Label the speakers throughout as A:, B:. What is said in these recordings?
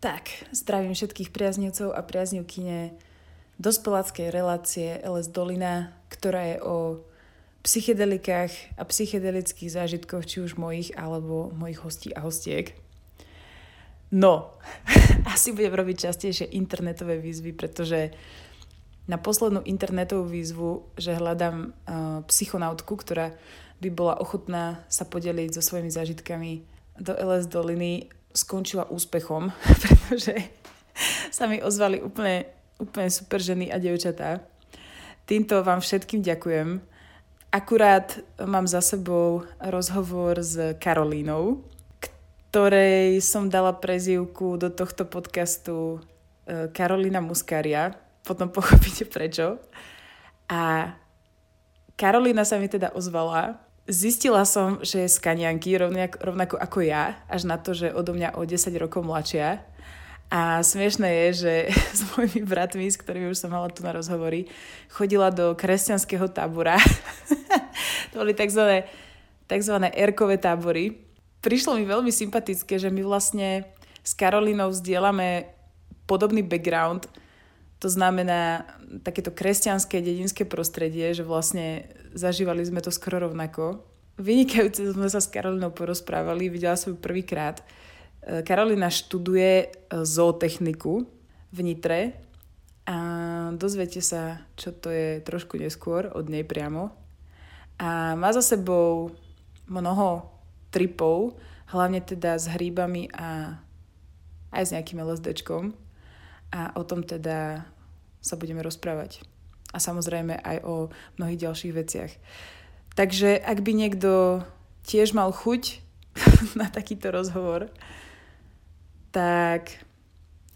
A: Tak, zdravím všetkých priaznivcov a priaznivkyne dospeláckej relácie LS Dolina, ktorá je o psychedelikách a psychedelických zážitkoch, či už mojich, alebo mojich hostí a hostiek. No, asi budem robiť častejšie internetové výzvy, pretože na poslednú internetovú výzvu, že hľadám uh, psychonautku, ktorá by bola ochotná sa podeliť so svojimi zážitkami do LS Doliny, skončila úspechom, pretože sa mi ozvali úplne, úplne super ženy a devčatá. Týmto vám všetkým ďakujem Akurát mám za sebou rozhovor s Karolínou, ktorej som dala prezývku do tohto podcastu e, Karolína Muskaria. Potom pochopíte prečo. A Karolína sa mi teda ozvala. Zistila som, že je z Kanianky, rovnako ako ja, až na to, že odo mňa o 10 rokov mladšia. A smiešné je, že s mojimi bratmi, s ktorými už som mala tu na rozhovory, chodila do kresťanského tábora. to boli tzv. tzv. erkové tábory. Prišlo mi veľmi sympatické, že my vlastne s Karolínou vzdielame podobný background, to znamená takéto kresťanské dedinské prostredie, že vlastne zažívali sme to skoro rovnako. Vynikajúce sme sa s Karolinou porozprávali, videla som ju prvýkrát Karolina študuje e, zootechniku v Nitre a dozviete sa, čo to je trošku neskôr od nej priamo. A má za sebou mnoho tripov, hlavne teda s hríbami a aj s nejakým LSDčkom. A o tom teda sa budeme rozprávať. A samozrejme aj o mnohých ďalších veciach. Takže ak by niekto tiež mal chuť na takýto rozhovor, tak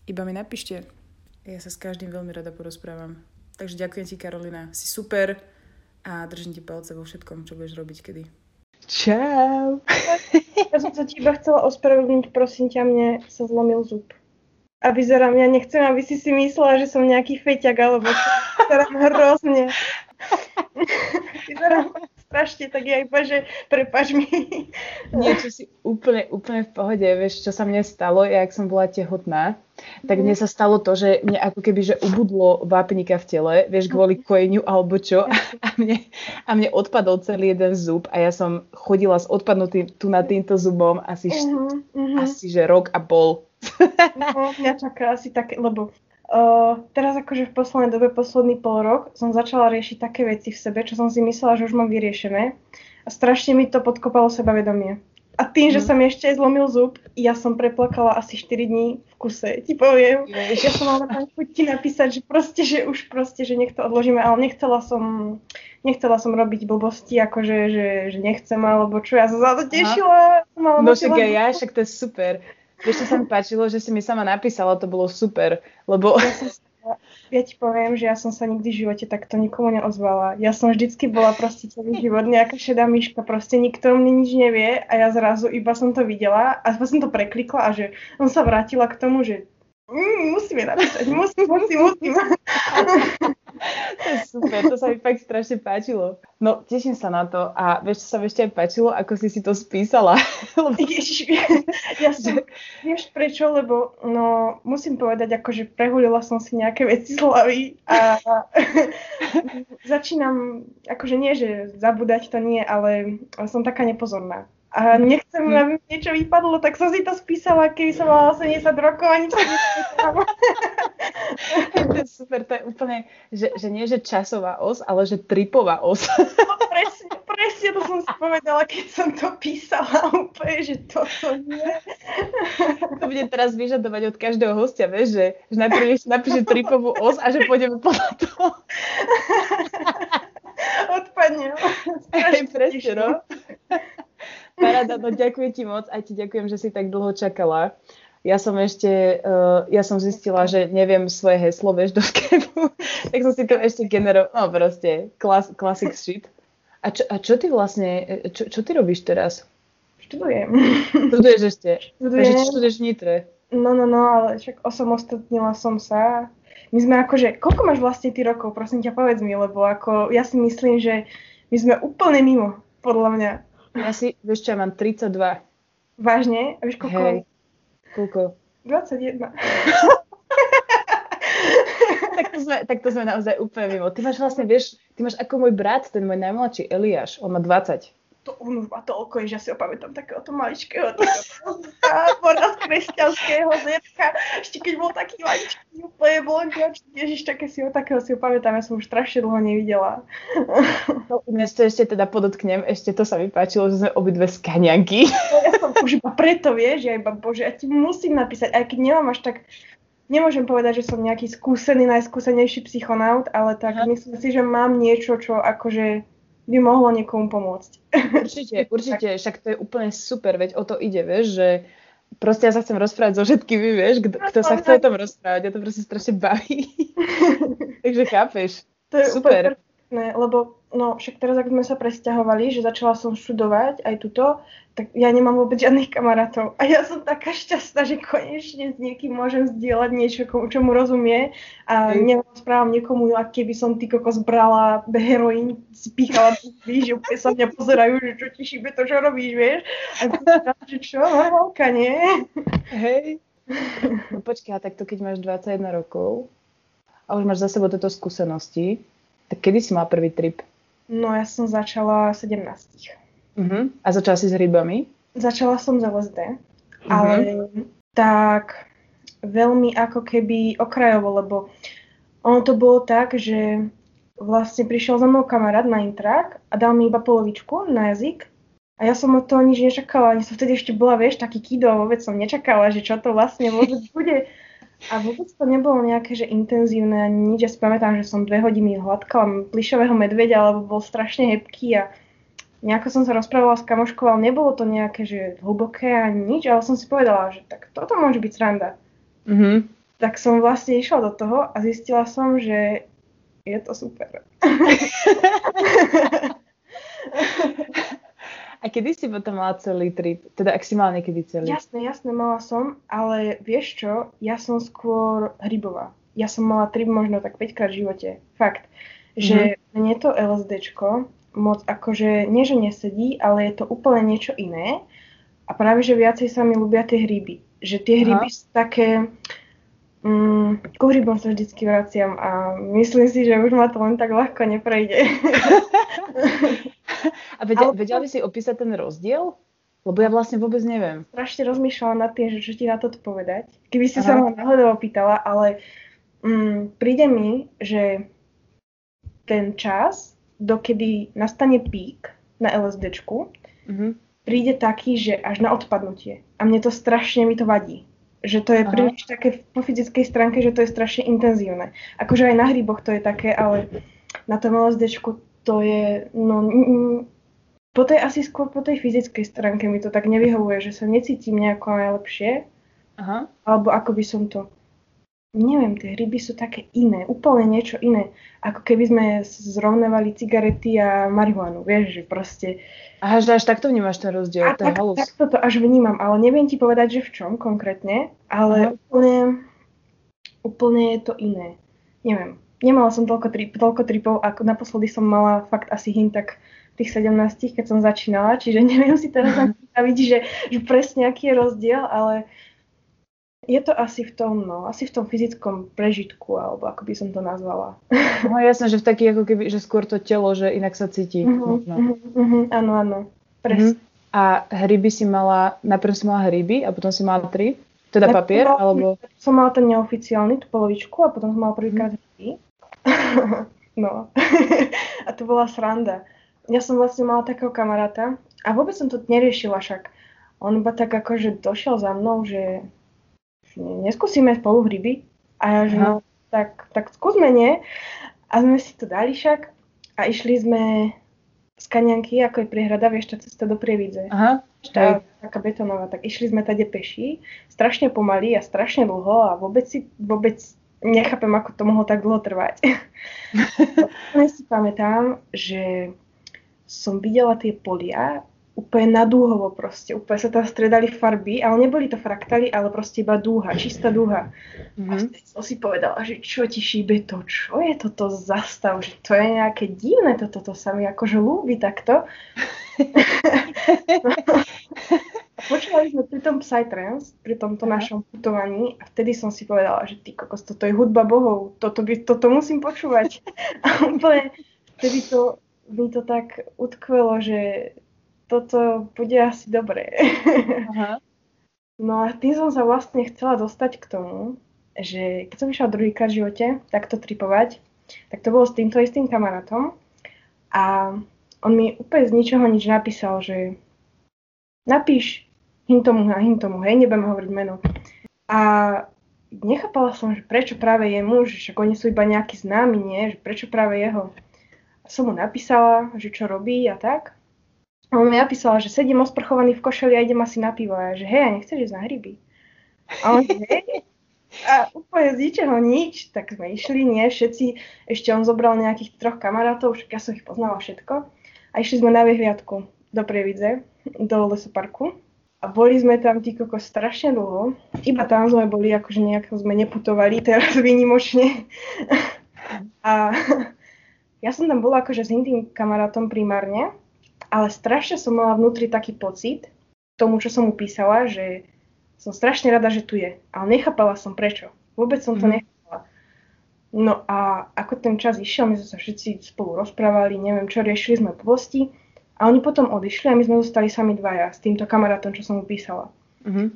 A: iba mi napíšte. Ja sa s každým veľmi rada porozprávam. Takže ďakujem ti, Karolina. Si super a držím ti palce vo všetkom, čo budeš robiť kedy.
B: Čau. Ja som sa ti iba chcela ospravedlniť, prosím ťa, mne sa zlomil zub. A vyzerám, ja nechcem, aby si si myslela, že som nejaký feťak, alebo. Vyzerám hrozne. vyzerám strašne, tak ja iba, že prepač mi.
A: Niečo si úplne, úplne v pohode, vieš, čo sa mne stalo, ja, ak som bola tehotná, tak mne sa stalo to, že mne ako keby, že ubudlo vápnika v tele, vieš, kvôli mhm. kojeniu alebo čo a mne, a mne odpadol celý jeden zub a ja som chodila s odpadnutým tu na týmto zubom asi, uh-huh, uh-huh. asi že rok a pol.
B: No, mňa čaká asi také, lebo Uh, teraz akože v poslednej dobe, posledný pol rok, som začala riešiť také veci v sebe, čo som si myslela, že už mám vyriešené. A strašne mi to podkopalo sebavedomie. A tým, mm. že mhm. sa mi ešte zlomil zub, ja som preplakala asi 4 dní v kuse, ti poviem. Jež. Ja som mala tam chuť ti napísať, že proste, že už proste, že nech to odložíme, ale nechcela som, nechcela som robiť blbosti, akože, že, že nechcem, alebo čo, ja som sa to tešila.
A: No však ja, však to je super. Vieš, čo sa mi páčilo, že si mi sama napísala, to bolo super, lebo...
B: Ja, som sa, ja ti poviem, že ja som sa nikdy v živote takto nikomu neozvala. Ja som vždycky bola proste celý život nejaká šedá myška, proste nikto mne nič nevie a ja zrazu iba som to videla a som to preklikla a že on sa vrátila k tomu, že mm, musíme napísať, musím, musím, musím.
A: to je super, to sa mi fakt strašne páčilo. No, teším sa na to a vieš, čo sa mi ešte aj páčilo, ako si si to spísala.
B: lebo... Ježiš, ja som, vieš prečo, lebo no, musím povedať, akože prehulila som si nejaké veci z hlavy a začínam, akože nie, že zabúdať to nie, ale som taká nepozorná a nechcem, hm. aby niečo vypadlo, tak som si to spísala, keby som mala 80 rokov a nič
A: To je super, to je úplne, že, že nie že časová os, ale že tripová os.
B: No, presne, presne to som si povedala, keď som to písala úplne, že toto nie.
A: To bude teraz vyžadovať od každého hostia, vieš, že, že najprv napíše tripovú os a že pôjdeme podľa toho.
B: Odpadne.
A: Hej, presne, no. Paráda, no ďakujem ti moc, aj ti ďakujem, že si tak dlho čakala. Ja som ešte, uh, ja som zistila, že neviem svoje heslo, vieš, do Skypeu, tak som si to ešte generovala, no proste, klas, classic shit. A čo, a čo ty vlastne, čo, čo ty robíš teraz?
B: študujem.
A: Študuješ ešte?
B: Študujem.
A: Takže študuješ v Nitre.
B: No, no, no, ale však osamostatnila som sa. My sme akože, koľko máš vlastne ty rokov, prosím ťa, povedz mi, lebo ako ja si myslím, že my sme úplne mimo, podľa mňa.
A: Ja si, vieš čo, ja mám 32.
B: Vážne? A vieš koľko?
A: Hej. Koľko?
B: 21.
A: tak, to sme, tak to sme naozaj úplne mimo. Ty máš vlastne, vieš, ty máš ako môj brat, ten môj najmladší Eliáš, on má 20
B: to on už má toľko, že ja si ho pamätám takéhoto maličkého tábora z kresťanského zetka, ešte keď bol taký maličký, úplne blondiač, ježiš, také si ho, takého si ho pamätám, ja som už strašne dlho nevidela.
A: No, dnes to ešte teda podotknem, ešte to sa mi páčilo, že sme obidve skanianky.
B: No, ja som už iba preto, vieš, ja iba, bože, ja ti musím napísať, aj keď nemám až tak nemôžem povedať, že som nejaký skúsený, najskúsenejší psychonaut, ale tak Aha. myslím si, že mám niečo, čo akože by mohlo niekomu pomôcť.
A: Určite, určite, však to je úplne super, veď o to ide, vieš, že proste ja sa chcem rozprávať so všetkými, vieš, kto, kto sa chce o tom rozprávať, ja to proste strašne baví. Takže chápeš.
B: To je super. Úplne perfektné, lebo no však teraz, ak sme sa presťahovali, že začala som študovať aj tuto, tak ja nemám vôbec žiadnych kamarátov. A ja som taká šťastná, že konečne s niekým môžem zdieľať niečo, čo mu rozumie a nerozprávam niekomu, aké by som ty kokos brala heroín, spíchala, víš, že úplne sa mňa pozerajú, že čo ti šíbe to, čo robíš, vieš. A to, že čo, normálka, nie?
A: Hej. No počkaj, tak to keď máš 21 rokov a už máš za sebou tieto skúsenosti, tak kedy si mal prvý trip?
B: No ja som začala 17.
A: Uh-huh. A začala si s rybami?
B: Začala som z LSD, uh-huh. ale tak veľmi ako keby okrajovo, lebo ono to bolo tak, že vlastne prišiel za mnou kamarát na intrak a dal mi iba polovičku na jazyk a ja som od toho nič nečakala, ani som vtedy ešte bola, vieš, taký kido, vôbec som nečakala, že čo to vlastne vôbec bude. A vôbec to nebolo nejaké, že intenzívne ani nič. Ja si pamätám, že som dve hodiny hladkala plišového medveďa, lebo bol strašne hebký a nejako som sa rozprávala s kamoškou, ale nebolo to nejaké, že hlboké ani nič, ale som si povedala, že tak toto môže byť sranda. Mm-hmm. Tak som vlastne išla do toho a zistila som, že je to super.
A: A kedy si potom mala celý trip? Teda ak si mala niekedy celý?
B: Jasné, jasné, mala som, ale vieš čo, ja som skôr hrybová. Ja som mala trip možno tak 5 krát v živote. Fakt. Že mm-hmm. mne to LSDčko moc akože, nie že nesedí, ale je to úplne niečo iné. A práve, že viacej sa mi ľúbia tie hryby. Že tie hryby Aha. sú také... Mm, ku hrybom sa vždycky vraciam a myslím si, že už ma to len tak ľahko neprejde.
A: A vedel, Ale... vedel by si opísať ten rozdiel? Lebo ja vlastne vôbec neviem.
B: Strašne rozmýšľala nad tým, že čo ti na to povedať. Keby si Aha. sa ma náhodou opýtala, ale mm, príde mi, že ten čas, dokedy nastane pík na LSDčku, mm-hmm. príde taký, že až na odpadnutie. A mne to strašne mi to vadí. Že to je príliš také po fyzickej stránke, že to je strašne intenzívne. Akože aj na hryboch to je také, ale na tom LSDčku to je, no, po tej asi skôr po tej fyzickej stránke mi to tak nevyhovuje, že sa necítim nejako najlepšie. Aha. Alebo ako by som to... Neviem, tie hryby sú také iné, úplne niečo iné. Ako keby sme zrovnávali cigarety a marihuanu, vieš, že proste...
A: Aha, že až takto vnímaš ten rozdiel, a to tak, je halus.
B: Takto to až vnímam, ale neviem ti povedať, že v čom konkrétne, ale úplne, úplne je to iné. Neviem, nemala som toľko, trip, toľko tripov, ako naposledy som mala fakt asi hin tak tých 17, keď som začínala, čiže neviem si teraz predstaviť, že, že presne aký je rozdiel, ale je to asi v tom, no, asi v tom fyzickom prežitku, alebo ako by som to nazvala.
A: No jasné, že v taký ako keby, že skôr to telo, že inak sa cíti. Uh-huh,
B: uh-huh, uh-huh, áno, áno, presne. Uh-huh.
A: A hryby si mala, najprv si mala hryby a potom si mala tri? Teda najprv papier, mala, alebo...
B: Som mala ten neoficiálny, tú polovičku a potom som mala prvýkrát uh-huh. hryby. no. a to bola sranda ja som vlastne mala takého kamaráta a vôbec som to neriešila však. On iba tak akože došiel za mnou, že neskúsime spolu hryby. A ja, že no, tak, tak skúsme, nie? A sme si to dali však a išli sme z Kaňanky, ako je priehrada, vieš, tá cesta do Prievidze. Aha. Tá, taká betonová, tak išli sme tady peši, strašne pomaly a strašne dlho a vôbec si, vôbec nechápem, ako to mohlo tak dlho trvať. Ja si pamätám, že som videla tie polia úplne nadúhovo proste, úplne sa tam stredali farby, ale neboli to fraktály, ale proste iba dúha, čistá dúha. Mm-hmm. A mhm. som si povedala, že čo ti šíbe to, čo je toto za stav, že to je nejaké divné, toto to sa mi akože ľúbi takto. Počúvali sme pri tom Psytrance, pri tomto Aha. našom putovaní a vtedy som si povedala, že ty kokos, toto je hudba bohov, toto, by, toto musím počúvať. A úplne vtedy to, mi to tak utkvelo, že toto bude asi dobré. Aha. No a tým som sa vlastne chcela dostať k tomu, že keď som išla druhýkrát v živote takto tripovať, tak to bolo s týmto istým kamarátom a on mi úplne z ničoho nič napísal, že napíš him tomu a him tomu, hej, nebudem hovoriť meno. A nechápala som, že prečo práve jemu, že však oni sú iba nejakí známi, nie, že prečo práve jeho. A som mu napísala, že čo robí a tak. A on mi napísala, že sedím osprchovaný v košeli a idem asi na pivo. A že hej, a nechceš ísť na hryby? A on, hej. A úplne z ničoho nič, tak sme išli, nie, všetci, ešte on zobral nejakých troch kamarátov, však ja som ich poznala všetko. A išli sme na vyhliadku do Prievidze, do lesoparku. A boli sme tam tí koko strašne dlho. Iba tam sme boli, akože nejako sme neputovali, teraz výnimočne. A ja som tam bola akože s iným kamarátom primárne ale strašne som mala vnútri taký pocit tomu, čo som mu písala, že som strašne rada, že tu je. Ale nechápala som prečo. Vôbec som to mm. nechápala. No a ako ten čas išiel, my sme sa všetci spolu rozprávali, neviem čo, riešili sme posti a oni potom odišli a my sme zostali sami dvaja s týmto kamarátom, čo som mu písala. Mm-hmm.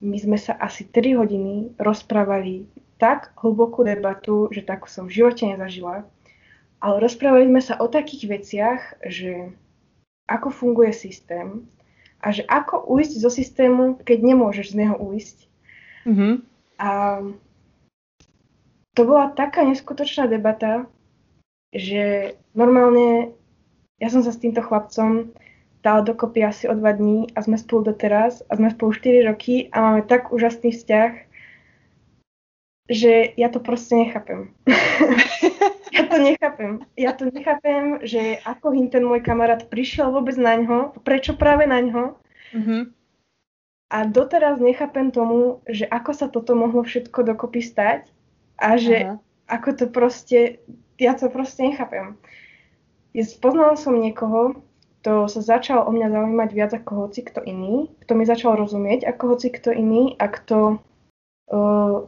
B: My sme sa asi 3 hodiny rozprávali tak hlbokú debatu, že takú som v živote nezažila ale rozprávali sme sa o takých veciach, že ako funguje systém a že ako ujsť zo systému, keď nemôžeš z neho ujsť. Mm-hmm. A to bola taká neskutočná debata, že normálne ja som sa s týmto chlapcom dala dokopy asi o dva dní a sme spolu doteraz a sme spolu 4 roky a máme tak úžasný vzťah, že ja to proste nechápem. ja to nechápem. Ja to nechápem, že ako hin ten môj kamarát prišiel vôbec na ňo, prečo práve na ňo. Mm-hmm. A doteraz nechápem tomu, že ako sa toto mohlo všetko dokopy stať a že Aha. ako to proste, ja to proste nechápem. Poznala som niekoho, kto sa začal o mňa zaujímať viac ako hoci kto iný, kto mi začal rozumieť ako hoci kto iný a kto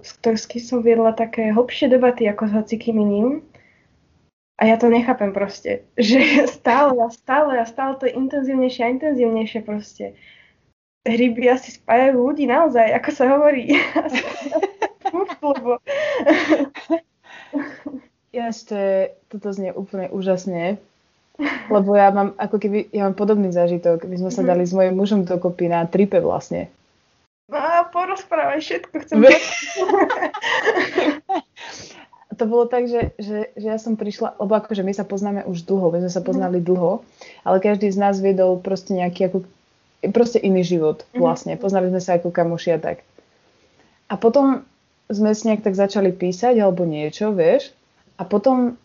B: s ktorým som viedla také hlbšie debaty ako s hocikým iným. A ja to nechápem proste, že stále a stále a stále to je intenzívnejšie a intenzívnejšie proste. Hryby asi spájajú ľudí naozaj, ako sa hovorí. lebo...
A: To je, toto znie úplne úžasne, lebo ja mám ako keby, ja mám podobný zážitok. My sme sa mhm. dali s mojim mužom dokopy na tripe vlastne.
B: No a porozprávaj všetko, chcem
A: To bolo tak, že, že, že ja som prišla, lebo akože my sa poznáme už dlho, my sme sa poznali mm. dlho, ale každý z nás viedol proste nejaký ako, proste iný život mhm. vlastne. Poznali sme sa ako kamoši a tak. A potom sme si nejak tak začali písať alebo niečo, vieš. A potom,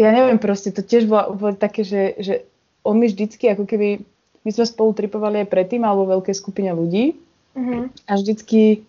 A: ja neviem, proste to tiež bolo, bolo také, že, že on mi vždycky ako keby, my sme spolu tripovali aj predtým alebo veľké skupine ľudí Uh-huh. A vždycky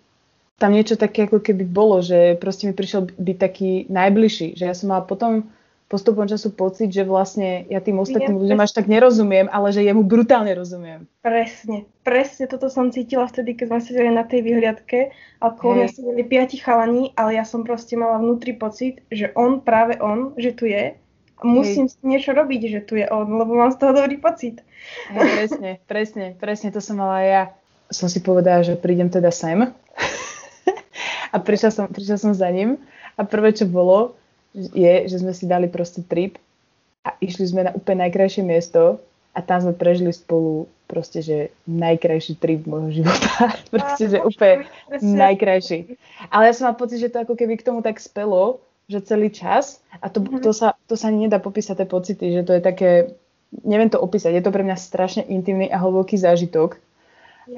A: tam niečo také ako keby bolo, že proste mi prišiel byť taký najbližší, že ja som mala potom postupom času pocit, že vlastne ja tým ostatným ľuďom až tak nerozumiem, ale že jemu brutálne rozumiem.
B: Presne, presne toto som cítila vtedy, keď sme sedeli na tej vyhliadke a okolo mňa sedeli piati chalani, ale ja som proste mala vnútri pocit, že on, práve on, že tu je musím Hej. niečo robiť, že tu je on, lebo mám z toho dobrý pocit.
A: Hej, presne, presne, presne, to som mala ja som si povedala, že prídem teda sem. a prišla som, prišla som za ním a prvé, čo bolo, je, že sme si dali proste trip a išli sme na úplne najkrajšie miesto a tam sme prežili spolu proste, že najkrajší trip môjho života. proste, že úplne najkrajší. Ale ja som mal pocit, že to ako keby k tomu tak spelo, že celý čas a to, mhm. to, sa, to sa nedá popísať tie pocity, že to je také, neviem to opísať, je to pre mňa strašne intimný a hlboký zážitok.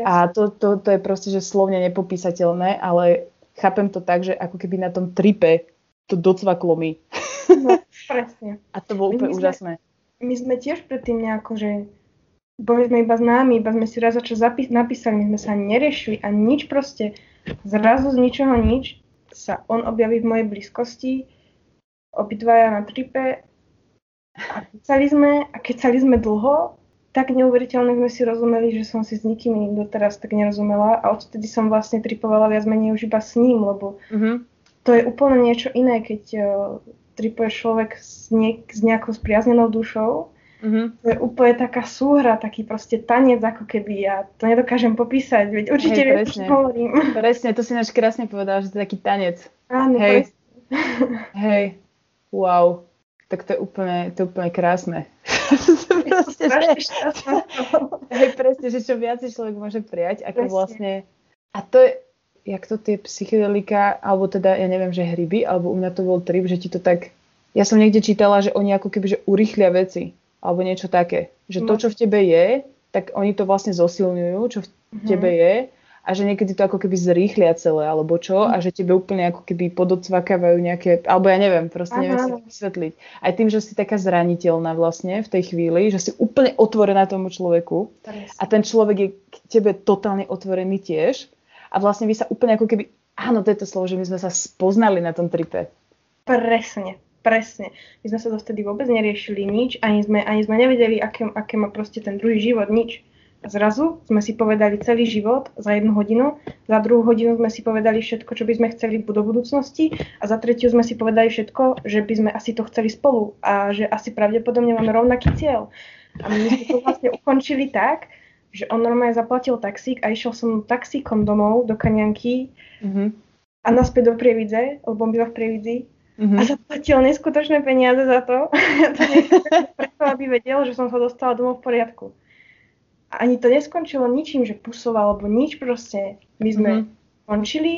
A: A to, to, to je proste, že slovne nepopísateľné, ale chápem to tak, že ako keby na tom tripe to docvaklo mi.
B: No, presne.
A: A to bolo úplne my úžasné.
B: my sme tiež predtým nejako, že boli sme iba známi, iba sme si raz za čo zapí- napísali, my sme sa ani neriešili a nič proste, zrazu z ničoho nič sa on objaví v mojej blízkosti, obidvaja na tripe a kecali sme, a kecali sme dlho, tak neuveriteľne sme si rozumeli, že som si s nikým doteraz tak nerozumela a odtedy som vlastne tripovala viac menej už iba s ním, lebo mm-hmm. to je úplne niečo iné, keď uh, tripuje človek s, niek- s nejakou spriaznenou dušou Mm-hmm. To je úplne taká súhra, taký proste tanec ako keby. Ja to nedokážem popísať, veď určite Hej, vieš, čo hovorím.
A: Presne, to si náš krásne povedala, že to je taký tanec.
B: Áno,
A: Hej. Hej, wow. Tak to je úplne, to je úplne krásne. proste, že... Hej, presne, že čo viac človek môže prijať, ako presne. vlastne... A to je, jak to tie psychedelika, alebo teda, ja neviem, že hryby, alebo u mňa to bol trip, že ti to tak... Ja som niekde čítala, že oni ako keby, že urýchlia veci alebo niečo také. Že to, no. čo v tebe je, tak oni to vlastne zosilňujú, čo v mm-hmm. tebe je a že niekedy to ako keby zrýchlia celé, alebo čo, a že tebe úplne ako keby podocvakávajú nejaké, alebo ja neviem, proste neviem si to vysvetliť. Aj tým, že si taká zraniteľná vlastne v tej chvíli, že si úplne otvorená tomu človeku a ten človek je k tebe totálne otvorený tiež a vlastne vy sa úplne ako keby, áno, to je to slovo, že my sme sa spoznali na tom tripe.
B: Presne, presne. My sme sa to vtedy vôbec neriešili nič, ani sme, ani sme nevedeli, aké, aké má proste ten druhý život, nič. Zrazu sme si povedali celý život za jednu hodinu, za druhú hodinu sme si povedali všetko, čo by sme chceli do budúcnosti a za tretiu sme si povedali všetko, že by sme asi to chceli spolu a že asi pravdepodobne máme rovnaký cieľ. A my sme to vlastne ukončili tak, že on normálne zaplatil taxík a išiel som taxíkom domov do Kanianky mm-hmm. a naspäť do Prievidze, lebo on býva v Prievidzi Mm-hmm. A zaplatil neskutočné peniaze za to. to preto, aby vedel, že som sa dostala domov v poriadku. Ani to neskončilo ničím, že pusoval, alebo nič proste. My sme mm-hmm. končili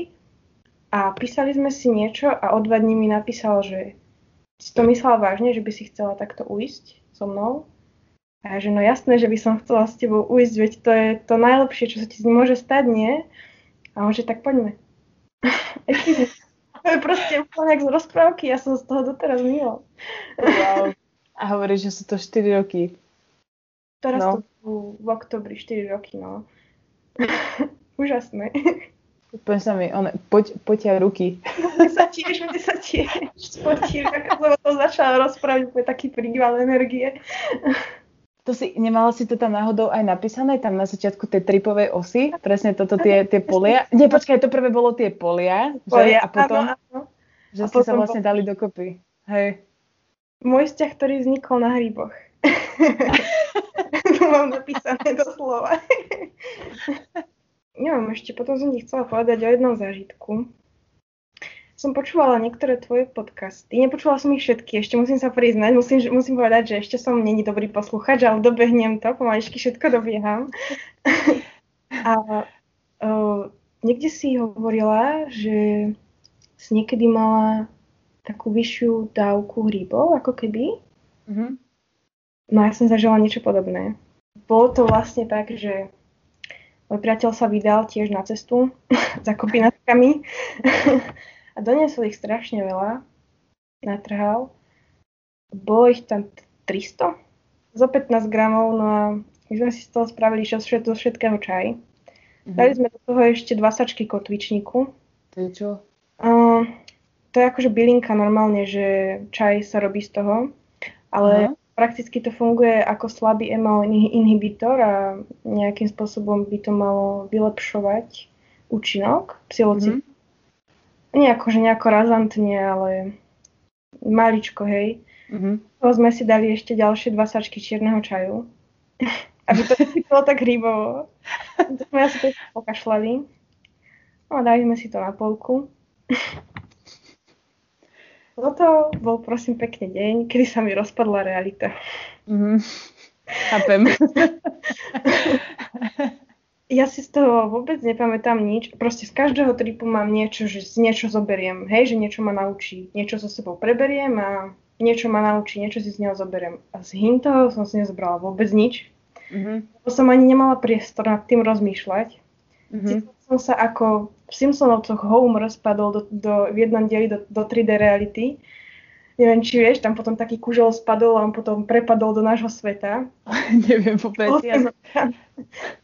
B: a písali sme si niečo a o dva dní mi napísal, že si to myslela vážne, že by si chcela takto uísť so mnou. A že no jasné, že by som chcela s tebou uísť, veď to je to najlepšie, čo sa ti môže stať, nie? A on že tak poďme. To je proste úplne z rozprávky, ja som z toho doteraz mila.
A: Wow. A hovoríš, že sú to 4 roky.
B: Teraz no. to v oktobri 4 roky, no. Úžasné.
A: Úplne sa mi, one, poď, poďia ruky.
B: Mne sa tiež, mne sa tiež spotí, ako som to začala rozprávať, úplne taký príval energie.
A: To si, nemala si to tam náhodou aj napísané, tam na začiatku tej tripovej osy, presne toto tie, tie polia. Nie, počkaj, to prvé bolo tie polia, polia že? a potom, áno, áno. že a ste sa vlastne dali dokopy. Hej.
B: Môj vzťah, ktorý vznikol na hríboch. to mám napísané doslova. Neviem, ešte potom som ti chcela povedať o jednom zážitku som počúvala niektoré tvoje podcasty. Nepočula som ich všetky, ešte musím sa priznať, musím, musím povedať, že ešte som není dobrý posluchač, ale dobehnem to, pomaličky všetko dobieham. A uh, niekde si hovorila, že si niekedy mala takú vyššiu dávku hríbov, ako keby. Mm-hmm. No ja som zažila niečo podobné. Bolo to vlastne tak, že môj priateľ sa vydal tiež na cestu za kopinatkami a doniesol ich strašne veľa, natrhal. Bolo ich tam 300 zo 15 gramov, no a my sme si z toho spravili zo všetkého čaj. Mm-hmm. Dali sme do toho ešte dva sačky kotvičníku.
A: To je čo?
B: Uh, to je akože bylinka normálne, že čaj sa robí z toho, ale uh-huh. Prakticky to funguje ako slabý emal inhibitor a nejakým spôsobom by to malo vylepšovať účinok psilocíbu. Mm-hmm nie akože nejako razantne, ale maličko, hej. Mm-hmm. To sme si dali ešte ďalšie dva sačky čierneho čaju, aby to bolo tak hríbovo. To sme asi to pokašľali. No a dali sme si to na polku. Toto bol prosím pekný deň, kedy sa mi rozpadla realita.
A: Mm-hmm. Chápem.
B: ja si z toho vôbec nepamätám nič. Proste z každého tripu mám niečo, že z niečo zoberiem, hej, že niečo ma naučí. Niečo so sebou preberiem a niečo ma naučí, niečo si z neho zoberiem. A z toho som si nezobrala vôbec nič. Mm-hmm. som ani nemala priestor nad tým rozmýšľať. Mm-hmm. Som sa ako v Simpsonovcoch Home rozpadol do, do, v jednom dieli do, do 3D reality, Neviem, či vieš, tam potom taký kužel spadol a on potom prepadol do nášho sveta.
A: Neviem vôbec. Ja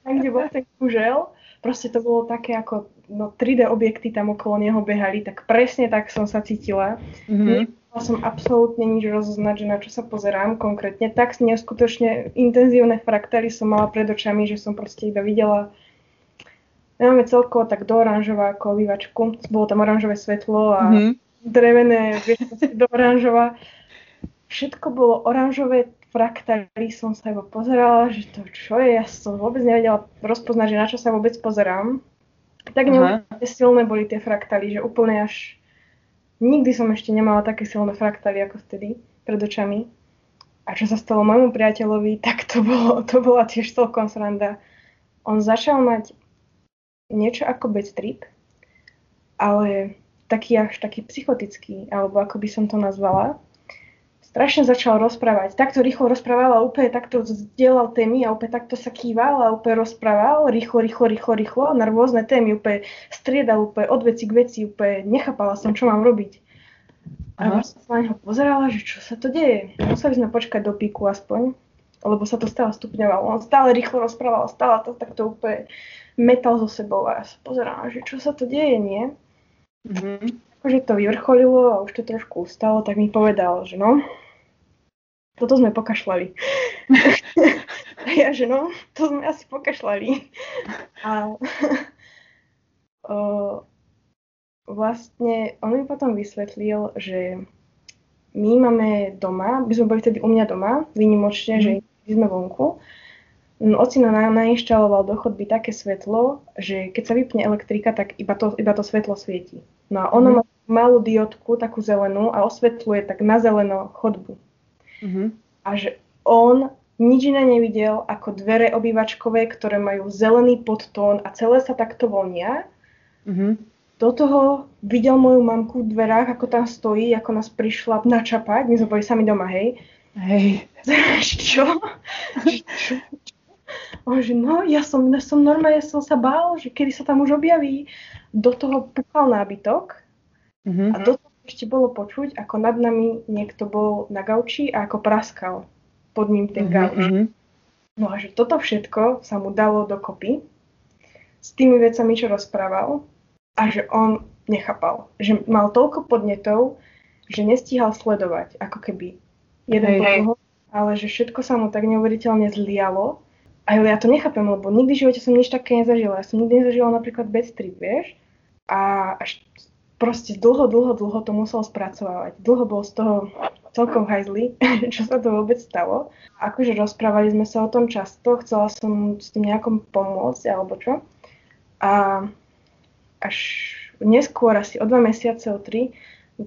B: tam, kde bol ten kužel, proste to bolo také ako no, 3D objekty tam okolo neho behali, tak presne tak som sa cítila. Mm-hmm. Som absolútne nič rozoznať, že na čo sa pozerám konkrétne. Tak neskutočne intenzívne fraktály som mala pred očami, že som proste iba videla máme celkovo tak do oranžová ako obývačku. Bolo tam oranžové svetlo a mm-hmm. drevené, do oranžová. Všetko bolo oranžové, fraktály som sa iba pozerala, že to čo je, ja som vôbec nevedela rozpoznať, že na čo sa vôbec pozerám. Tak neuvěřitelně silné boli tie fraktály, že úplne až... Nikdy som ešte nemala také silné fraktály ako vtedy pred očami. A čo sa stalo môjmu priateľovi, tak to, bolo, to bola tiež celkom sranda. On začal mať niečo ako bad trip, ale taký až taký psychotický, alebo ako by som to nazvala. Strašne začal rozprávať. Takto rýchlo rozprával a úplne takto zdieľal témy a úplne takto sa kýval a úplne rozprával rýchlo, rýchlo, rýchlo, rýchlo na rôzne témy. Úplne striedal úplne od veci k veci, úplne nechápala som, čo mám robiť. A ja som sa na neho pozerala, že čo sa to deje. Museli sme počkať do píku aspoň, lebo sa to stále stupňovalo. On stále rýchlo rozprával, stále to takto úplne metal so sebou a ja sa pozerám, že čo sa to deje, nie? Mm-hmm. Akože to vyvrcholilo a už to trošku ustalo, tak mi povedal, že no, toto sme pokašľali. a ja, že no, to sme asi pokašľali. A o, vlastne on mi potom vysvetlil, že my máme doma, by sme boli vtedy u mňa doma, výnimočne, mm. že sme vonku, Ocino nám nainštaloval do chodby také svetlo, že keď sa vypne elektrika, tak iba to, iba to svetlo svieti. No a ono mm. má malú diodku, takú zelenú a osvetľuje tak na zeleno chodbu. Mm-hmm. A že on nič iné nevidel ako dvere obývačkové, ktoré majú zelený podtón a celé sa takto vonia. Mm-hmm. Do toho videl moju mamku v dverách, ako tam stojí, ako nás prišla načapať. My sme boli sami doma, hej.
A: Hej.
B: Čo? čo? On že no, ja som, ja som normálne, ja som sa bál, že kedy sa tam už objaví. Do toho púkal nábytok mm-hmm. a do toho ešte bolo počuť, ako nad nami niekto bol na gauči a ako praskal pod ním ten mm-hmm. gauč. Mhm. No a že toto všetko sa mu dalo dokopy s tými vecami, čo rozprával a že on nechápal. Že mal toľko podnetov, že nestíhal sledovať, ako keby jeden po druhom, ale že všetko sa mu tak neuveriteľne zlialo a ja to nechápem, lebo nikdy v živote som nič také nezažila. Ja som nikdy nezažila napríklad bad trip, vieš? A až proste dlho, dlho, dlho to musel spracovávať. Dlho bol z toho celkom hajzli, čo sa to vôbec stalo. Akože rozprávali sme sa o tom často, chcela som s tým nejakom pomôcť alebo čo. A až neskôr, asi o dva mesiace, o tri,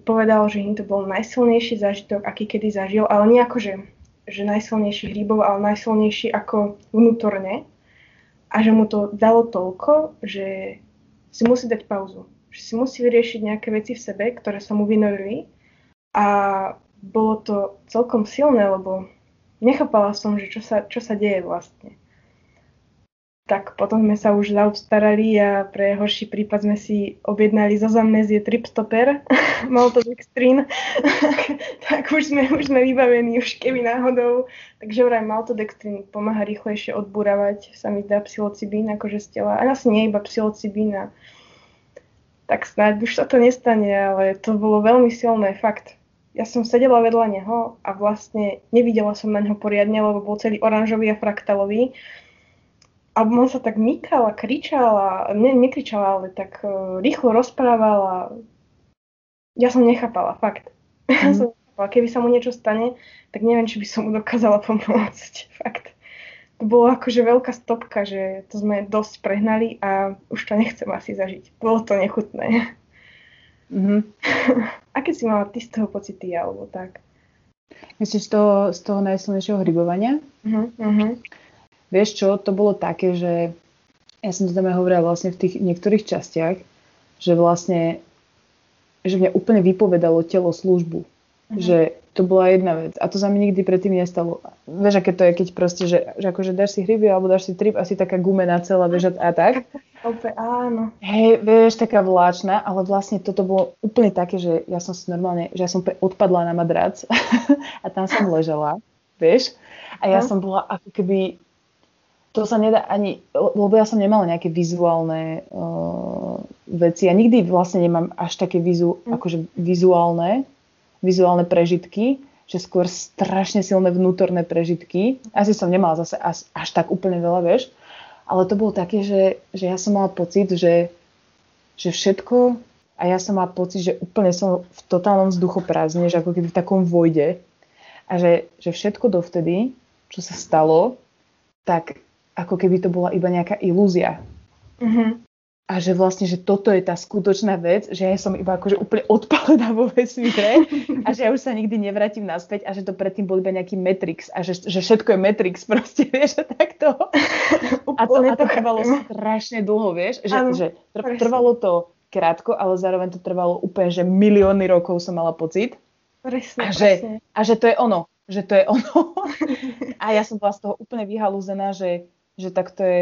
B: povedal, že im to bol najsilnejší zážitok, aký kedy zažil, ale nie akože že najsilnejší hríbov, ale najsilnejší ako vnútorne. A že mu to dalo toľko, že si musí dať pauzu. Že si musí vyriešiť nejaké veci v sebe, ktoré sa mu vynorili. A bolo to celkom silné, lebo nechápala som, že čo sa, čo sa deje vlastne tak potom sme sa už zaobstarali a pre horší prípad sme si objednali zo zamnezie tripstoper, maltodextrín, tak už sme, už sme vybavení, už keby náhodou. Takže vraj maltodextrín pomáha rýchlejšie odburávať, sa mi zdá psilocibín akože z tela. A asi nie iba psilocibín a tak snáď už sa to nestane, ale to bolo veľmi silné, fakt. Ja som sedela vedľa neho a vlastne nevidela som na neho poriadne, lebo bol celý oranžový a fraktalový a on sa tak mykal a kričal a ne, nekričal, ale tak uh, rýchlo rozprával a ja som nechápala, fakt. Mm. Ja som nechápala. Keby sa mu niečo stane, tak neviem, či by som mu dokázala pomôcť, fakt. To bolo akože veľká stopka, že to sme dosť prehnali a už to nechcem asi zažiť. Bolo to nechutné. Mm-hmm. Aké si mala ty z toho pocity, alebo tak?
A: Myslíš z toho, z toho najsilnejšieho hrybovania? Uh-huh, Vieš čo, to bolo také, že ja som to tam aj hovorila vlastne v tých niektorých častiach, že vlastne, že mňa úplne vypovedalo telo službu. Uh-huh. Že to bola jedna vec. A to sa mi nikdy predtým nestalo. Vieš, aké to je, keď proste, že, že akože dáš si hryby alebo dáš si trip, asi taká gumená celá, vieš, a tak.
B: Opäť, áno.
A: Hej, vieš, taká vláčna, ale vlastne toto bolo úplne také, že ja som si normálne, že ja som odpadla na madrac a tam som ležela, vieš, a ja no. som bola ako keby, to sa nedá ani, lebo ja som nemala nejaké vizuálne uh, veci. Ja nikdy vlastne nemám až také vizu, mm. akože vizuálne, vizuálne prežitky, že skôr strašne silné vnútorné prežitky. Asi som nemala zase až, až tak úplne veľa, vieš ale to bolo také, že, že ja som mala pocit, že, že všetko a ja som mala pocit, že úplne som v totálnom vzduchoprázdne, že ako keby v takom vojde a že, že všetko dovtedy, čo sa stalo, tak ako keby to bola iba nejaká ilúzia. Mm-hmm a že vlastne, že toto je tá skutočná vec, že ja som iba akože úplne odpalená vo vesmíre a že ja už sa nikdy nevrátim naspäť a že to predtým bol iba nejaký Matrix a že, že všetko je Matrix proste, vieš, že takto. A to, a to trvalo strašne dlho, vieš, že, ano, že tr- trvalo to krátko, ale zároveň to trvalo úplne, že milióny rokov som mala pocit.
B: Presne,
A: a, že, presne. a že to je ono, že to je ono. a ja som bola z toho úplne vyhalúzená, že, že tak to je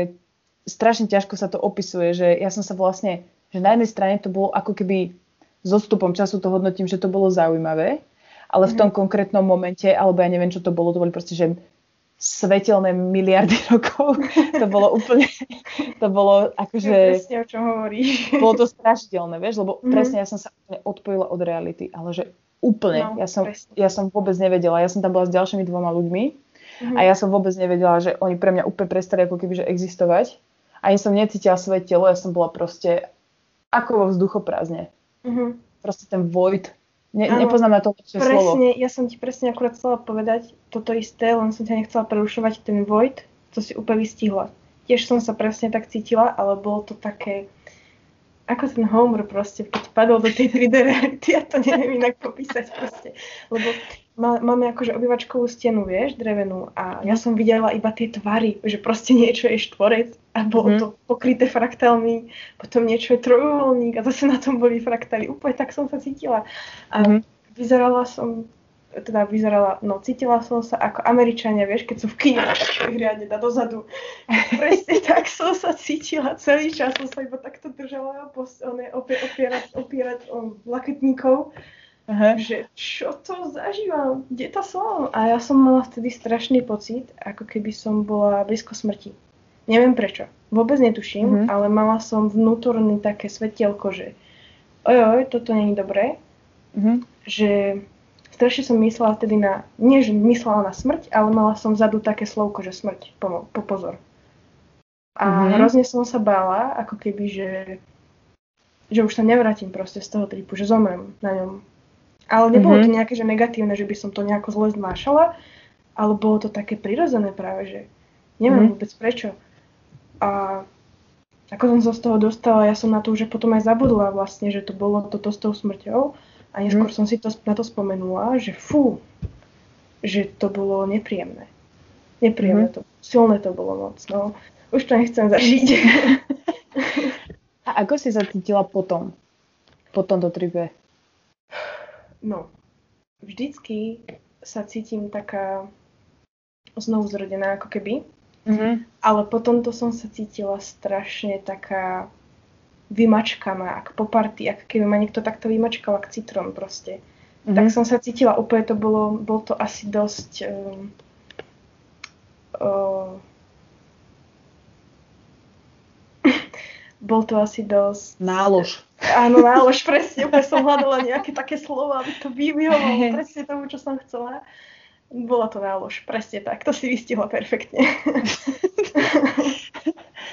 A: strašne ťažko sa to opisuje, že ja som sa vlastne, že na jednej strane to bolo ako keby s odstupom času to hodnotím, že to bolo zaujímavé, ale v tom mm. konkrétnom momente, alebo ja neviem, čo to bolo, to boli proste, že svetelné miliardy rokov. To bolo úplne, to bolo akože...
B: Presne o čom hovoríš.
A: Bolo to strašidelné, vieš, lebo mm presne ja som sa úplne odpojila od reality, ale že úplne, no, ja, som, ja som vôbec nevedela, ja som tam bola s ďalšími dvoma ľuďmi mm a ja som vôbec nevedela, že oni pre mňa úplne prestali ako keby, že existovať ani som necítila svoje telo, ja som bola proste ako vo vzduchoprázdne. Mm-hmm. Proste ten void. Ne, nepoznám na to lepšie
B: slovo. Presne, ja som ti presne akurát chcela povedať toto isté, len som ťa nechcela prerušovať ten void, to si úplne vystihla. Tiež som sa presne tak cítila, ale bolo to také, ako ten Homer proste, keď padol do tej 3D reality, ja to neviem inak popísať proste. Lebo máme akože obývačkovú stenu, vieš, drevenú a ja som videla iba tie tvary, že proste niečo je štvorec a bolo mm. to pokryté fraktálmi, potom niečo je trojuholník a zase na tom boli fraktály. Úplne tak som sa cítila. A mm. vyzerala som, teda vyzerala, no cítila som sa ako Američania, vieš, keď sú v kine, tak riadne dá dozadu. Presne tak som sa cítila celý čas, som sa iba takto držala opierať, opierať o laketníkov Aha. že čo to zažívam, kde to som? A ja som mala vtedy strašný pocit, ako keby som bola blízko smrti. Neviem prečo, vôbec netuším, mm-hmm. ale mala som vnútorný také svetielko, že ojoj, toto není dobré, mm-hmm. že strašne som myslela vtedy na, nie že myslela na smrť, ale mala som vzadu také slovko, že smrť, po, po pozor. A mm-hmm. hrozne som sa bála, ako keby, že, že už sa nevrátim proste z toho tripu, že zomrem na ňom. Ale nebolo mm-hmm. to nejaké že negatívne, že by som to nejako zle znášala, ale bolo to také prirodzené práve, že neviem mm-hmm. vôbec prečo. A ako som sa z toho dostala, ja som na to už potom aj zabudla vlastne, že to bolo toto s tou smrťou. A neskôr mm. som si to, na to spomenula, že fú, že to bolo nepríjemné. Nepríjemné mm. to, silné to bolo moc, no. Už to nechcem zažiť.
A: A ako si sa cítila potom? Po tomto tripe?
B: No, vždycky sa cítim taká znovu zrodená ako keby. Mm-hmm. Ale potom to som sa cítila strašne taká vymačkaná, ako po party, ako keby ma niekto takto vymačkal, ako citrón proste. Mm-hmm. Tak som sa cítila úplne, to bolo, bol to asi dosť... Um, uh, bol to asi dosť...
A: Nálož.
B: Áno, nálož, presne, úplne som hľadala nejaké také slova, aby to vyvyhovalo presne tomu, čo som chcela. Bola to nálož, presne tak, to si vystihla perfektne.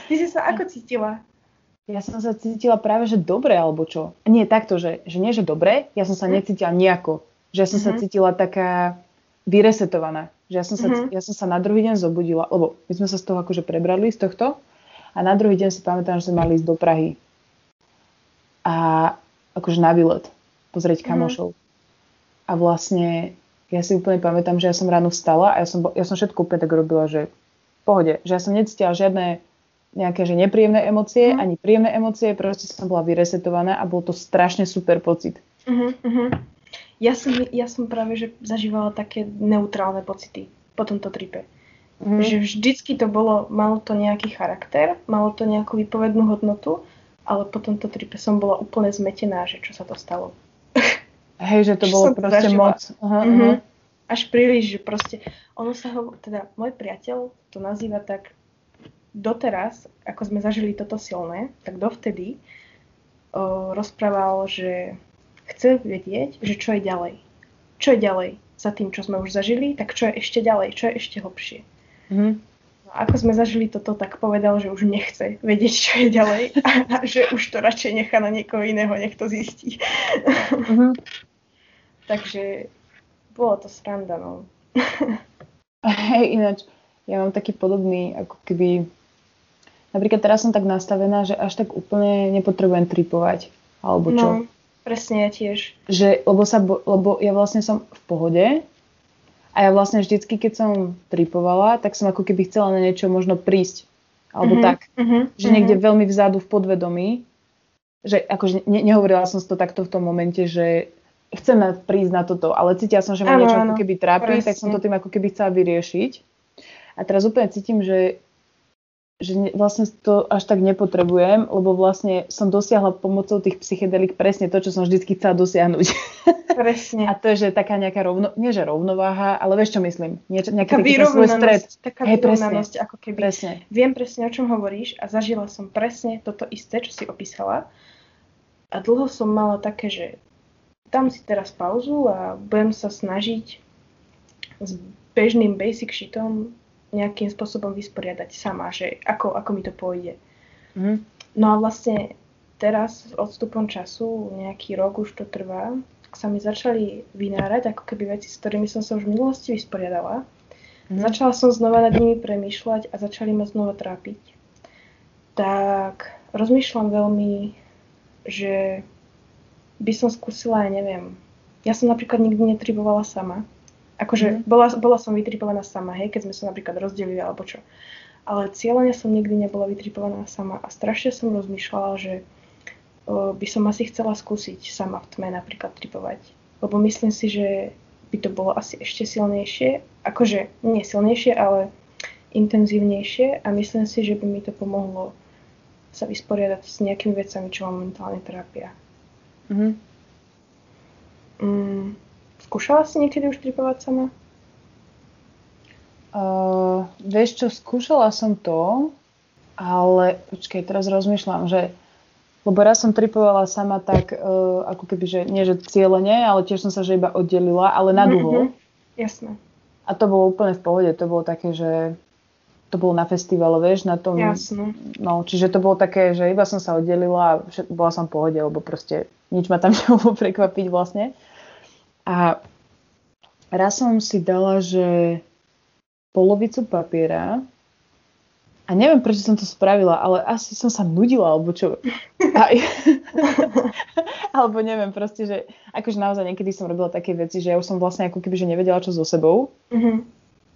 B: Ty si sa ako cítila?
A: Ja som sa cítila práve, že dobre, alebo čo. Nie takto, že, že nie, že dobre, ja som sa mm. necítila nejako. Že ja som mm-hmm. sa cítila taká vyresetovaná. Že ja som, sa, mm-hmm. ja som sa na druhý deň zobudila, lebo my sme sa z toho akože prebrali, z tohto. A na druhý deň si pamätám, že sme mali ísť do Prahy a akože na výlet pozrieť mhm. kamošov. Mm. A vlastne ja si úplne pamätám, že ja som ráno vstala a ja som, ja som všetko úplne tak robila, že v pohode, že ja som necítila žiadne nejaké že nepríjemné emócie, mm. ani príjemné emócie, proste som bola vyresetovaná a bol to strašne super pocit.
B: Uh-huh, uh-huh. Ja, som, ja som práve že zažívala také neutrálne pocity po tomto tripe. Mm. Že vždycky to bolo, malo to nejaký charakter, malo to nejakú výpovednú hodnotu, ale po tomto tripe som bola úplne zmetená, že čo sa to stalo.
A: Hej, že to bolo proste zažila. moc. Aha, mm-hmm.
B: aha. Až príliš, že proste, ono sa ho, teda môj priateľ to nazýva tak doteraz, ako sme zažili toto silné, tak dovtedy o, rozprával, že chce vedieť, že čo je ďalej. Čo je ďalej za tým, čo sme už zažili, tak čo je ešte ďalej, čo je ešte hlbšie. Mm-hmm. Ako sme zažili toto, tak povedal, že už nechce vedieť, čo je ďalej a že už to radšej nechá na niekoho iného, nech to zistí. Mm-hmm. Takže bolo to sranda, no.
A: Hej, ináč, ja mám taký podobný, ako keby... Napríklad teraz som tak nastavená, že až tak úplne nepotrebujem tripovať. Alebo čo? No,
B: presne ja tiež.
A: Že, lebo, sa, lebo ja vlastne som v pohode a ja vlastne vždycky, keď som tripovala, tak som ako keby chcela na niečo možno prísť. Alebo mm-hmm, tak. Mm-hmm, že niekde mm-hmm. veľmi vzadu v podvedomí. Že akože ne, nehovorila som si to takto v tom momente, že chcem prísť na toto, ale cítila som, že ma niečo ako keby trápi, presne. tak som to tým ako keby chcela vyriešiť. A teraz úplne cítim, že že vlastne to až tak nepotrebujem, lebo vlastne som dosiahla pomocou tých psychedelik presne to, čo som vždycky chcela dosiahnuť.
B: Presne.
A: A to je, že taká nejaká rovno, nie že rovnováha, ale vieš čo myslím? Nie, nejaký taký svoj stred.
B: Taká Hej, vyrovnanosť, ako keby. Presne. Viem presne, o čom hovoríš a zažila som presne toto isté, čo si opísala. A dlho som mala také, že dám si teraz pauzu a budem sa snažiť s bežným basic shitom nejakým spôsobom vysporiadať sama, že ako, ako mi to pôjde. Mm. No a vlastne teraz s odstupom času, nejaký rok už to trvá, tak sa mi začali vynárať ako keby veci, s ktorými som sa už v minulosti vysporiadala. Mm. Začala som znova nad nimi premýšľať a začali ma znova trápiť. Tak rozmýšľam veľmi, že by som skúsila, ja neviem, ja som napríklad nikdy netribovala sama. Akože mm. bola, bola som vytripovaná sama, hej, keď sme sa napríklad rozdelili alebo čo. Ale cieľene som nikdy nebola vytripovaná sama a strašne som rozmýšľala, že o, by som asi chcela skúsiť sama v tme napríklad tripovať. Lebo myslím si, že by to bolo asi ešte silnejšie, akože nie silnejšie, ale intenzívnejšie a myslím si, že by mi to pomohlo sa vysporiadať s nejakými vecami, čo ma momentálne trápia. Mm-hmm. Mm, Skúšala si niekedy už tripovať sama?
A: Uh, vieš čo, skúšala som to, ale počkej, teraz rozmýšľam, že lebo raz som tripovala sama tak, uh, ako keby, že nie že cieľene, ale tiež som sa že iba oddelila, ale na dlho.
B: Mm-hmm. Jasné.
A: A to bolo úplne v pohode, to bolo také, že to bolo na festivale, vieš, na tom.
B: Jasné.
A: No, čiže to bolo také, že iba som sa oddelila a bola som v pohode, lebo proste nič ma tam nemohlo prekvapiť vlastne. A raz som si dala, že polovicu papiera a neviem, prečo som to spravila, ale asi som sa nudila, alebo čo. A, alebo neviem, proste, že akože naozaj niekedy som robila také veci, že ja už som vlastne ako keby, že nevedela, čo so sebou. Mm-hmm.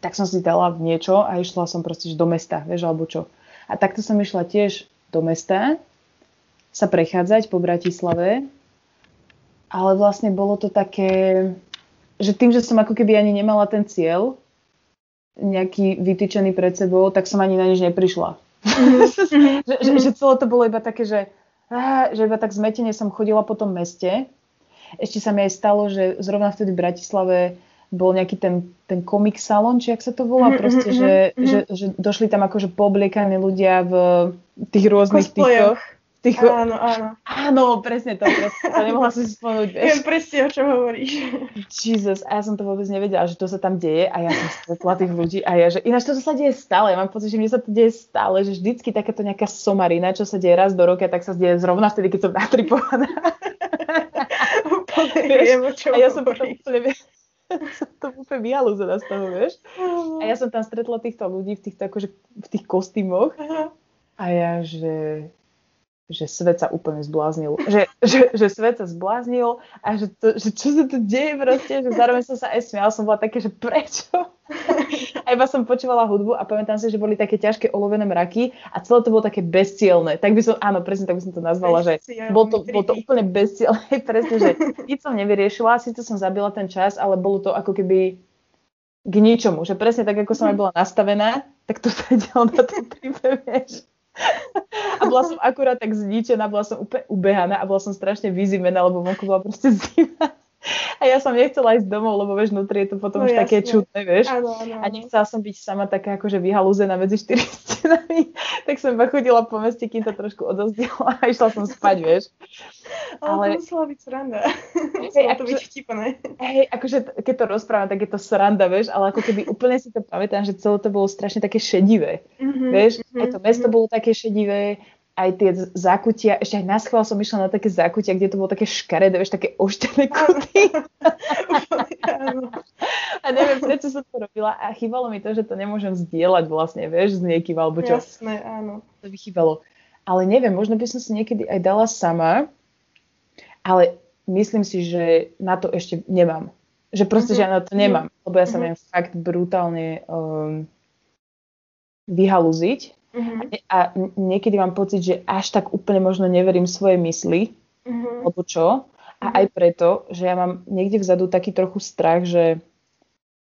A: Tak som si dala niečo a išla som proste že do mesta, vieš, alebo čo. A takto som išla tiež do mesta sa prechádzať po Bratislave ale vlastne bolo to také, že tým, že som ako keby ani nemala ten cieľ nejaký vytýčený pred sebou, tak som ani na nič neprišla. Mhm. že, že, že celé to bolo iba také, že, á, že iba tak zmetene som chodila po tom meste. Ešte sa mi aj stalo, že zrovna vtedy v Bratislave bol nejaký ten, ten komik salon, či ak sa to volá, mhm, proste, mhm, že, že, že došli tam akože poobliekaní ľudia v tých rôznych týchto
B: Tých... Áno, áno.
A: Áno, presne to, presne to. Nemohla som si spomenúť, vieš.
B: Viem presne, o čom hovoríš.
A: Jesus, a ja som to vôbec nevedela, že to sa tam deje a ja som stretla tých ľudí a ja, že ináč to sa deje stále. Ja mám pocit, že mne sa to deje stále, že vždycky takáto nejaká somarina, čo sa deje raz do roka, tak sa deje zrovna vtedy, keď som natripovaná.
B: viem, o čom
A: a ja som potom úplne, som to úplne vyhalúzená z toho, vieš. A ja som tam stretla týchto ľudí v týchto akože v tých kostýmoch a ja, že že svet sa úplne zbláznil. Že, že, že svet sa zbláznil a že, to, že čo sa tu deje proste, že zároveň som sa aj smiala, som bola také, že prečo? A iba som počúvala hudbu a pamätám si, že boli také ťažké olovené mraky a celé to bolo také bezcielne. Tak by som, áno, presne tak by som to nazvala, že bolo to, bolo to úplne bezcielne, presne, že nič som nevyriešila, síce som zabila ten čas, ale bolo to ako keby k ničomu. Že presne tak, ako som aj bola nastavená, tak to sedelo na tom tripe, vieš. A bola som akurát tak zničená, bola som úplne ubehaná a bola som strašne vyzimená, lebo vonku bola proste zima. A ja som nechcela ísť domov, lebo vieš, vnútri je to potom no, už jasne. také čudné, vieš.
B: Áno, áno,
A: A nechcela som byť sama taká akože vyhalúzená medzi štyri stenami. tak som iba chodila po meste, kým to trošku odozdila a išla som spať, vieš.
B: Ale, to musela byť sranda. Hej, to byť vtipné.
A: Hej, akože keď to rozprávam, tak je to sranda, vieš, ale ako keby úplne si to pamätám, že celé to bolo strašne také šedivé. Mm-hmm, vieš, mm-hmm, aj to mesto mm-hmm. bolo také šedivé, aj tie zákutia, ešte aj na schvál som išla na také zákutia, kde to bolo také škaredé, vieš, také oštené kuty. a neviem, prečo som to robila a chýbalo mi to, že to nemôžem zdieľať vlastne, vieš, s niekým alebo čo.
B: Jasné, áno.
A: To by chýbalo. Ale neviem, možno by som si niekedy aj dala sama, ale myslím si, že na to ešte nemám. Že proste, uh-huh. že ja na to nemám, lebo ja sa uh-huh. viem fakt brutálne um, vyhalúziť Uh-huh. A niekedy mám pocit, že až tak úplne možno neverím svoje mysli, uh-huh. alebo čo. A uh-huh. aj preto, že ja mám niekde vzadu taký trochu strach, že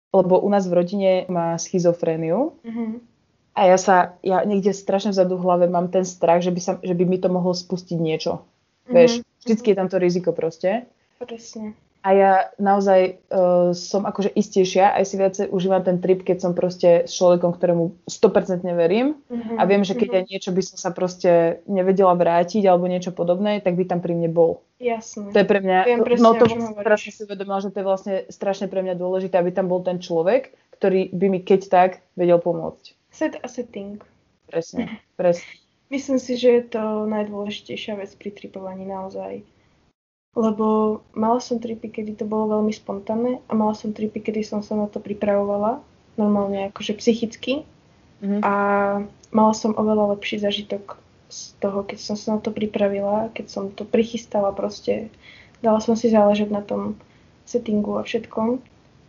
A: lebo u nás v rodine má schizofréniu uh-huh. a ja sa, ja niekde strašne vzadu v hlave mám ten strach, že by, sa, že by mi to mohlo spustiť niečo. Uh-huh. Vieš, vždycky je tam to riziko proste.
B: Presne
A: a ja naozaj uh, som akože istejšia, aj si viacej užívam ten trip, keď som proste s človekom, ktorému 100% verím mm-hmm. a viem, že keď mm-hmm. aj niečo by som sa proste nevedela vrátiť alebo niečo podobné, tak by tam pri mne bol.
B: Jasne.
A: To je pre mňa, viem presne, no to teraz si uvedomila, že to je vlastne strašne pre mňa dôležité, aby tam bol ten človek, ktorý by mi keď tak vedel pomôcť.
B: Set a setting.
A: Presne, presne.
B: Myslím si, že je to najdôležitejšia vec pri tripovaní naozaj lebo mala som tripy, kedy to bolo veľmi spontánne a mala som tripy, kedy som sa na to pripravovala normálne akože psychicky mm-hmm. a mala som oveľa lepší zažitok z toho, keď som sa na to pripravila, keď som to prichystala proste, dala som si záležať na tom settingu a všetkom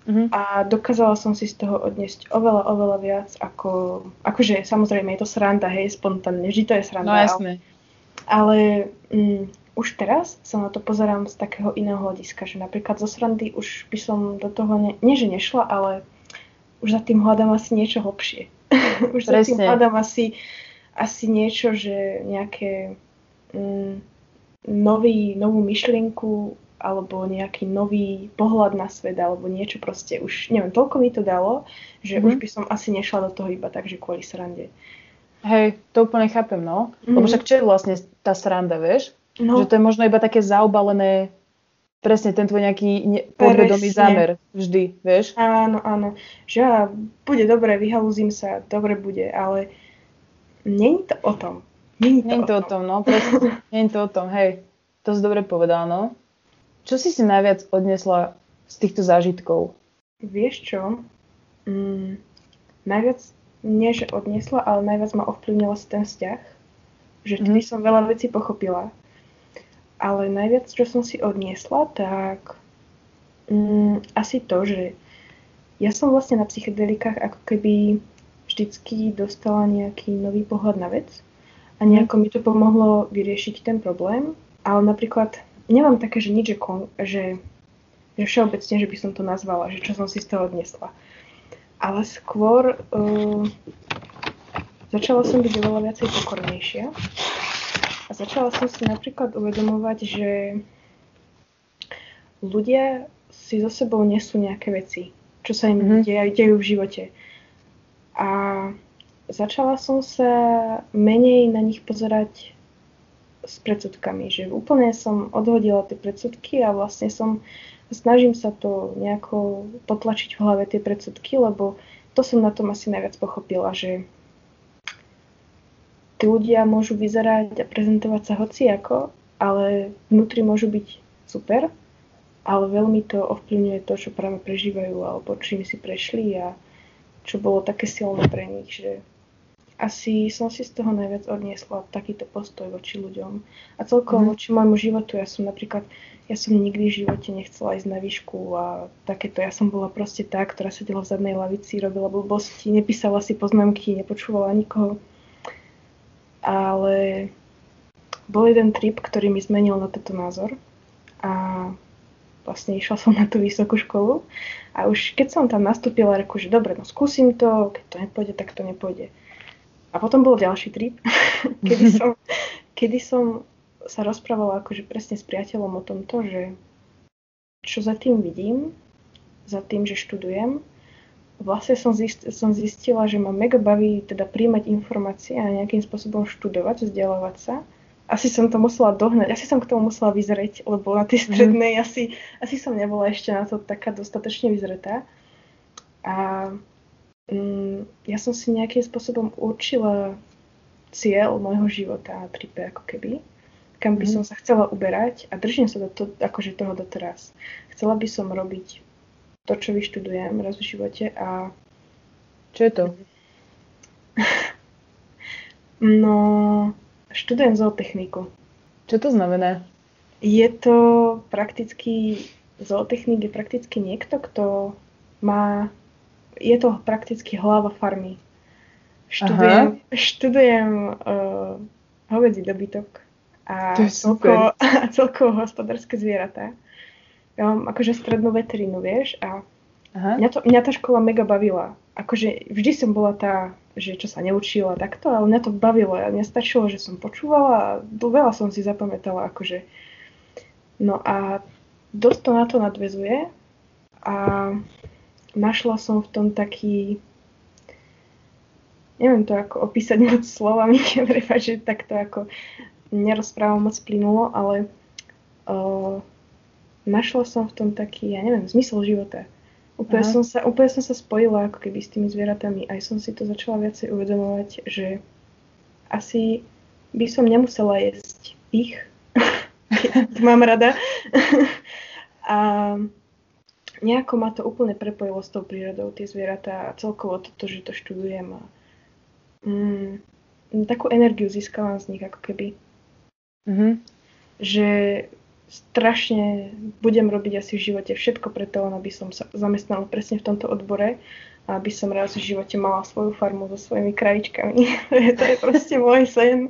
B: mm-hmm. a dokázala som si z toho odniesť oveľa, oveľa viac ako, akože samozrejme je to sranda, hej, spontánne, vždy to je sranda.
A: No jasné.
B: Ale, ale mm, už teraz sa na to pozerám z takého iného hľadiska, že napríklad zo srandy už by som do toho, ne, nie že nešla, ale už za tým hľadám asi niečo hlbšie. už Presne. za tým hľadám asi, asi niečo, že nejaké mm, nový, novú myšlienku alebo nejaký nový pohľad na svet alebo niečo proste už, neviem, toľko mi to dalo, že mm-hmm. už by som asi nešla do toho iba tak, že kvôli srande.
A: Hej, to úplne chápem, no. Mm-hmm. Lebo však čo je vlastne tá sranda, vieš? No. Že to je možno iba také zaobalené, presne ten tvoj nejaký ne- podvedomý zámer vždy, vieš?
B: Áno, áno. Že ja, bude dobre, vyhalúzim sa, dobre bude, ale není to o tom.
A: Není to, není to o, tom. no, presne. není to o tom, hej. To si dobre povedal, no. Čo si si najviac odnesla z týchto zážitkov?
B: Vieš čo? Mm, najviac, nie že odnesla, ale najviac ma ovplyvnila ten vzťah. Že vtedy mm. som veľa vecí pochopila ale najviac, čo som si odniesla, tak mm, asi to, že ja som vlastne na psychedelikách ako keby vždycky dostala nejaký nový pohľad na vec a nejako mi to pomohlo vyriešiť ten problém. Ale napríklad nemám také, že nič, že, že, všeobecne, že by som to nazvala, že čo som si z toho odniesla. Ale skôr uh, začala som byť oveľa viacej pokornejšia začala som si napríklad uvedomovať, že ľudia si so sebou nesú nejaké veci, čo sa im mm-hmm. dejú, dejú v živote. A začala som sa menej na nich pozerať s predsudkami, že úplne som odhodila tie predsudky a vlastne som snažím sa to nejako potlačiť v hlave tie predsudky, lebo to som na tom asi najviac pochopila, že tí ľudia môžu vyzerať a prezentovať sa hociako, ale vnútri môžu byť super, ale veľmi to ovplyvňuje to, čo práve prežívajú alebo čím si prešli a čo bolo také silné pre nich, že asi som si z toho najviac odniesla takýto postoj voči ľuďom. A celkovo mm. voči môjmu životu, ja som napríklad, ja som nikdy v živote nechcela ísť na výšku a takéto, ja som bola proste tá, ktorá sedela v zadnej lavici, robila blbosti, nepísala si poznámky, nepočúvala nikoho ale bol jeden trip, ktorý mi zmenil na tento názor. A vlastne išla som na tú vysokú školu. A už keď som tam nastúpila, reku, že dobre, no skúsim to, keď to nepôjde, tak to nepôjde. A potom bol ďalší trip, kedy som, kedy som sa rozprávala akože presne s priateľom o tomto, že čo za tým vidím, za tým, že študujem, vlastne som, zist, som zistila, že ma mega baví teda príjmať informácie a nejakým spôsobom študovať, vzdelávať sa asi som to musela dohnať, asi som k tomu musela vyzrieť, lebo na tej mhm. strednej mm. asi, asi som nebola ešte na to taká dostatočne vyzretá. A mm, ja som si nejakým spôsobom určila cieľ môjho života a tripe ako keby, kam by mm. som sa chcela uberať a držím sa do to, akože toho doteraz. Chcela by som robiť to, čo vyštudujem raz v živote a...
A: Čo je to?
B: no, Študujem zootechniku.
A: Čo to znamená?
B: Je to prakticky, zootechnik je prakticky niekto, kto má, je to prakticky hlava farmy. Študujem, študujem uh, hovedzí dobytok a celkovo, a celkovo hospodárske zvieratá. Ja mám akože strednú veterínu, vieš, a Aha. Mňa, to, mňa tá škola mega bavila. Akože vždy som bola tá že čo sa neučila takto, ale mňa to bavilo. Mňa stačilo, že som počúvala a veľa som si zapamätala. Akože. No a dosť to na to nadvezuje a našla som v tom taký neviem to ako opísať moc slovami, prepáč, že takto ako nerozprávam moc plynulo, ale uh, našla som v tom taký, ja neviem, zmysel života. Úplne som, sa, úplne som sa spojila ako keby s tými zvieratami. Aj som si to začala viacej uvedomovať, že asi by som nemusela jesť ich, keď mám rada. a nejako ma to úplne prepojilo s tou prírodou, tie zvieratá a celkovo toto, že to študujem. A, mm, takú energiu získavam z nich ako keby. Mm-hmm. Že strašne budem robiť asi v živote všetko preto, aby som sa zamestnala presne v tomto odbore a aby som raz v živote mala svoju farmu so svojimi kravičkami. to je proste môj sen.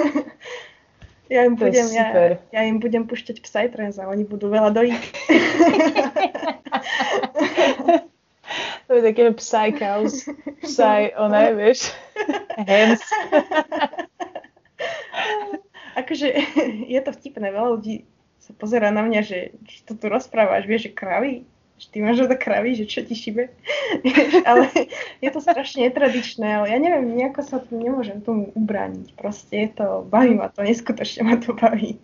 B: ja, im budem, ja, ja im budem pušťať psytrance a oni budú veľa dojiť.
A: to je také psy cows, psy, vieš, hens
B: akože je to vtipné, veľa ľudí sa pozera na mňa, že čo to tu rozprávaš, vieš, že kravy, že ty máš do kravy, že čo ti šibe. ale je to strašne netradičné, ale ja neviem, nejako sa tu nemôžem tomu ubrániť. Proste je to, baví ma to, neskutočne ma to baví.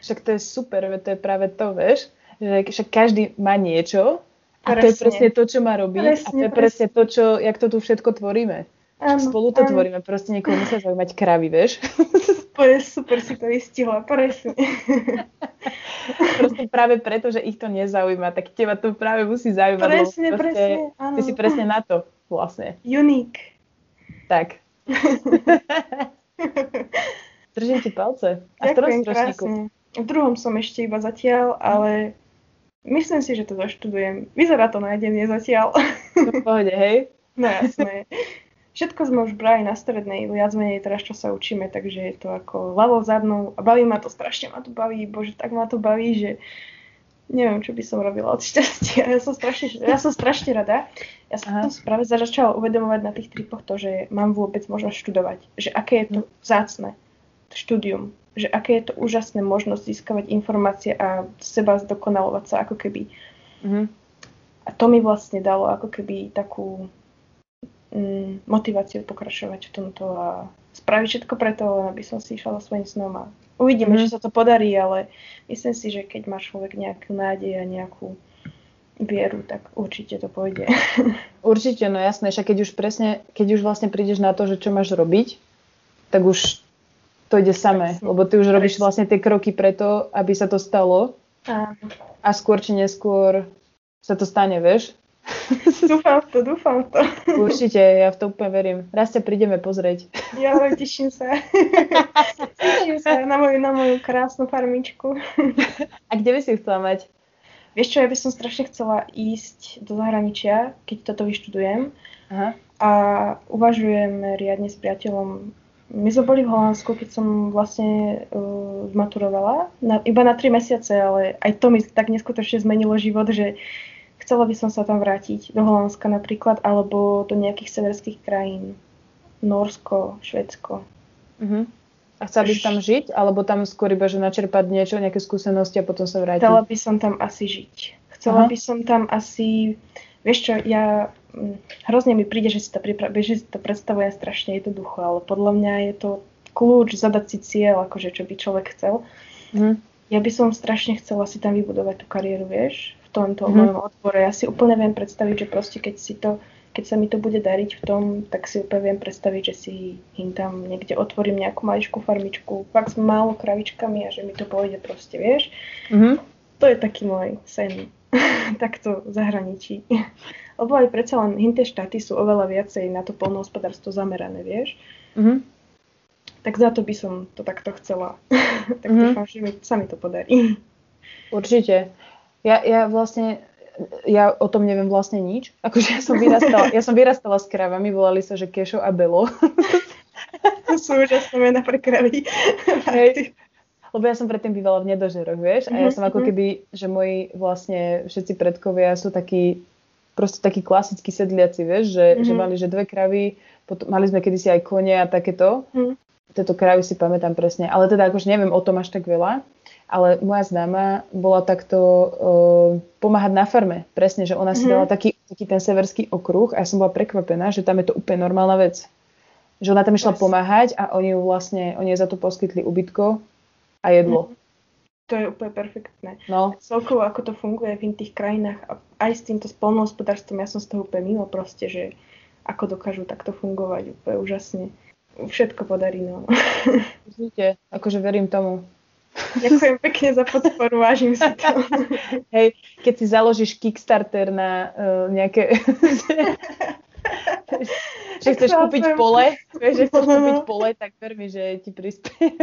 A: Však to je super, to je práve to, vieš, že však každý má niečo a presne. to je presne to, čo má robiť presne, a to je presne, presne to, čo, jak to tu všetko tvoríme. Áno, Spolu to áno. tvoríme, proste niekoho musia zaujímať kravy, vieš.
B: Úplne super si to vystihla, presne.
A: proste práve preto, že ich to nezaujíma, tak teba to práve musí zaujímať.
B: Presne, proste, presne, áno.
A: Ty si presne na to vlastne.
B: Unique.
A: Tak. Držím ti palce. A
B: v krásne. V druhom som ešte iba zatiaľ, ale myslím si, že to zaštudujem. Vyzerá to jeden zatiaľ.
A: v pohode, hej?
B: No jasné všetko sme už brali na strednej, viac menej teraz, čo sa učíme, takže je to ako ľavou zadnou a baví ma to, strašne ma to baví, bože, tak ma to baví, že neviem, čo by som robila od šťastia. Ja som strašne, ja som strašne rada. Ja som Aha. práve začala uvedomovať na tých tripoch to, že mám vôbec možnosť študovať. Že aké je to vzácne štúdium. Že aké je to úžasné možnosť získavať informácie a seba zdokonalovať sa ako keby. Mm-hmm. A to mi vlastne dalo ako keby takú motiváciu pokračovať v tomto a spraviť všetko preto, aby som si išla svojim snom a uvidíme, mm. či sa to podarí, ale myslím si, že keď má človek nejakú nádej a nejakú vieru, tak určite to pôjde.
A: Určite, no jasné, však keď už presne, keď už vlastne prídeš na to, že čo máš robiť, tak už to ide samé, presne. lebo ty už robíš vlastne tie kroky preto, aby sa to stalo. Áno. A skôr či neskôr sa to stane, vieš?
B: Dúfam v to, dúfam v to.
A: Určite, ja v to úplne verím. Raz ťa prídeme pozrieť.
B: Ja teším sa. teším sa na moju, na moju krásnu farmičku.
A: A kde by si chcela mať?
B: Vieš čo, ja by som strašne chcela ísť do zahraničia, keď toto vyštudujem. Aha. A uvažujem riadne s priateľom my sme boli v Holandsku, keď som vlastne uh, zmaturovala, na, iba na tri mesiace, ale aj to mi tak neskutočne zmenilo život, že chcela by som sa tam vrátiť do Holandska napríklad, alebo do nejakých severských krajín. Norsko, Švedsko.
A: Uh-huh. A chcela by tam žiť, alebo tam skôr iba, že načerpať niečo, nejaké skúsenosti a potom sa vrátiť?
B: Chcela by som tam asi žiť. Chcela Aha. by som tam asi, vieš čo, ja Mm, hrozne mi príde, že si to, pripra- že si to predstavuje strašne jednoducho, ale podľa mňa je to kľúč zadať si cieľ, akože čo by človek chcel. Mm. Ja by som strašne chcela si tam vybudovať tú kariéru, vieš, v tomto mm. mojom odbore. Ja si úplne viem predstaviť, že proste keď si to keď sa mi to bude dariť v tom, tak si úplne viem predstaviť, že si im tam niekde otvorím nejakú maličkú farmičku, fakt s málo kravičkami a že mi to pôjde proste, vieš. Mm-hmm. To je taký môj sen. takto v zahraničí. Lebo aj predsa len hinte štáty sú oveľa viacej na to polnohospodárstvo zamerané, vieš. Mm-hmm. Tak za to by som to takto chcela. tak mm-hmm. dúfam, že mi, sa mi to podarí.
A: Určite. Ja, ja vlastne ja o tom neviem vlastne nič. Akože ja som vyrastala, ja som vyrastala s kravami, volali sa, že Kešo a Belo.
B: sú úžasné mená pre kravy.
A: Hej lebo ja som predtým bývala v nedožeroch, vieš, a ja mhm, som ako mhm. keby, že moji vlastne všetci predkovia sú takí, proste takí klasickí sedliaci, vieš, že, mm-hmm. že mali, že dve kravy, potom, mali sme kedysi aj kone a takéto. Mm. Tieto kravy si pamätám presne, ale teda akože neviem o tom až tak veľa, ale moja známa bola takto uh, pomáhať na farme, presne, že ona si mm-hmm. dala taký, taký ten severský okruh a ja som bola prekvapená, že tam je to úplne normálna vec. Že ona tam išla yes. pomáhať a oni ju vlastne, oni jej za to poskytli ubytko a jedlo.
B: To je úplne perfektné. No. Celkovo, ako to funguje v tých krajinách a aj s týmto spolnohospodárstvom, ja som z toho úplne mimo proste, že ako dokážu takto fungovať, úplne úžasne. Všetko podarí, no.
A: Určite, akože verím tomu.
B: Ďakujem pekne za podporu, vážim si to.
A: Hej, keď si založíš Kickstarter na uh, nejaké že chceš kúpiť pole, vieš, že chceš kúpiť pole, tak ver mi, že ti prispiem.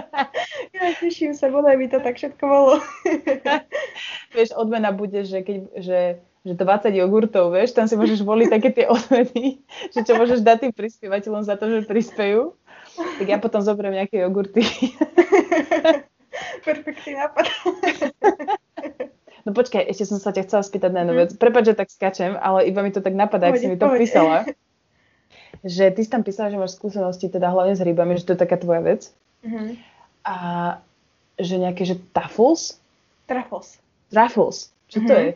B: ja teším sa, bodaj by to tak všetko bolo.
A: vieš, odmena bude, že, keď, že, že 20 jogurtov, vieš, tam si môžeš voliť také tie odmeny, že čo môžeš dať tým prispievateľom za to, že prispejú. Tak ja potom zoberiem nejaké jogurty.
B: Perfektný nápad.
A: No počkaj, ešte som sa ťa chcela spýtať na jednu vec. Prepač, že tak skačem, ale iba mi to tak napadá, ak si mi to písala. Že ty si tam písala, že máš skúsenosti teda hlavne s rybami, že to je taká tvoja vec. Uh-huh. A že nejaké, že truffles?
B: Truffles.
A: Truffles. Čo uh-huh. to mhm. je?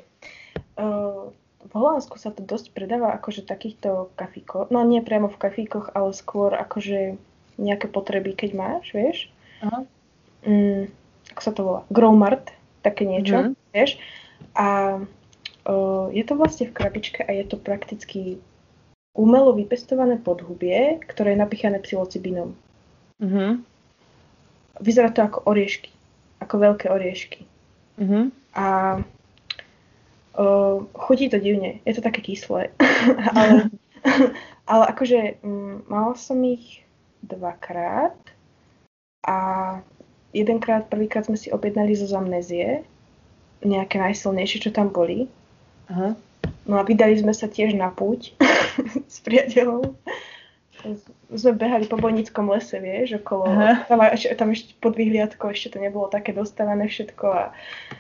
B: Uh, v Holandsku sa to dosť predáva akože takýchto kafíkoch. No nie priamo v kafíkoch, ale skôr akože nejaké potreby, keď máš, vieš. Uh-huh. Mm, ako sa to volá? Growmart také niečo, mm-hmm. vieš. A o, je to vlastne v krabičke a je to prakticky umelo vypestované podhubie, ktoré je napichané psilocibinom. Mm-hmm. Vyzerá to ako oriešky, ako veľké oriešky. Mm-hmm. A o, chutí to divne, je to také kyslé, ale, ale akože m, mm, mala som ich dvakrát a jedenkrát, prvýkrát sme si objednali zo zamnézie, nejaké najsilnejšie, čo tam boli. Aha. No a vydali sme sa tiež na púť s priateľom. Sme behali po bojnickom lese, vieš, okolo. Tam, tam ešte pod vyhliadkou ešte to nebolo také dostávané všetko a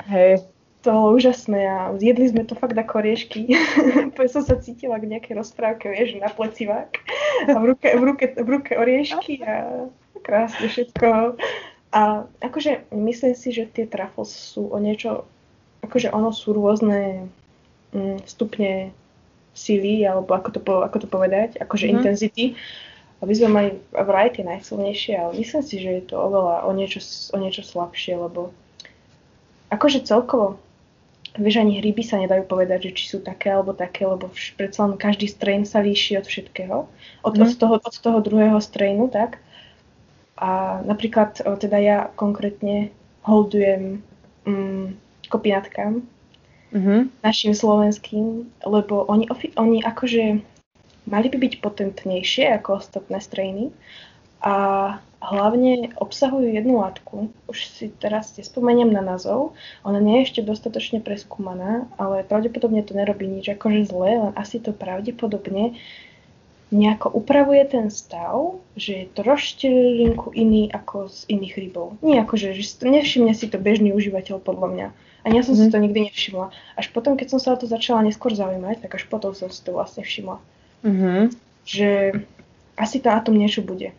B: Hej. To bolo úžasné a zjedli sme to fakt ako riešky. Som sa cítila k nejakej rozprávke, vieš, na plecivák a v ruke, v ruke, v ruke oriešky a krásne všetko. A akože myslím si, že tie truffles sú o niečo, akože ono sú rôzne mm, stupne sily, alebo ako to, ako to povedať, akože mm. intenzity. A my sme mali vraj tie najsilnejšie, ale myslím si, že je to oveľa o niečo, o niečo slabšie, lebo akože celkovo, vieš, ani hryby sa nedajú povedať, že či sú také alebo také, lebo predsa len každý strain sa líši od všetkého, od, mm. od, toho, od toho druhého strainu, tak. A napríklad teda ja konkrétne holdujem um, kopinatkám, mm-hmm. našim slovenským, lebo oni, oni akože mali by byť potentnejšie ako ostatné strejny a hlavne obsahujú jednu látku, už si teraz nespomeniem na názov, ona nie je ešte dostatočne preskúmaná, ale pravdepodobne to nerobí nič akože zlé, len asi to pravdepodobne nejako upravuje ten stav, že je to roštilinku iný ako z iných rybov. Nie ako, že, nevšimne si to bežný užívateľ podľa mňa. Ani ja som mm. si mhm. to nikdy nevšimla. Až potom, keď som sa o to začala neskôr zaujímať, tak až potom som si to vlastne všimla. Mm-hmm. Že asi to na tom niečo bude.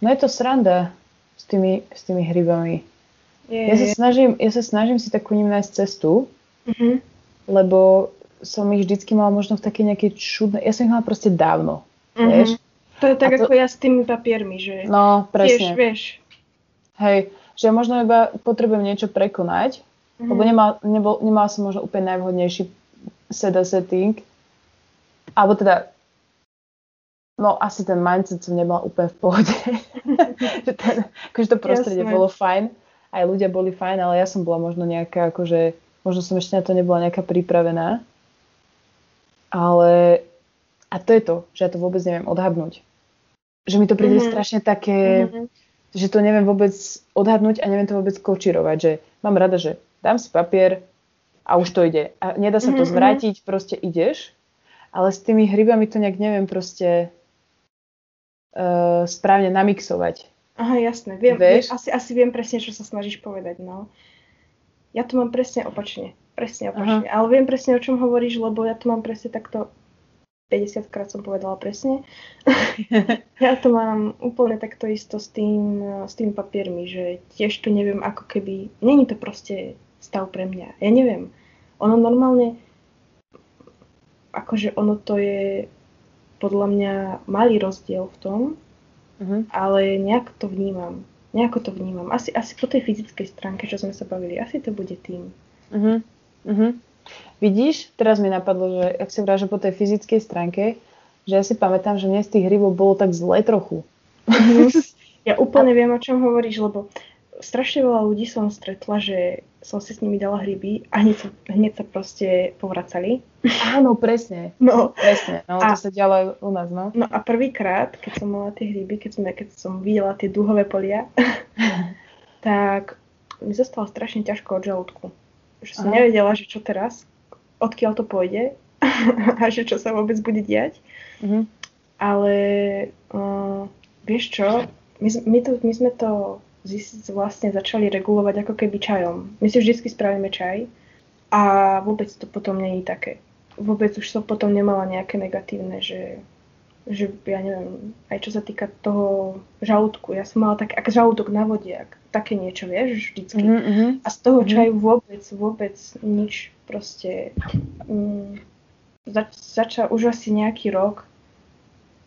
A: No je to sranda s tými, s tými hrybami. Je, ja, sa snažím, ja sa snažím si takú ním nájsť cestu, mm-hmm. lebo som ich vždycky mala možno v také nejakej čudnej... Ja som ich mala proste dávno, mm-hmm. vieš?
B: To je tak to... ako ja s tými papiermi, že...
A: No, presne.
B: Vieš, vieš.
A: Hej, že možno iba potrebujem niečo prekonať, mm-hmm. lebo nemal, nebol, nemala som možno úplne najvhodnejší seda setting. Alebo teda No asi ten mindset som nebola úplne v pohode. že ten, akože to prostredie Jasne. bolo fajn, aj ľudia boli fajn, ale ja som bola možno nejaká, akože, možno som ešte na to nebola nejaká pripravená. Ale, a to je to, že ja to vôbec neviem odhadnúť. Že mi to príde mm-hmm. strašne také, mm-hmm. že to neviem vôbec odhadnúť a neviem to vôbec kočírovať, že mám rada, že dám si papier a už to ide. A nedá sa to mm-hmm. zvrátiť, proste ideš. Ale s tými hrybami to nejak neviem proste uh, správne namixovať.
B: Aha, jasné. Viem, Vieš? asi, asi viem presne, čo sa snažíš povedať. No. Ja to mám presne opačne. Presne opačne. Aha. Ale viem presne, o čom hovoríš, lebo ja to mám presne takto 50 krát som povedala presne. ja to mám úplne takto isto s tým, s tým papiermi, že tiež to neviem ako keby... Není to proste stav pre mňa. Ja neviem. Ono normálne akože ono to je podľa mňa malý rozdiel v tom, uh-huh. ale nejak to vnímam. Nejako to vnímam. Asi, asi po tej fyzickej stránke, čo sme sa bavili, asi to bude tým.
A: Uh-huh. Uh-huh. Vidíš, teraz mi napadlo, že ak si vráža po tej fyzickej stránke, že ja si pamätám, že mne z tých rybov bolo tak zle trochu.
B: Uh-huh. Ja úplne A... viem, o čom hovoríš, lebo strašne veľa ľudí som stretla, že som si s nimi dala hryby a hneď sa, hneď sa proste povracali.
A: Áno, presne. No. Presne, no a, to sa dialo aj u nás, no.
B: No a prvýkrát, keď som mala tie hryby, keď, sme, keď som videla tie dúhové polia, tak mi zostalo strašne ťažko od žalúdku. Že som Aha. nevedela, že čo teraz, odkiaľ to pôjde a že čo sa vôbec bude diať. Uh-huh. Ale uh, vieš čo, my, my, to, my sme to vlastne začali regulovať ako keby čajom. My si vždy spravíme čaj a vôbec to potom nie je také. Vôbec už som potom nemala nejaké negatívne, že, že ja neviem, aj čo sa týka toho žalúdku. Ja som mala tak, ak žalúdok na vode, ak, také niečo, vieš, vždycky. Mm-hmm. A z toho mhm. čaju vôbec, vôbec nič proste... Mm, zač, začal už asi nejaký rok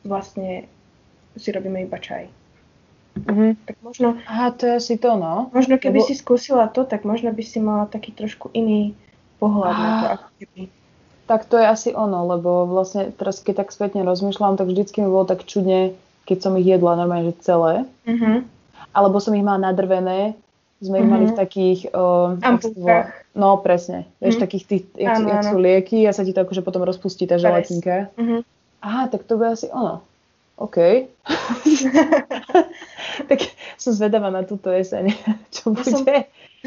B: vlastne si robíme iba čaj.
A: Mm-hmm. Tak možno... Aha, to je asi to, no.
B: Možno keby Lebo... si skúsila to, tak možno by si mala taký trošku iný pohľad ah. na to, ako keby.
A: Tak to je asi ono, lebo vlastne teraz keď tak spätne rozmýšľam, tak vždycky mi bolo tak čudne, keď som ich jedla normálne, že celé. Mm-hmm. Alebo som ich mala nadrvené, sme ich mm-hmm. mali v mhm. takých...
B: Uh,
A: no, presne. Mm-hmm. Takých tých, jak, jak sú lieky a sa ti to akože potom rozpustí tá želatinka. Mm-hmm. Aha, tak to by asi ono. OK. tak som zvedavá na túto jeseň, čo bude.
B: Ja som,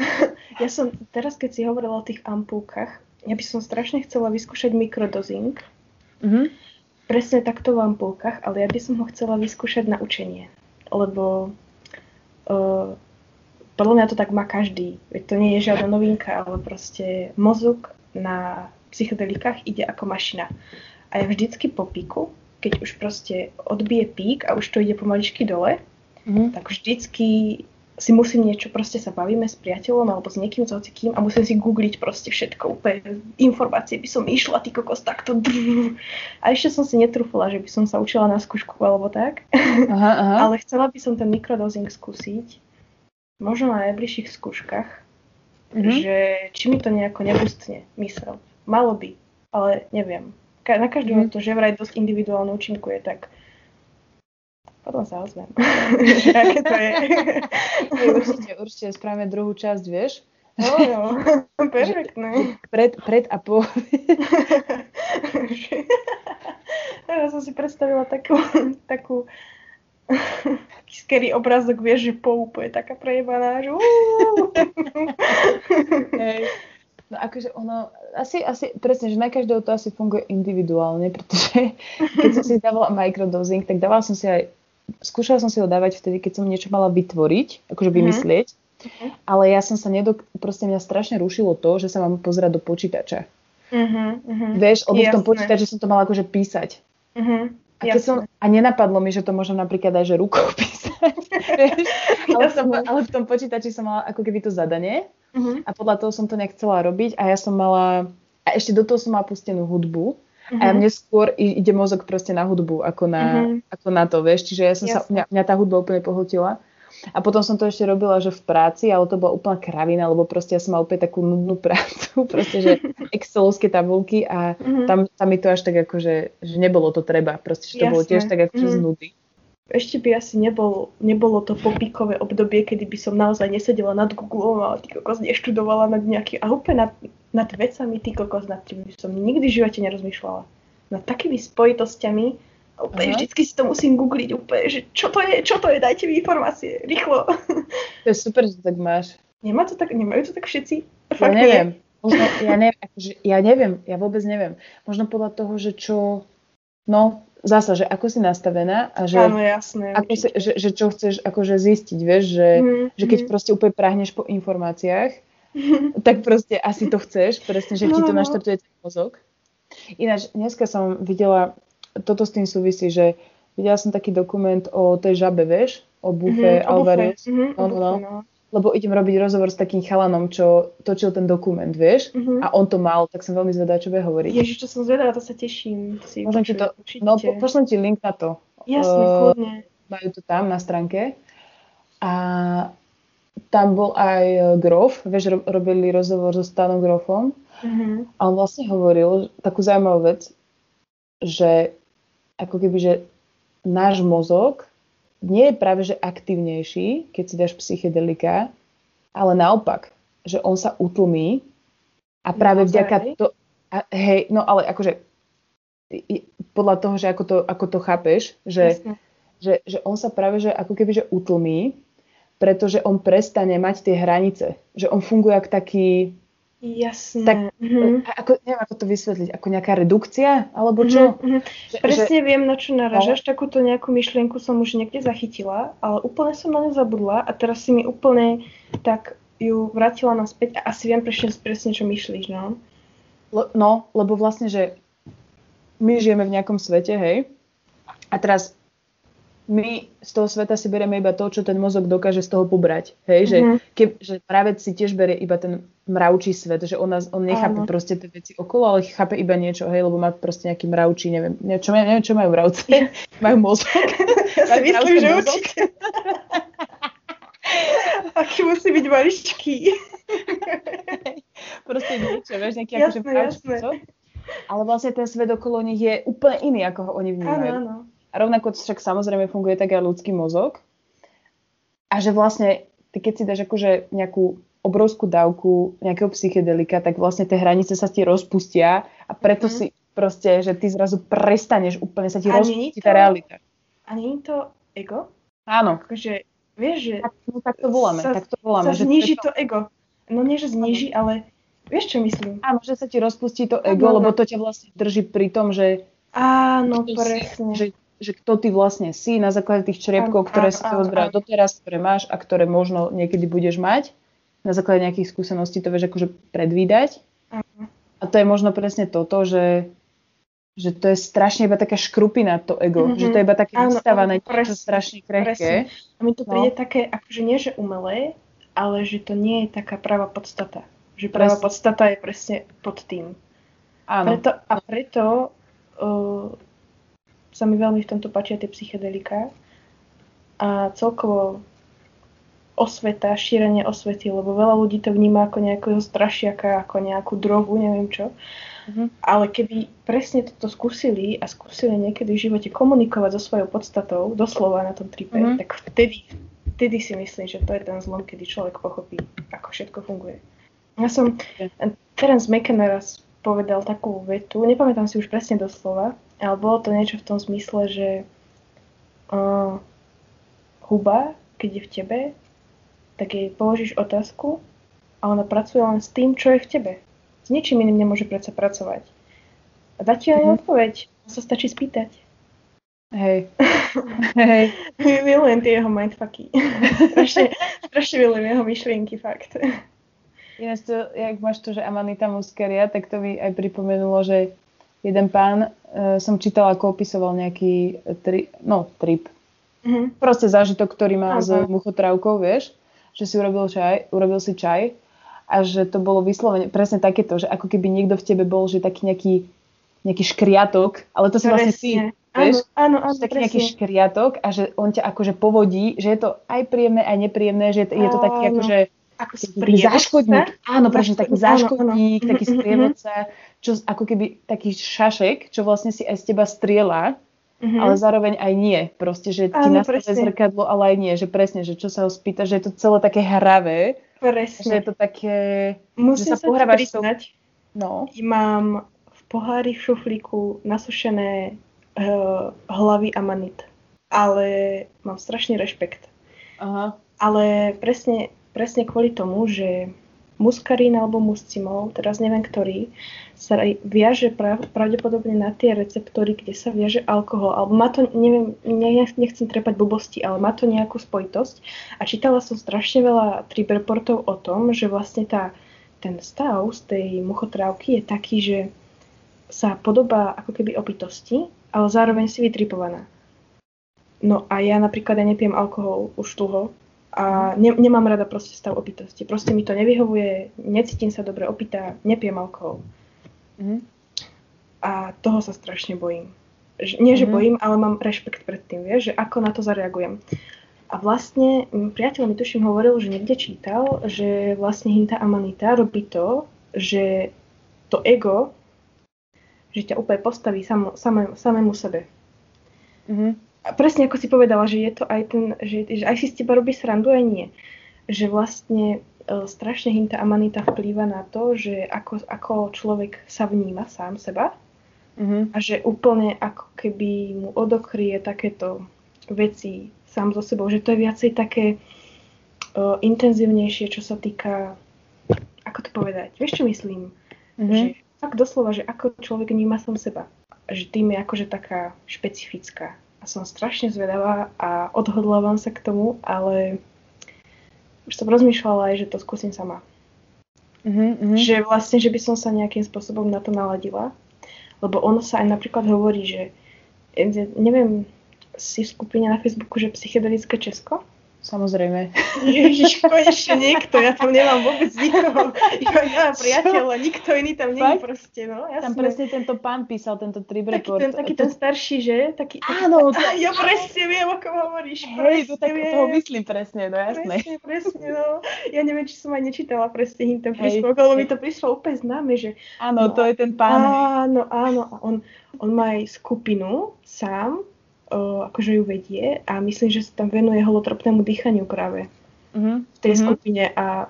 B: ja som, teraz keď si hovorila o tých ampulkách, ja by som strašne chcela vyskúšať mikrodozing. Mm-hmm. Presne takto v ampulkách, ale ja by som ho chcela vyskúšať na učenie. Lebo uh, podľa mňa to tak má každý. Veď to nie je žiadna novinka, ale proste mozog na psychedelikách ide ako mašina. A ja vždycky po píku keď už proste odbije pík a už to ide pomaličky dole, mm. tak vždycky si musím niečo, proste sa bavíme s priateľom alebo s niekým, s hocikým a musím si googliť proste všetko, úplne informácie by som išla, ty kokos, takto. A ešte som si netrúfala, že by som sa učila na skúšku alebo tak. Aha, aha. Ale chcela by som ten mikrodosing skúsiť, možno na najbližších skúškach, mm-hmm. že či mi to nejako nebustne mysel. Malo by, ale neviem na každého mm. to, že vraj dosť individuálne účinkuje, tak potom sa ozvem. aké to je.
A: určite, určite spravíme druhú časť, vieš?
B: No, jo, perfektné.
A: Pred, pred a po.
B: ja som si predstavila takú, takú scary obrázok, vieš, že po úplne taká prejebaná, že
A: Hej. No akože ono, asi, asi, presne, že na každého to asi funguje individuálne, pretože keď som si dávala microdosing, tak dávala som si aj, skúšala som si ho dávať vtedy, keď som niečo mala vytvoriť, akože mhm. vymyslieť, mm-hmm. ale ja som sa nedok... proste mňa strašne rušilo to, že sa mám pozerať do počítača. Mm-hmm. Vieš, lebo Jasné. v tom počítači som to mala akože písať. Mm-hmm. A, som, a nenapadlo mi, že to môžem napríklad aj že rukou písať. Ale, v tom, ale v tom počítači som mala ako keby to zadanie Uh-huh. A podľa toho som to nechcela robiť a ja som mala, a ešte do toho som mala pustenú hudbu. Uh-huh. A mne skôr ide mozog proste na hudbu, ako na, uh-huh. ako na to, vieš. Čiže ja som Jasne. sa, mňa, mňa tá hudba úplne pohltila. A potom som to ešte robila, že v práci, ale to bola úplná kravina, lebo proste ja som mala úplne takú nudnú prácu, proste, že excelovské tabulky a uh-huh. tam, tam mi to až tak akože, že nebolo to treba, proste, že to Jasne. bolo tiež tak akože uh-huh. z nudy
B: ešte by asi nebol, nebolo to popíkové obdobie, kedy by som naozaj nesedela nad Google a ty kokos neštudovala nad nejaký, a úplne nad, nad vecami, ty kokos, nad tým by som nikdy v živote nerozmýšľala. Nad takými spojitosťami, úplne uh-huh. vždycky si to musím googliť úplne, že čo to je, čo to je, dajte mi informácie, rýchlo.
A: To je super, že to tak máš.
B: Nemá to tak, nemajú to tak všetci?
A: Fakt ja neviem. Možno, ja, neviem akože, ja neviem, ja vôbec neviem. Možno podľa toho, že čo, no, zasa, že ako si nastavená a že,
B: Áno, jasné,
A: ako si, že, že čo chceš akože zistiť, vieš, že, mm, že keď mm. proste úplne prahneš po informáciách, tak proste asi to chceš, presne, že no, ti to no. naštartuje ten mozog. Ináč, dneska som videla, toto s tým súvisí, že videla som taký dokument o tej žabe, vieš, o Bufe mm-hmm, Alvarez. Mm-hmm, no, no, no. Lebo idem robiť rozhovor s takým chalanom, čo točil ten dokument, vieš? Uh-huh. A on to mal, tak som veľmi zvedavá, čo bude hovoriť.
B: Ježiš, čo som zvedavá, to sa teším.
A: Si Môžem ti to, no po, pošlem ti link na to.
B: Jasne, uh, kľudne.
A: Majú to tam na stránke. A tam bol aj Grof, vieš, robili rozhovor so Stanom Grofom. Uh-huh. A on vlastne hovoril takú zaujímavú vec, že ako keby, že náš mozog nie je práve že aktívnejší, keď si dáš psychedelika, ale naopak, že on sa utlmí a práve no, vďaka to... A, hej, no ale akože podľa toho, že ako to, ako to chápeš, že, že, že on sa práve že ako keby že utlmí, pretože on prestane mať tie hranice. Že on funguje ako taký
B: Jasné.
A: Tak, mm-hmm. ako, neviem, ako to vysvetliť, ako nejaká redukcia, alebo čo? Mm-hmm.
B: Že, Presne že... viem, na čo naražaš. No. Takúto nejakú myšlienku som už niekde zachytila, ale úplne som na ňu zabudla a teraz si mi úplne tak ju vrátila naspäť a asi viem presne, presne čo myslíš, no.
A: Le, no, lebo vlastne, že my žijeme v nejakom svete, hej, a teraz my z toho sveta si berieme iba to, čo ten mozog dokáže z toho pobrať. Hej, že, mm-hmm. ke, že práve si tiež berie iba ten mravčí svet, že on, nás, on nechápe Áno. proste tie veci okolo, ale chápe iba niečo, hej, lebo má proste nejaký mravčí, neviem, čo, neviem, čo majú mravce, majú mozog.
B: Ja si myslím, že určite. Aký musí byť maličký.
A: proste niečo, vieš, nejaký akože mravčí Ale vlastne ten svet okolo nich je úplne iný, ako ho oni vnímajú. Áno, áno. A rovnako však samozrejme funguje tak aj ľudský mozog. A že vlastne, ty keď si dáš akože nejakú obrovskú dávku nejakého psychedelika, tak vlastne tie hranice sa ti rozpustia a preto mm. si proste, že ty zrazu prestaneš úplne, sa ti a rozpustí tá realita.
B: A je to ego?
A: Áno.
B: Akože, vieš, že...
A: Tak, no, tak to voláme, sa, tak to voláme.
B: Sa zniží to... to ego. No nie, že zniží, ale vieš, čo myslím?
A: Áno, že sa ti rozpustí to ego, ano, lebo to ťa vlastne drží pri tom, že...
B: Áno, presne.
A: Že že kto ty vlastne si na základe tých čriepkov, ktoré si si odbral doteraz, ktoré máš a ktoré možno niekedy budeš mať. Na základe nejakých skúseností to vieš akože predvídať. A to je možno presne toto, že, že to je strašne iba taká škrupina to ego. Mm-hmm. Že to je iba také vystávané niečo strašne krehké.
B: A mi to príde no. také, akože nie že umelé, ale že to nie je taká pravá podstata. Že pravá podstata je presne pod tým. Áno. Preto, a preto uh, sa mi veľmi v tomto páčia tie psychedelika a celkovo osveta, šírenie osvety, lebo veľa ľudí to vníma ako nejakého strašiaka, ako nejakú drogu, neviem čo. Mm-hmm. Ale keby presne toto skúsili a skúsili niekedy v živote komunikovať so svojou podstatou, doslova na tom tripe, mm-hmm. tak vtedy, vtedy si myslím, že to je ten zlom, kedy človek pochopí, ako všetko funguje. Ja som, Terence McKenna raz povedal takú vetu, nepamätám si už presne doslova, ale bolo to niečo v tom zmysle, že uh, huba, keď je v tebe, tak jej položíš otázku a ona pracuje len s tým, čo je v tebe. S ničím iným nemôže predsa pracovať. A dá ti aj
A: Mhm.
B: odpoveď. Sa stačí spýtať.
A: Hej. Hej.
B: Milujem tie jeho mindfucky. strašne, strašne milujem jeho myšlienky, fakt.
A: Ináč to, jak máš to, že Amanita Muscaria, tak to mi aj pripomenulo, že jeden pán, e, som čítala, ako opisoval nejaký tri, no, trip.
B: Mhm.
A: Proste zážitok, ktorý má s
B: Aha.
A: muchotrávkou, vieš, že si urobil čaj, urobil si čaj a že to bolo vyslovene presne takéto, že ako keby niekto v tebe bol, že taký nejaký, nejaký škriatok, ale to si vlastne ty, vieš,
B: Áno, áno, áno,
A: taký nejaký
B: presne.
A: škriatok a že on ťa akože povodí, že je to aj príjemné, aj nepríjemné, že je to, je to taký akože
B: Ako
A: taký záškodník. Áno, presne taký
B: Áno, áno.
A: záškodník,
B: Mhm,
A: taký
B: mhm,
A: sprievodca, čo ako keby taký šašek, čo vlastne si aj z teba strieľa,
B: Mhm.
A: ale zároveň aj nie. Proste, že ti nastaví zrkadlo, ale aj nie. Že presne, že čo sa ho spýta, že je to celé také hravé, že
B: Presne.
A: je to také...
B: Musím
A: sa
B: sa ti
A: pohrávaš s tou-
B: priznať,
A: No,
B: mám v pohári v šuflíku nasušené uh, hlavy amanit. Ale mám strašný rešpekt.
A: aha.
B: Ale presne, presne kvôli tomu, že muskarín alebo muscimol, teraz neviem ktorý, sa viaže prav, pravdepodobne na tie receptory, kde sa viaže alkohol. Alebo má to, neviem, ne, nechcem trepať blbosti, ale má to nejakú spojitosť. A čítala som strašne veľa trip reportov o tom, že vlastne tá, ten stav z tej muchotrávky je taký, že sa podobá ako keby opitosti, ale zároveň si vytripovaná. No a ja napríklad ja nepijem alkohol už dlho a ne, nemám rada proste stav opitosti. Proste mi to nevyhovuje, necítim sa dobre opitá, nepijem alkohol.
A: Mhm.
B: A toho sa strašne bojím. Nie, že
A: Mhm.
B: bojím, ale mám rešpekt pred tým, vieš, že ako na to zareagujem. A vlastne priateľ mi tuším hovoril, že niekde čítal, že vlastne Hinta Amanita robí to, že to ego, že ťa úplne postaví samo, samé, samému sebe.
A: Mhm.
B: A presne ako si povedala, že je to aj ten, že, že aj si z teba robí srandu, aj nie. Že vlastne e, strašne Hinta Amanita vplýva na to, že ako, ako človek sa vníma sám seba
A: Mhm.
B: a že úplne ako keby mu odokrie takéto veci sám so sebou, že to je viacej také uh, intenzívnejšie, čo sa týka, ako to povedať, vieš čo myslím?
A: Mhm.
B: Že fakt doslova, že ako človek vníma sám seba. Že tým je akože taká špecifická. A som strašne zvedavá a odhodlávam sa k tomu, ale už som rozmýšľala aj, že to skúsim sama.
A: Mhm. Mhm.
B: Že vlastne, že by som sa nejakým spôsobom na to naladila. Lebo ono sa aj napríklad hovorí, že neviem, si v skupine na Facebooku, že psychedelické Česko?
A: Samozrejme.
B: Ježiš, konečne niekto, ja tam nemám vôbec nikoho. Ja mám priateľa, nikto iný tam nie je proste, no jasné.
A: Tam presne tento pán písal tento trip
B: taký
A: report.
B: ten, taký ten starší, že? Taký,
A: Áno,
B: taký,
A: to-
B: ja presne viem, o kom hovoríš.
A: Hej, to tak toho myslím presne, no jasné.
B: Presne, presne, no. Ja neviem, či som aj nečítala presne him ten príspevok, lebo mi to prišlo úplne známe, že
A: Áno,
B: No.
A: to je ten pán.
B: Áno, áno. A on, on má aj skupinu sám, akože ju vedie a myslím, že sa tam venuje holotropnému dýchaniu práve
A: Mhm.
B: v tej
A: Mhm.
B: skupine a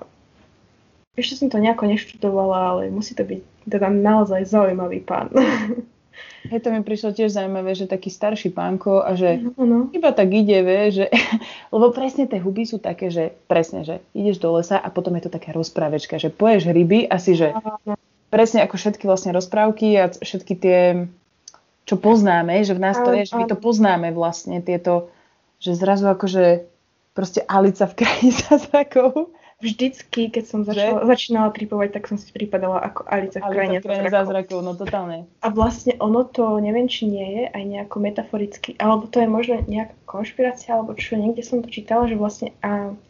B: ešte som to nejako neštudovala, ale musí to byť teda naozaj zaujímavý pán.
A: Hej, to mi prišlo tiež zaujímavé, že taký starší pánko a že
B: No, no.
A: iba tak ide, vie, že... Lebo presne tie huby sú také, že presne, že ideš do lesa a potom je to taká rozprávečka, že poješ ryby a si, že presne ako všetky vlastne rozprávky a všetky tie, čo poznáme, že v nás to je, že my to poznáme vlastne, tieto, že zrazu akože proste Alica v kraji zázrakov.
B: Vždycky, keď som začala, začínala tripovať, tak som si pripadala ako
A: Alica v krajine
B: zázrakov.
A: zázrakov, no totálne.
B: A vlastne ono to, neviem, či nie je aj nejako metaforicky, alebo to je možno nejaká konšpirácia, alebo čo, niekde som to čítala, že vlastne a, um,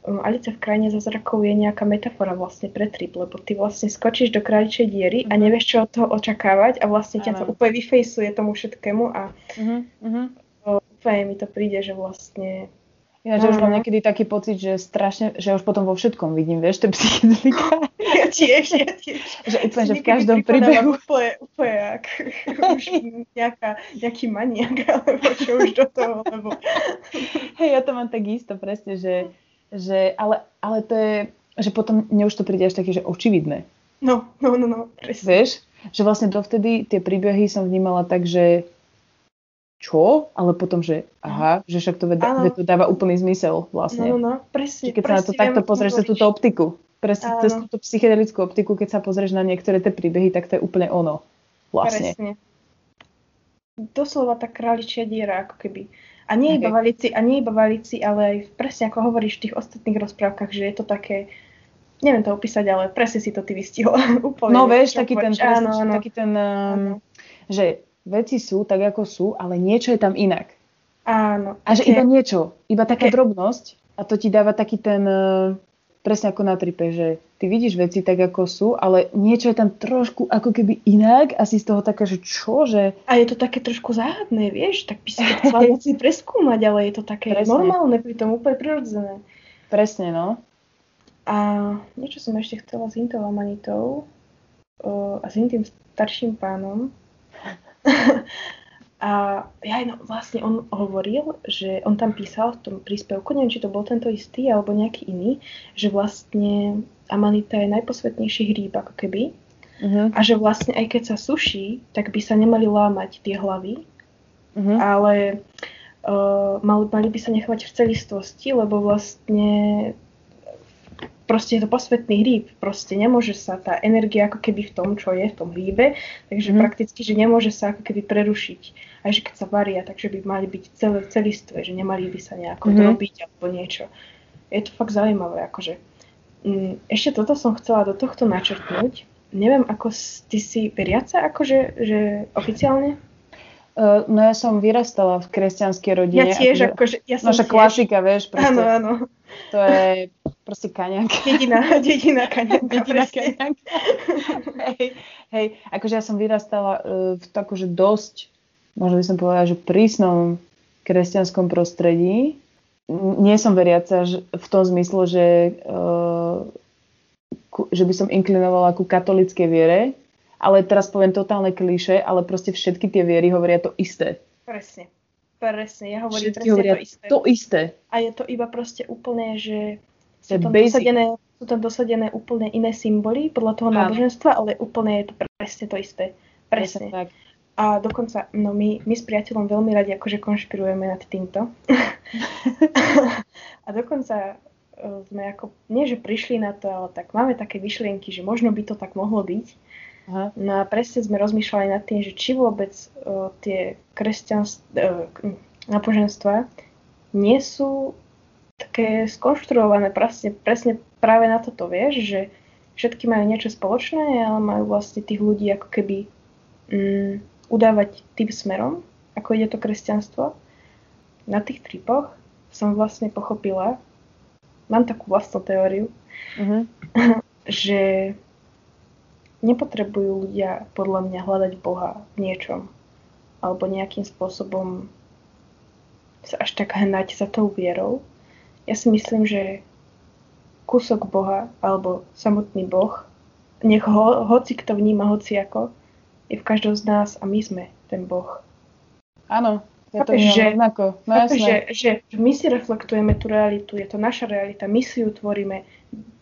B: Alice v krajine zázrakov je nejaká metafora vlastne pre trip, lebo ty vlastne skočíš do kráľčej diery a
A: Mhm.
B: nevieš, čo od toho očakávať a vlastne ťa to úplne vyfejsuje tomu všetkému a
A: Uh-huh, uh-huh.
B: to, úplne mi to príde, že vlastne
A: ja už mám niekedy taký pocit, že strašne, že už potom vo všetkom vidím, vieš, tie psychedelika.
B: ja tiež, ja tiež.
A: že úplne, že v každom príbehu.
B: Úplne, úplne jak už nejaká, nejaký maniak, alebo čo už do toho, lebo
A: Hej, ja to mám tak isto, presne, že, že ale, ale to je, že potom mne už to príde až také, že očividné.
B: no, no, no, no, presne.
A: Vieš, že vlastne dovtedy tie príbehy som vnímala tak, že čo? Ale potom, že aha, že však to, veda,
B: Áno.
A: veď to dáva úplný zmysel
B: No, no,
A: vlastne.
B: no, presne.
A: Že keď sa na to
B: presne
A: takto pozrieš
B: hovoríš.
A: túto optiku. presne cez túto psychedelickú optiku, keď sa pozrieš na niektoré tie príbehy, tak to je úplne ono. Vlastne. Presne.
B: Doslova tá králičia diera, ako keby. A nie okay. iba valici, a nie iba valici, ale aj presne ako hovoríš v tých ostatných rozprávkach, že je to také, neviem to opísať, ale presne si to ty vystihla.
A: úplne. No vieš, taký ten, presne, áno, áno. taký ten, um, že veci sú tak, ako sú, ale niečo je tam inak.
B: Áno.
A: A že iba niečo, iba taká drobnosť a to ti dáva taký ten, uh, presne ako na tripe, že ty vidíš veci tak, ako sú, ale niečo je tam trošku ako keby inak a si z toho taká, že čo, že...
B: A je to také trošku záhadné, vieš, tak by si to chcela si preskúmať, ale je to také Presne. normálne, pritom úplne prirodzené.
A: Presne, no.
B: A niečo som ešte chcela s Intou Amanitou a s tým starším pánom. A ja no, vlastne on hovoril, že on tam písal v tom príspevku, neviem, či to bol tento istý alebo nejaký iný, že vlastne Amanita je najposvetnejší hríb ako keby. Uh-huh. A že vlastne aj keď sa suší, tak by sa nemali lámať tie hlavy, uh-huh. ale uh, mali, mali by sa nechovať v celistvosti, lebo vlastne proste je to posvetný hríb, proste nemôže sa tá energia ako keby v tom, čo je v tom hríbe, takže mm. prakticky, že nemôže sa ako keby prerušiť. Aj že keď sa varia, takže by mali byť celé, celistvé, že nemali by sa nejako mm. drobiť alebo niečo. Je to fakt zaujímavé, akože. Mm, ešte toto som chcela do tohto načrtnúť. Neviem, ako ty si veriaca, akože, že oficiálne?
A: Uh, no ja som vyrastala v kresťanskej rodine.
B: Ja tiež, akože, ja som
A: Naša tiež... klasika, vieš,
B: proste. Áno, áno.
A: To je proste kaňanka.
B: Dedina, dedina kaňanka.
A: Dedina kaňanka. hej, hej, akože ja som vyrastala uh, v takože dosť, možno by som povedala, že prísnom kresťanskom prostredí. Nie som veriaca v tom zmysle, že, ku, že by som inklinovala ku katolíckej viere, ale teraz poviem totálne kliše, ale proste všetky tie viery hovoria to isté.
B: Presne. Presne, ja hovorím
A: Všetky presne to isté. To isté.
B: A je to iba proste úplne, že sú tam, dosadené, sú tam dosadené úplne iné symboly podľa toho náboženstva, ale úplne je to presne to isté. Presne. tak. A dokonca, no my, my s priateľom veľmi radi akože konšpirujeme nad týmto. a dokonca e, sme ako, nie že prišli na to, ale tak máme také myšlienky, že možno by to tak mohlo byť. Aha. No a presne sme rozmýšľali nad tým, že či vôbec uh, tie kresťanské uh, náboženstva nie sú také skonštruované presne, presne práve na toto, vieš, že všetky majú niečo spoločné, ale majú vlastne tých ľudí ako keby um, udávať tým smerom, ako ide to kresťanstvo. Na tých tripoch som vlastne pochopila, mám takú vlastnú teóriu, uh-huh. že nepotrebujú ľudia podľa mňa hľadať Boha v niečom alebo nejakým spôsobom sa až tak hnať za tou vierou. Ja si myslím, že kúsok Boha alebo samotný Boh, nech ho, hoci kto vníma hoci ako, je v každom z nás a my sme ten Boh.
A: Áno, ja to že, rovnako. No,
B: chápeš, že, že my si reflektujeme tú realitu, je to naša realita, my si ju tvoríme.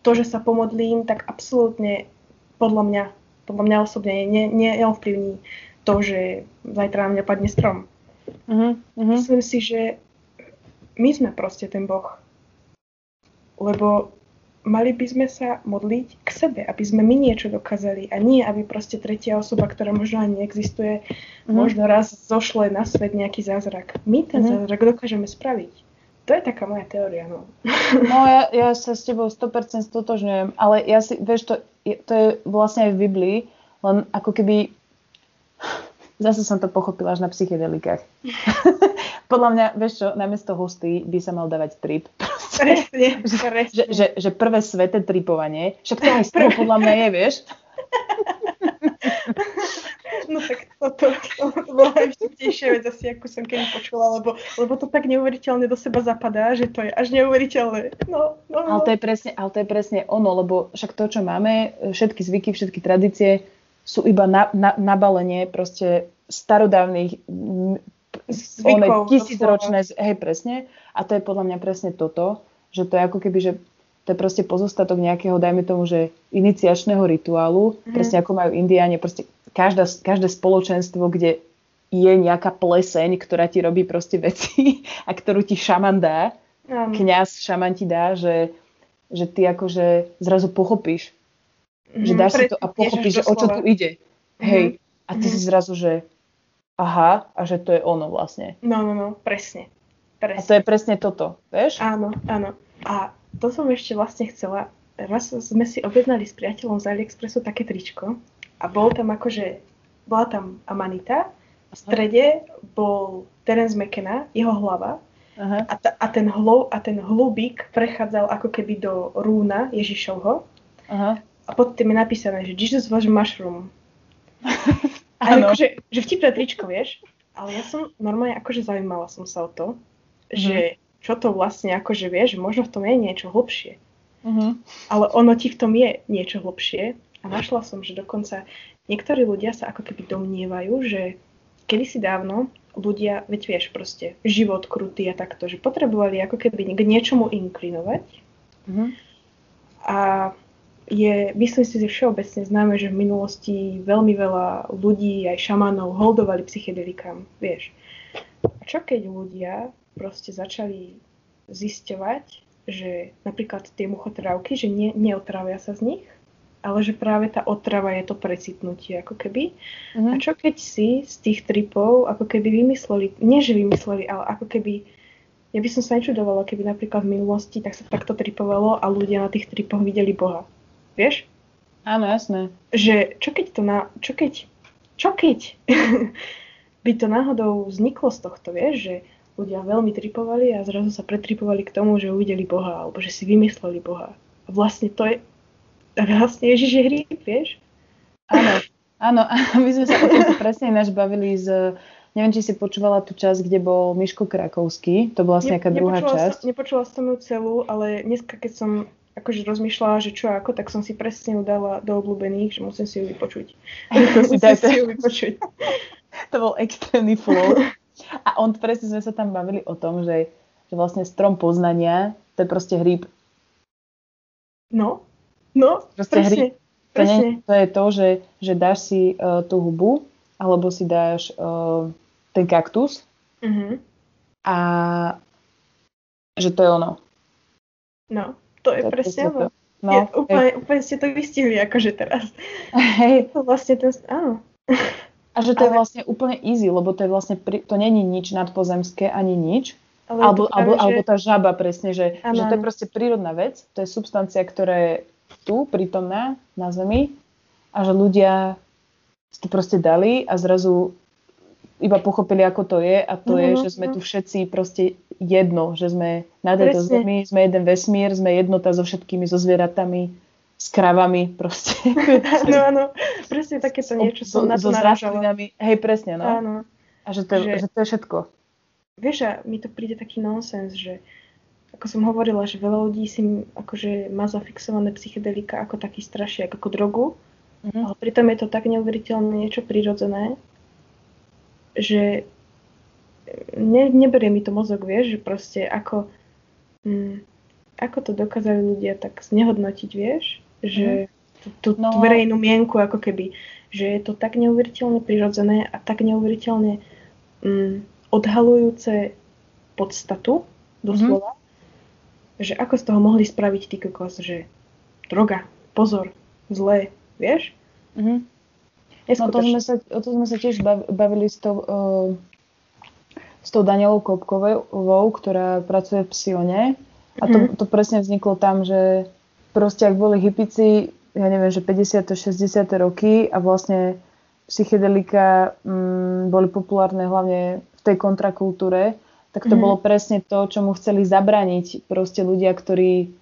B: To, že sa pomodlím, tak absolútne podľa mňa, podľa mňa osobne ne, ne, neovplyvní to, že zajtra na mňa padne strom. Uh-huh, uh-huh. Myslím si, že my sme proste ten Boh. Lebo mali by sme sa modliť k sebe, aby sme my niečo dokázali a nie, aby proste tretia osoba, ktorá možno ani neexistuje, uh-huh. možno raz zošle na svet nejaký zázrak. My ten uh-huh. zázrak dokážeme spraviť. To je taká moja teória, no.
A: No ja, ja sa s tebou 100% stotožňujem, ale ja si, vieš, to, to je vlastne aj v Biblii, len ako keby Zase som to pochopila až na psychedelikách. Podľa mňa, vieš čo, namiesto hostý by sa mal dávať trip.
B: Presne, presne.
A: Že, že, že prvé sveté tripovanie, však to aj z podľa mňa je, vieš.
B: No tak toto to, to bola najvtipnejšia vec asi, ako som kedy počula, lebo, lebo to tak neuveriteľne do seba zapadá, že to je až neuveriteľné. No, no.
A: Ale, to je presne, ale to je presne ono, lebo však to, čo máme, všetky zvyky, všetky tradície, sú iba na, na, nabalenie proste starodávnych Zvykov, tisícročné, hej presne, a to je podľa mňa presne toto, že to je ako keby, že to je proste pozostatok nejakého, dajme tomu, že iniciačného rituálu, mm. presne ako majú indiáne, proste každá, každé spoločenstvo, kde je nejaká pleseň, ktorá ti robí proste veci a ktorú ti šaman dá, mm. kňaz šaman ti dá, že že ty akože zrazu pochopíš, mm-hmm, že dáš si to a pochopíš, že o čo tu ide. Mm-hmm. Hej, a ty mm-hmm. si zrazu, že aha, a že to je ono vlastne.
B: No, no, no, presne.
A: presne. A to je presne toto, vieš?
B: Áno, áno. A to som ešte vlastne chcela, raz sme si objednali s priateľom z AliExpressu také tričko a bol tam akože, bola tam Amanita, v strede bol Terence McKenna, jeho hlava Aha. A, ta, a, ten hlo, a ten hlubík prechádzal ako keby do rúna Ježišovho. Aha. A pod tým je napísané, že Jesus was mushroom. a akože, že vtipné tričko, vieš? Ale ja som normálne akože zaujímala som sa o to, že čo to vlastne akože vieš, že možno v tom je niečo hlbšie. Uh-huh. Ale ono ti v tom je niečo hlbšie. A našla som, že dokonca niektorí ľudia sa ako keby domnievajú, že kedysi dávno ľudia, veď vieš proste, život krutý a takto, že potrebovali ako keby k niečomu inklinovať. Mm-hmm. A je, myslím si, že všeobecne známe, že v minulosti veľmi veľa ľudí, aj šamanov, holdovali psychedelikám, vieš. A čo keď ľudia proste začali zisťovať, že napríklad tie muchotrávky, že ne, neotravia sa z nich, ale že práve tá otrava je to precitnutie, ako keby. Uh-huh. A čo keď si z tých tripov ako keby vymysleli, nie že vymysleli, ale ako keby, ja by som sa nečudovala, keby napríklad v minulosti tak sa takto tripovalo a ľudia na tých tripoch videli Boha. Vieš?
A: Áno, jasné.
B: Že čo keď to na, čo keď, čo keď by to náhodou vzniklo z tohto, vieš, že ľudia veľmi tripovali a zrazu sa pretripovali k tomu, že uvideli Boha, alebo že si vymysleli Boha. A vlastne to je, tak vlastne Ježiš je hríb, vieš?
A: Áno, áno, my sme sa o tom presne ináč bavili z, neviem, či si počúvala tú časť, kde bol Miško Krakovský, to bola vlastne nejaká druhá časť.
B: Som, nepočula som ju celú, ale dneska, keď som akože rozmýšľala, že čo ako, tak som si presne ju dala do obľúbených, že musím si ju vypočuť. musím si ju vypočuť.
A: to bol extrémny flow. A on presne sme sa tam bavili o tom, že, že vlastne strom poznania, to je proste hríb.
B: No, No, Proste presne. Hry,
A: to, presne. Nie, to je to, že, že dáš si uh, tú hubu, alebo si dáš uh, ten kaktus uh-huh. a že to je ono.
B: No, to je presne ono. No, je, úplne, úplne ste to vystihli akože teraz. Hej. To vlastne to, áno.
A: A že to Ale... je vlastne úplne easy, lebo to je vlastne, to není nič nadpozemské ani nič. Ale alebo, alebo, že... alebo tá žaba presne, že, že to je proste prírodná vec, to je substancia, ktorá je tu prítomná na Zemi a že ľudia to proste dali a zrazu iba pochopili, ako to je a to mm-hmm. je, že sme tu všetci proste jedno, že sme na tejto Presne. zemi, sme jeden vesmír, sme jednota so všetkými, so zvieratami, s kravami proste.
B: Áno, áno, presne takéto niečo som so, na to so.
A: Hej, presne, no. Áno. A že to, že, že to je všetko.
B: Vieš, a mi to príde taký nonsens, že ako som hovorila, že veľa ľudí si akože má zafixované psychedelika ako taký strašiak, ako drogu, mm-hmm. ale pritom je to tak neuveriteľné niečo prirodzené, že ne, neberie mi to mozog, vieš, že proste ako, hm, ako to dokázali ľudia tak znehodnotiť, vieš, že mm-hmm. tú, tú, no. verejnú mienku ako keby, že je to tak neuveriteľne prirodzené a tak neuveriteľne hm, odhalujúce podstatu, doslova, že ako z toho mohli spraviť ty kokos, že droga, pozor, zlé, vieš? Mm-hmm.
A: No to sme sa, o to sme sa tiež bavili s tou, uh, s tou Danielou Kopkovou, ktorá pracuje v Psione. A to, mm-hmm. to presne vzniklo tam, že proste ak boli hypici, ja neviem, že 50. 60. roky a vlastne psychedelika mm, boli populárne hlavne v tej kontrakultúre, tak to mm-hmm. bolo presne to, čo mu chceli zabraniť proste ľudia, ktorí,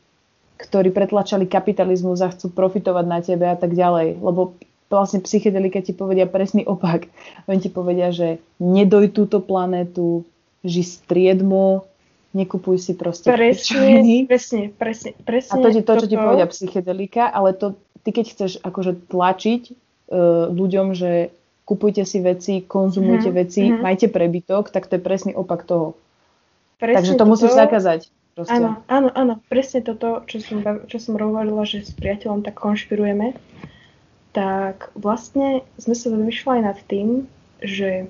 A: ktorí pretlačali kapitalizmus a chcú profitovať na tebe a tak ďalej. Lebo vlastne psychedelika ti povedia presný opak. Oni ti povedia, že nedoj túto planetu, ži striedmo, nekupuj si proste
B: presne, presne, presne, presne.
A: A to je to, čo ti povedia psychedelika, ale to, ty keď chceš akože tlačiť uh, ľuďom, že kupujte si veci, konzumujte mm-hmm. veci, mm-hmm. majte prebytok, tak to je presný opak toho. Presne Takže to toto, musíš zakázať.
B: Proste. Áno, áno, áno, presne toto, čo som, čo som hovorila, že s priateľom tak konšpirujeme, tak vlastne sme sa zamýšľali nad tým, že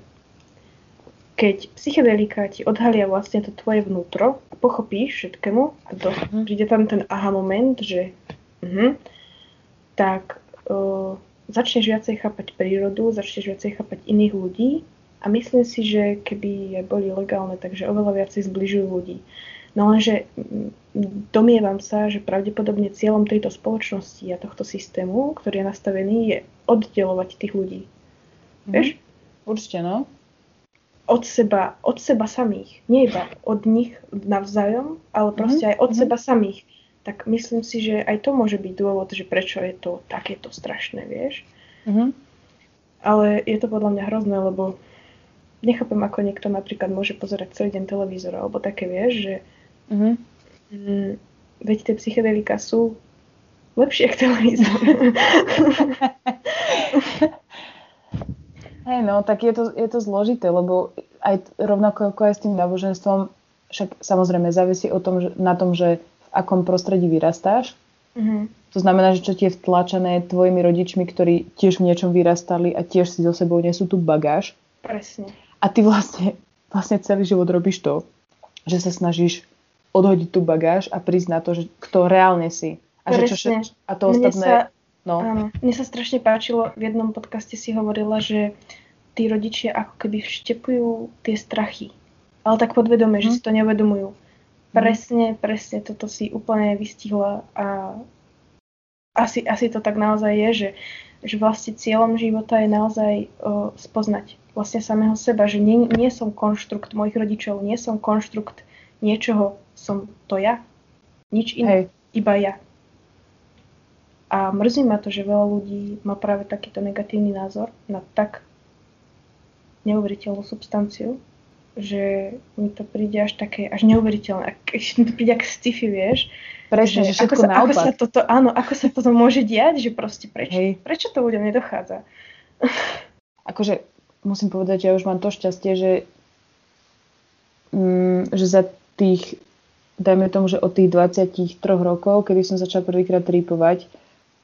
B: keď psychedelika ti odhalia vlastne to tvoje vnútro a pochopíš všetkému a to, mm. príde tam ten aha moment, že uh-huh, tak uh, začneš viacej chápať prírodu, začneš viacej chápať iných ľudí a myslím si, že keby boli legálne, takže oveľa viacej zbližujú ľudí. No lenže mm, domievam sa, že pravdepodobne cieľom tejto spoločnosti a tohto systému, ktorý je nastavený, je oddelovať tých ľudí. Mm. Vieš?
A: Určite, no
B: od seba, od seba samých. Nie iba od nich navzájom, ale proste mm-hmm. aj od mm-hmm. seba samých. Tak myslím si, že aj to môže byť dôvod, že prečo je to takéto strašné, vieš. Mm-hmm. Ale je to podľa mňa hrozné, lebo nechápem, ako niekto napríklad môže pozerať celý deň televízor, alebo také, vieš, že mm-hmm. mm, veď tie psychedelika sú lepšie ako televízor.
A: Hej, no, tak je to, je to zložité, lebo aj rovnako ako aj s tým náboženstvom, však samozrejme závisí o tom, že, na tom, že v akom prostredí vyrastáš. Mm-hmm. To znamená, že čo ti je vtlačené tvojimi rodičmi, ktorí tiež v niečom vyrastali a tiež si so sebou nesú tú bagáž.
B: Presne.
A: A ty vlastne, vlastne celý život robíš to, že sa snažíš odhodiť tú bagáž a prísť na to, že kto reálne si.
B: A, Presne. že čo,
A: a to ostatné... Sa
B: No. Áno. Mne sa strašne páčilo, v jednom podcaste si hovorila, že tí rodičia ako keby vštepujú tie strachy. Ale tak podvedome, mm. že mhm. si to neuvedomujú. Mm. Presne, presne toto si úplne vystihla a asi, asi to tak naozaj je, že, že vlastne cieľom života je naozaj o, spoznať vlastne samého seba, že nie, nie som konštrukt mojich rodičov, nie som konštrukt niečoho, som to ja. Nič iné, Hej. iba ja. A mrzí ma to, že veľa ľudí má práve takýto negatívny názor na tak neuveriteľnú substanciu, že mi to príde až také, až neuveriteľné. Až mi to príde ako sci-fi, vieš.
A: Presne, že, že
B: ako, sa, ako sa toto, áno, ako sa toto môže diať, že proste prečo, Hej. prečo to ľuďom nedochádza?
A: akože musím povedať, že ja už mám to šťastie, že, mm, že za tých, dajme tomu, že od tých 23 rokov, kedy som začala prvýkrát tripovať,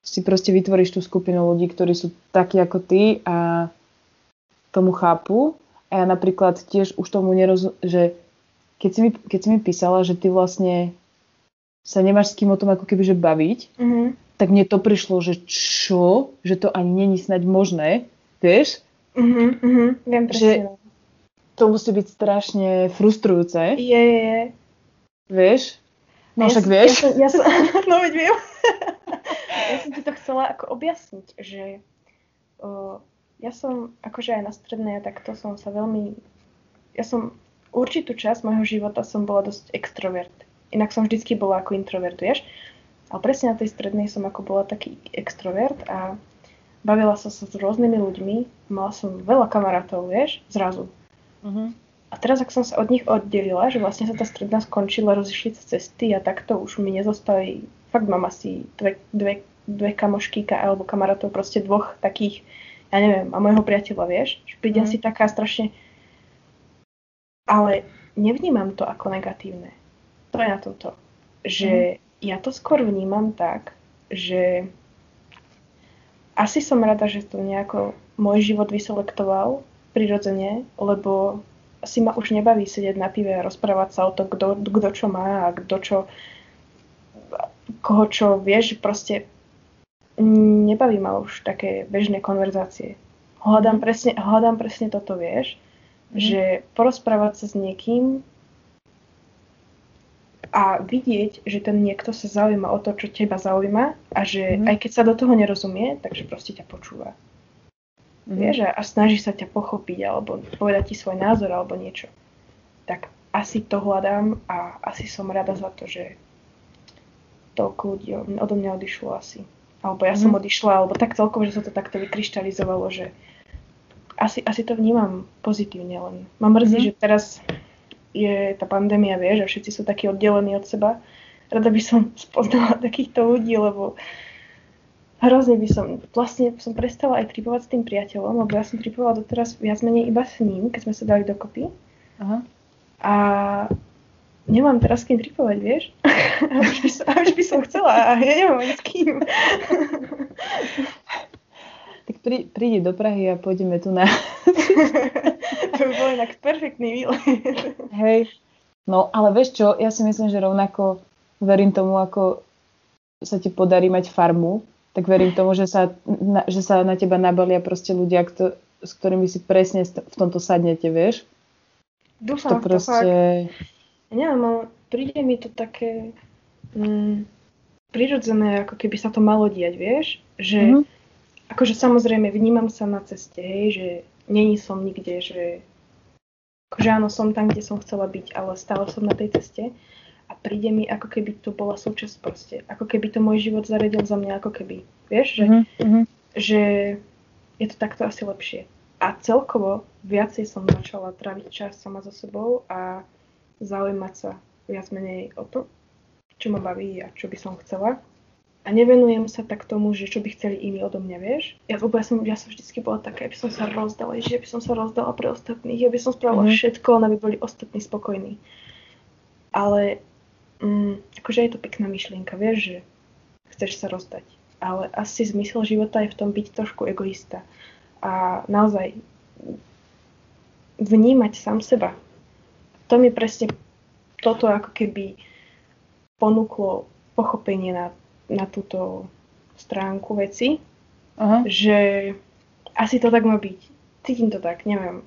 A: si proste vytvoríš tú skupinu ľudí, ktorí sú takí ako ty a tomu chápu. A ja napríklad tiež už tomu nerozumiem, že keď si, mi, keď si mi písala, že ty vlastne sa nemáš s kým o tom ako keby že baviť, mm-hmm. tak mne to prišlo, že čo? Že to ani není snať možné, vieš?
B: Mm-hmm, mm-hmm, viem presne. Že
A: to musí byť strašne frustrujúce.
B: Je, je, je.
A: Vieš? No ja však vieš.
B: Ja som, ja som, no veď viem ja som ti to chcela ako objasniť, že uh, ja som akože aj na strednej tak to som sa veľmi, ja som určitú časť môjho života som bola dosť extrovert. Inak som vždycky bola ako introvert, vieš. Ale presne na tej strednej som ako bola taký extrovert a bavila som sa s rôznymi ľuďmi, mala som veľa kamarátov, vieš, zrazu. Uh-huh. A teraz, ak som sa od nich oddelila, že vlastne sa tá stredná skončila, rozišli sa cesty a takto už mi nezostali, fakt mám asi dve, dve dve kamošky alebo kamarátov, proste dvoch takých, ja neviem, a môjho priateľa, vieš, že príde mm. si taká strašne... Ale nevnímam to ako negatívne. To je na tomto. Že mm. ja to skôr vnímam tak, že asi som rada, že to nejako môj život vyselektoval prirodzene, lebo si ma už nebaví sedieť na pive a rozprávať sa o to, kto čo má a kto čo koho čo vieš, proste nebaví ma už také bežné konverzácie. Hľadám presne, hľadám presne toto, vieš, mm. že porozprávať sa s niekým a vidieť, že ten niekto sa zaujíma o to, čo teba zaujíma a že mm. aj keď sa do toho nerozumie, takže proste ťa počúva. Mm. Vieš, a, a snaží sa ťa pochopiť alebo povedať ti svoj názor alebo niečo. Tak asi to hľadám a asi som rada za to, že toľko ľudí odo mňa odišlo asi alebo ja som mm. odišla, alebo tak celkovo, že sa to takto vykryštalizovalo, že asi, asi to vnímam pozitívne, len ma mrzí, mm. že teraz je tá pandémia, vieš, a všetci sú takí oddelení od seba. Rada by som spoznala takýchto ľudí, lebo hrozne by som, vlastne som prestala aj tripovať s tým priateľom, lebo ja som tripovala doteraz viac menej iba s ním, keď sme sa dali dokopy. Aha. A nemám teraz s kým tripovať, vieš? A už by som, už by som chcela a ja nemám ani s kým.
A: tak prí, príde do Prahy a pôjdeme tu na...
B: to by bol inak perfektný výlet.
A: Hej. No, ale vieš čo, ja si myslím, že rovnako verím tomu, ako sa ti podarí mať farmu, tak verím tomu, že sa na, že sa na teba nabalia proste ľudia, kto, s ktorými si presne v tomto sadnete, vieš?
B: Dúfam,
A: to proste...
B: Ja neviem, ale príde mi to také mm, prirodzené, ako keby sa to malo diať, vieš? Že, mm-hmm. akože samozrejme vnímam sa na ceste, hej, že není som nikde, že akože áno, som tam, kde som chcela byť, ale stále som na tej ceste a príde mi, ako keby to bola súčasť proste. Ako keby to môj život zaredil za mňa, ako keby. Vieš, že, mm-hmm. že je to takto asi lepšie. A celkovo viacej som začala tráviť čas sama so sebou a zaujímať sa viac menej o to, čo ma baví a čo by som chcela. A nevenujem sa tak tomu, že čo by chceli iní odo mňa, vieš? Ja, ja som, ja som vždycky bola taká, aby som sa rozdala, že by som sa rozdala pre ostatných, aby som spravila mm-hmm. všetko, aby boli ostatní spokojní. Ale mm, akože je to pekná myšlienka, vieš, že chceš sa rozdať. Ale asi zmysel života je v tom byť trošku egoista. A naozaj vnímať sám seba. To mi presne toto ako keby ponúklo pochopenie na, na túto stránku veci, Aha. že asi to tak má byť. Cítim to tak, neviem.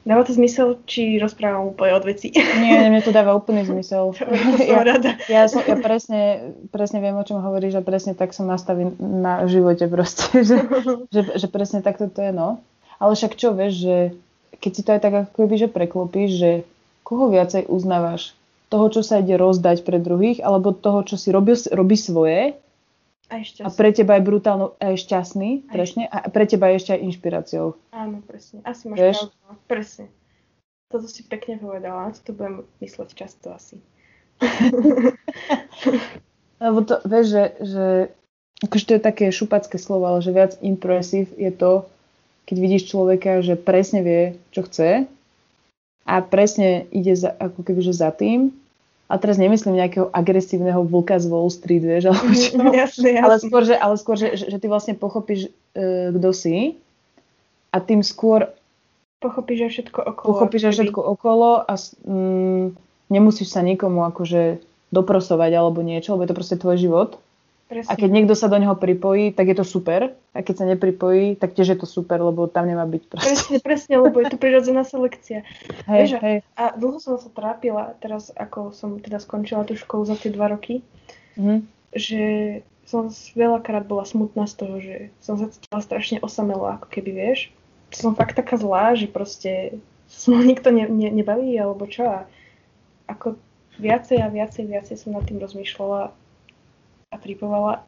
B: Dáva to zmysel, či rozprávam úplne od veci?
A: Nie, mne to dáva úplný zmysel.
B: ja, rada.
A: ja, som, ja presne, presne viem, o čom hovoríš a presne tak som nastavený na živote proste, že, že, že presne takto to je, no. Ale však čo, vieš, že keď si to aj tak ako keby, že preklopíš, že koho viacej uznávaš? Toho, čo sa ide rozdať pre druhých, alebo toho, čo si robí, robí svoje
B: a, a
A: pre teba je brutálno, a je šťastný, aj presne, a pre teba je ešte aj inšpiráciou.
B: Áno, presne. Asi máš Vieš? pravdu. No. Presne. Toto si pekne povedala, to budem mysleť často asi.
A: Lebo to, vieš, že, že akože to je také šupacké slovo, ale že viac impresív je to, keď vidíš človeka, že presne vie, čo chce a presne ide za, ako keby, že za tým a teraz nemyslím nejakého agresívneho vlka z Wall Street, vieš, alebo čo.
B: jasne, jasne.
A: Ale skôr, že, ale skôr, že, že ty vlastne pochopíš, uh, kto si a tým skôr
B: pochopíš aj všetko okolo.
A: Pochopíš aj všetko okolo a mm, nemusíš sa nikomu akože doprosovať alebo niečo, lebo je to proste tvoj život. Presne. A keď niekto sa do neho pripojí, tak je to super. A keď sa nepripojí, tak tiež je to super, lebo tam nemá byť
B: proste. Presne, presne, lebo je to prirodzená selekcia. Hej, Vieš, hej. A dlho som sa trápila, teraz ako som teda skončila tú školu za tie dva roky, mm-hmm. že som veľakrát bola smutná z toho, že som sa cítila strašne osamelo, ako keby, vieš. Som fakt taká zlá, že proste som nikto ne, ne, nebaví, alebo čo. A ako viacej a viacej, viacej som nad tým rozmýšľala a tripovala,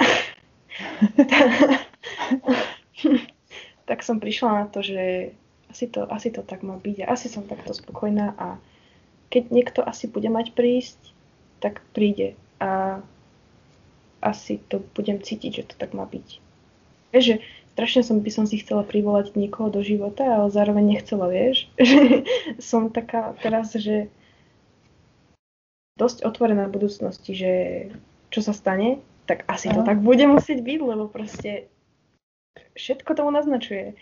B: tak som prišla na to, že asi to, asi to tak má byť a asi som takto spokojná a keď niekto asi bude mať prísť, tak príde a asi to budem cítiť, že to tak má byť. Vieš, že strašne som, by som si chcela privolať niekoho do života, ale zároveň nechcela, vieš. Že som taká teraz, že dosť otvorená budúcnosti, že čo sa stane, tak asi to tak bude musieť byť, lebo proste všetko tomu naznačuje.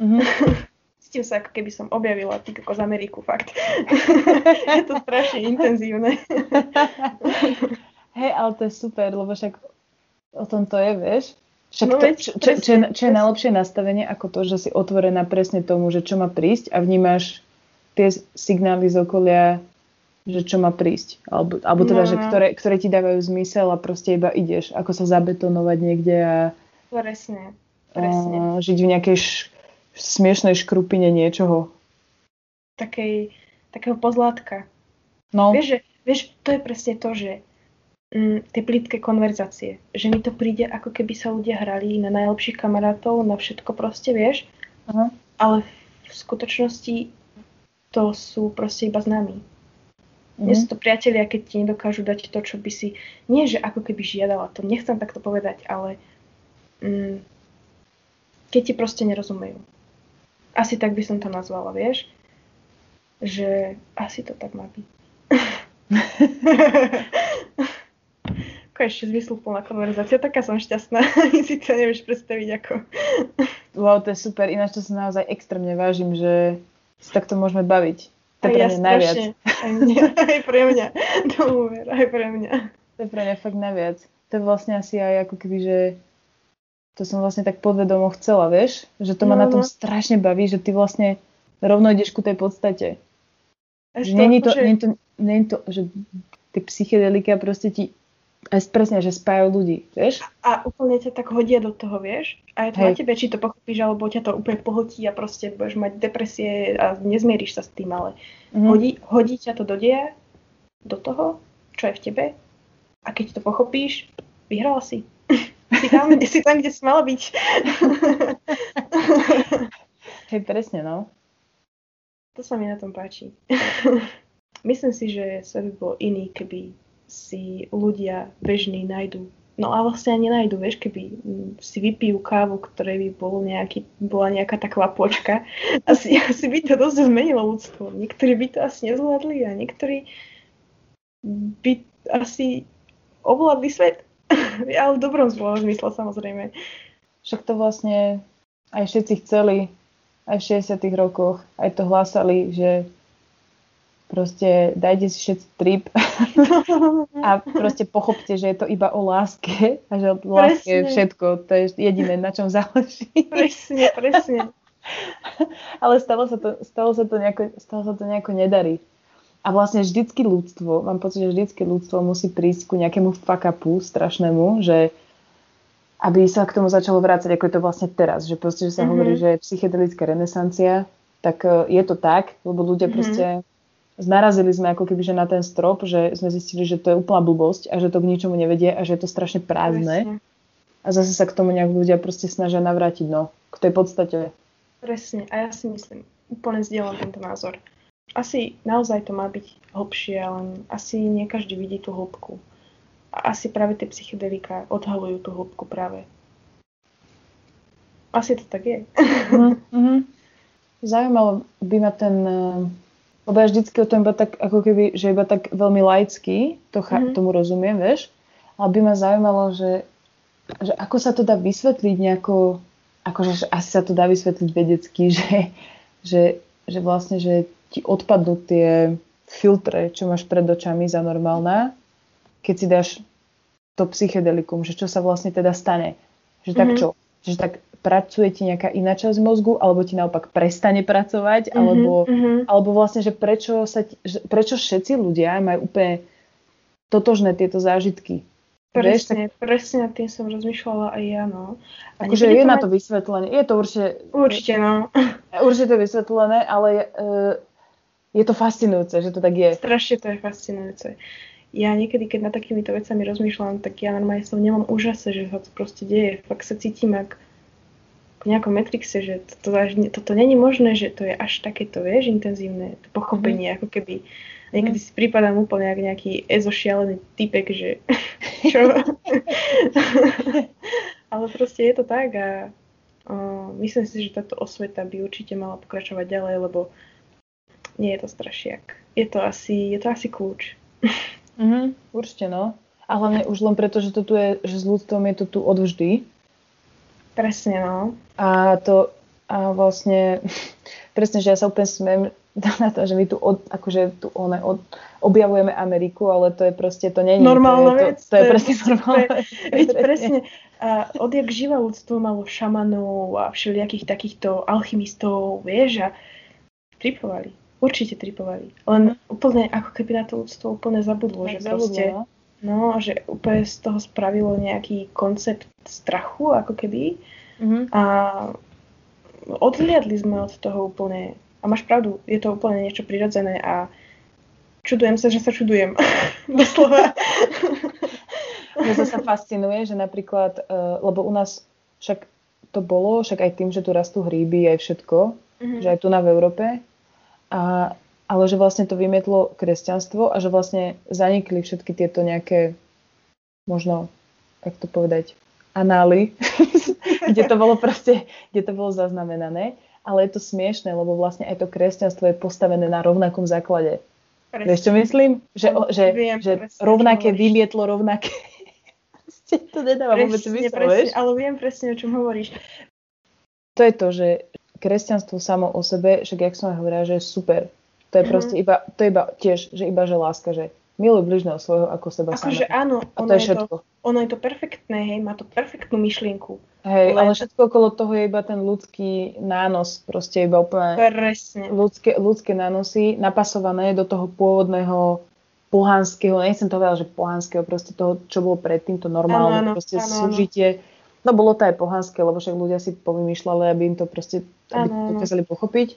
B: Mm-hmm. Cítim sa, ako keby som objavila ty z Ameriku, fakt. je to strašne intenzívne.
A: Hej, ale to je super, lebo však o tom to je, vieš? Však no, to, čo, čo, čo, je, čo je najlepšie nastavenie ako to, že si otvorená presne tomu, že čo má prísť a vnímaš tie signály z okolia že čo má prísť. Alebo, alebo teda, no, že ktoré, ktoré ti dávajú zmysel a proste iba ideš. Ako sa zabetonovať niekde a...
B: Presne, presne. A,
A: žiť v nejakej š, smiešnej škrupine niečoho.
B: Takej, takého pozlátka.
A: No.
B: Vieš, že, vieš, to je presne to, že mm, tie plítke konverzácie. Že mi to príde, ako keby sa ľudia hrali na najlepších kamarátov, na všetko proste, vieš. Uh-huh. Ale v skutočnosti to sú proste iba známi. Mm. Nie sú to priatelia, keď ti nedokážu dať to, čo by si... Nie, že ako keby žiadala, to nechcem takto povedať, ale mm, keď ti proste nerozumejú. Asi tak by som to nazvala, vieš? Že asi to tak má byť. ešte zmysluplná konverzácia, taká som šťastná, si to nevieš predstaviť ako.
A: Wow, to je super, ináč to sa naozaj extrémne vážim, že si takto môžeme baviť. To je pre mňa najviac.
B: Aj, mňa, aj pre mňa, tomu ver, aj pre mňa.
A: To je pre mňa fakt najviac. To je vlastne asi aj ako keby, že to som vlastne tak podvedomo chcela, vieš? Že to ma no, na tom no. strašne baví, že ty vlastne rovno ideš ku tej podstate. Že není to, že... není to, není to, že tie psychedelika proste ti aj presne, že spájajú ľudí, vieš?
B: A, úplne ťa tak hodia do toho, vieš? A je to Hej. na tebe, či to pochopíš, alebo ťa to úplne pohltí a proste budeš mať depresie a nezmieríš sa s tým, ale mm-hmm. hodí, hodí ťa to do deja, do toho, čo je v tebe a keď to pochopíš, vyhrala si. si, tam, si tam, kde si mala byť.
A: Hej, presne, no.
B: To sa mi na tom páči. Myslím si, že svet by bol iný, keby si ľudia bežní nájdu. No a vlastne ani nájdu, vieš, keby si vypijú kávu, ktoré by bolo nejaký, bola nejaká tá kvapočka. Asi, asi by to dosť zmenilo ľudstvo. Niektorí by to asi nezvládli a niektorí by asi ovládli svet. Ale v dobrom slova zmysle samozrejme.
A: Však to vlastne aj všetci chceli, aj v 60 rokoch, aj to hlásali, že proste dajte si všetci trip a proste pochopte, že je to iba o láske a že o láske je všetko. To je jediné, na čom záleží.
B: Presne, presne.
A: Ale stalo sa to, stalo sa to, nejako, stalo sa to nejako nedarí. A vlastne vždycky ľudstvo, mám pocit, že vždycky ľudstvo musí prísť ku nejakému fuck upu strašnému, že aby sa k tomu začalo vrácať, ako je to vlastne teraz. Že proste, že sa mm-hmm. hovorí, že je psychedelická renesancia, tak e, je to tak, lebo ľudia mm-hmm. proste narazili sme ako keby že na ten strop, že sme zistili, že to je úplná blbosť a že to k ničomu nevedie a že je to strašne prázdne. Presne. A zase sa k tomu nejak ľudia proste snažia navrátiť, no, k tej podstate.
B: Presne, a ja si myslím, úplne zdieľam tento názor. Asi naozaj to má byť hlbšie, ale asi nie každý vidí tú hĺbku. A asi práve tie psychedelika odhalujú tú hĺbku práve. Asi to tak je.
A: Mm-hmm. Zaujímalo by ma ten lebo ja vždycky o tom iba tak, ako keby, že iba tak veľmi laicky, to cha- mm-hmm. tomu rozumiem, vieš, ale by ma zaujímalo, že, že ako sa to dá vysvetliť nejako, akože asi sa to dá vysvetliť vedecky, že, že, že vlastne, že ti odpadnú tie filtre, čo máš pred očami za normálne, keď si dáš to psychedelikum, že čo sa vlastne teda stane. Že tak mm-hmm. čo? Že tak pracuje ti nejaká iná časť mozgu, alebo ti naopak prestane pracovať, mm-hmm, alebo, mm-hmm. alebo vlastne, že prečo, sa že prečo všetci ľudia majú úplne totožné tieto zážitky.
B: Presne, Vieš, tak... presne tým som rozmýšľala aj ja, no.
A: Akože je to na to vysvetlené, je to určite...
B: Určite, no.
A: Určite vysvetlené, ale je, je to fascinujúce, že to tak je.
B: Strašne to je fascinujúce. Ja niekedy, keď nad takýmito vecami rozmýšľam, tak ja normálne som nemám úžase, že sa to proste deje. Fakt sa cítim, ak v nejakom Matrixe, že toto, toto není možné, že to je až takéto, vieš, intenzívne to pochopenie, mm. ako keby niekedy mm. si prípadám úplne ako nejaký ezošialený typek, že čo? Ale proste je to tak a uh, myslím si, že táto osveta by určite mala pokračovať ďalej, lebo nie je to strašiak. Je to asi, je to asi kľúč.
A: mm-hmm, určite no. A hlavne už len preto, že to tu je, že s ľudstvom je to tu odvždy
B: Presne, no.
A: A to, a vlastne, presne, že ja sa úplne smiem na to, že my tu, od, akože tu one, od, objavujeme Ameriku, ale to je proste, to nie je...
B: Normálna
A: vec. To, to, to je presne normálna
B: vec. Veď presne. A odjak živa ľudstvo malo šamanov a všelijakých takýchto alchymistov, vieš, a tripovali. Určite tripovali. Len mm. úplne, ako keby na to ľudstvo úplne zabudlo, že zabudlo, proste... No? No, že úplne z toho spravilo nejaký koncept strachu, ako keby. Mm-hmm. A odhliadli sme od toho úplne. A máš pravdu, je to úplne niečo prirodzené a čudujem sa, že sa čudujem. Doslova.
A: Mňa sa fascinuje, že napríklad, uh, lebo u nás však to bolo, však aj tým, že tu rastú hríby, aj všetko, mm-hmm. že aj tu na v Európe. A ale že vlastne to vymietlo kresťanstvo a že vlastne zanikli všetky tieto nejaké, možno, jak to povedať, anály, kde to bolo proste, kde to bolo zaznamenané. Ale je to smiešne, lebo vlastne aj to kresťanstvo je postavené na rovnakom základe. Presne. Vieš, čo myslím? Že, že, Viem, že presne, rovnaké vymietlo rovnaké. to nedáva vôbec
B: Presne,
A: zmysel,
B: presne,
A: vieš?
B: ale viem presne, o čom hovoríš.
A: To je to, že kresťanstvo samo o sebe, však jak som hovorila, že je super. To je
B: Mhm.
A: proste iba, to je iba tiež, že iba že láska, že miluj bližného svojho ako seba
B: Akože
A: samého.
B: áno,
A: A to je
B: je to,
A: všetko.
B: ono je to perfektné, hej, má to perfektnú myšlienku.
A: Hej,
B: len-
A: ale všetko okolo toho je iba ten ľudský nános, proste iba úplne
B: Presne.
A: ľudské, ľudské nánosy napasované do toho pôvodného pohanského, nechcem to povedať, že pohanského, proste toho, čo bolo predtým, to normálne,
B: Áno,
A: proste
B: áno,
A: súžitie. No bolo to aj pohanské, lebo však ľudia si povymýšľali, aby im to proste, aby to dokázali pochopiť.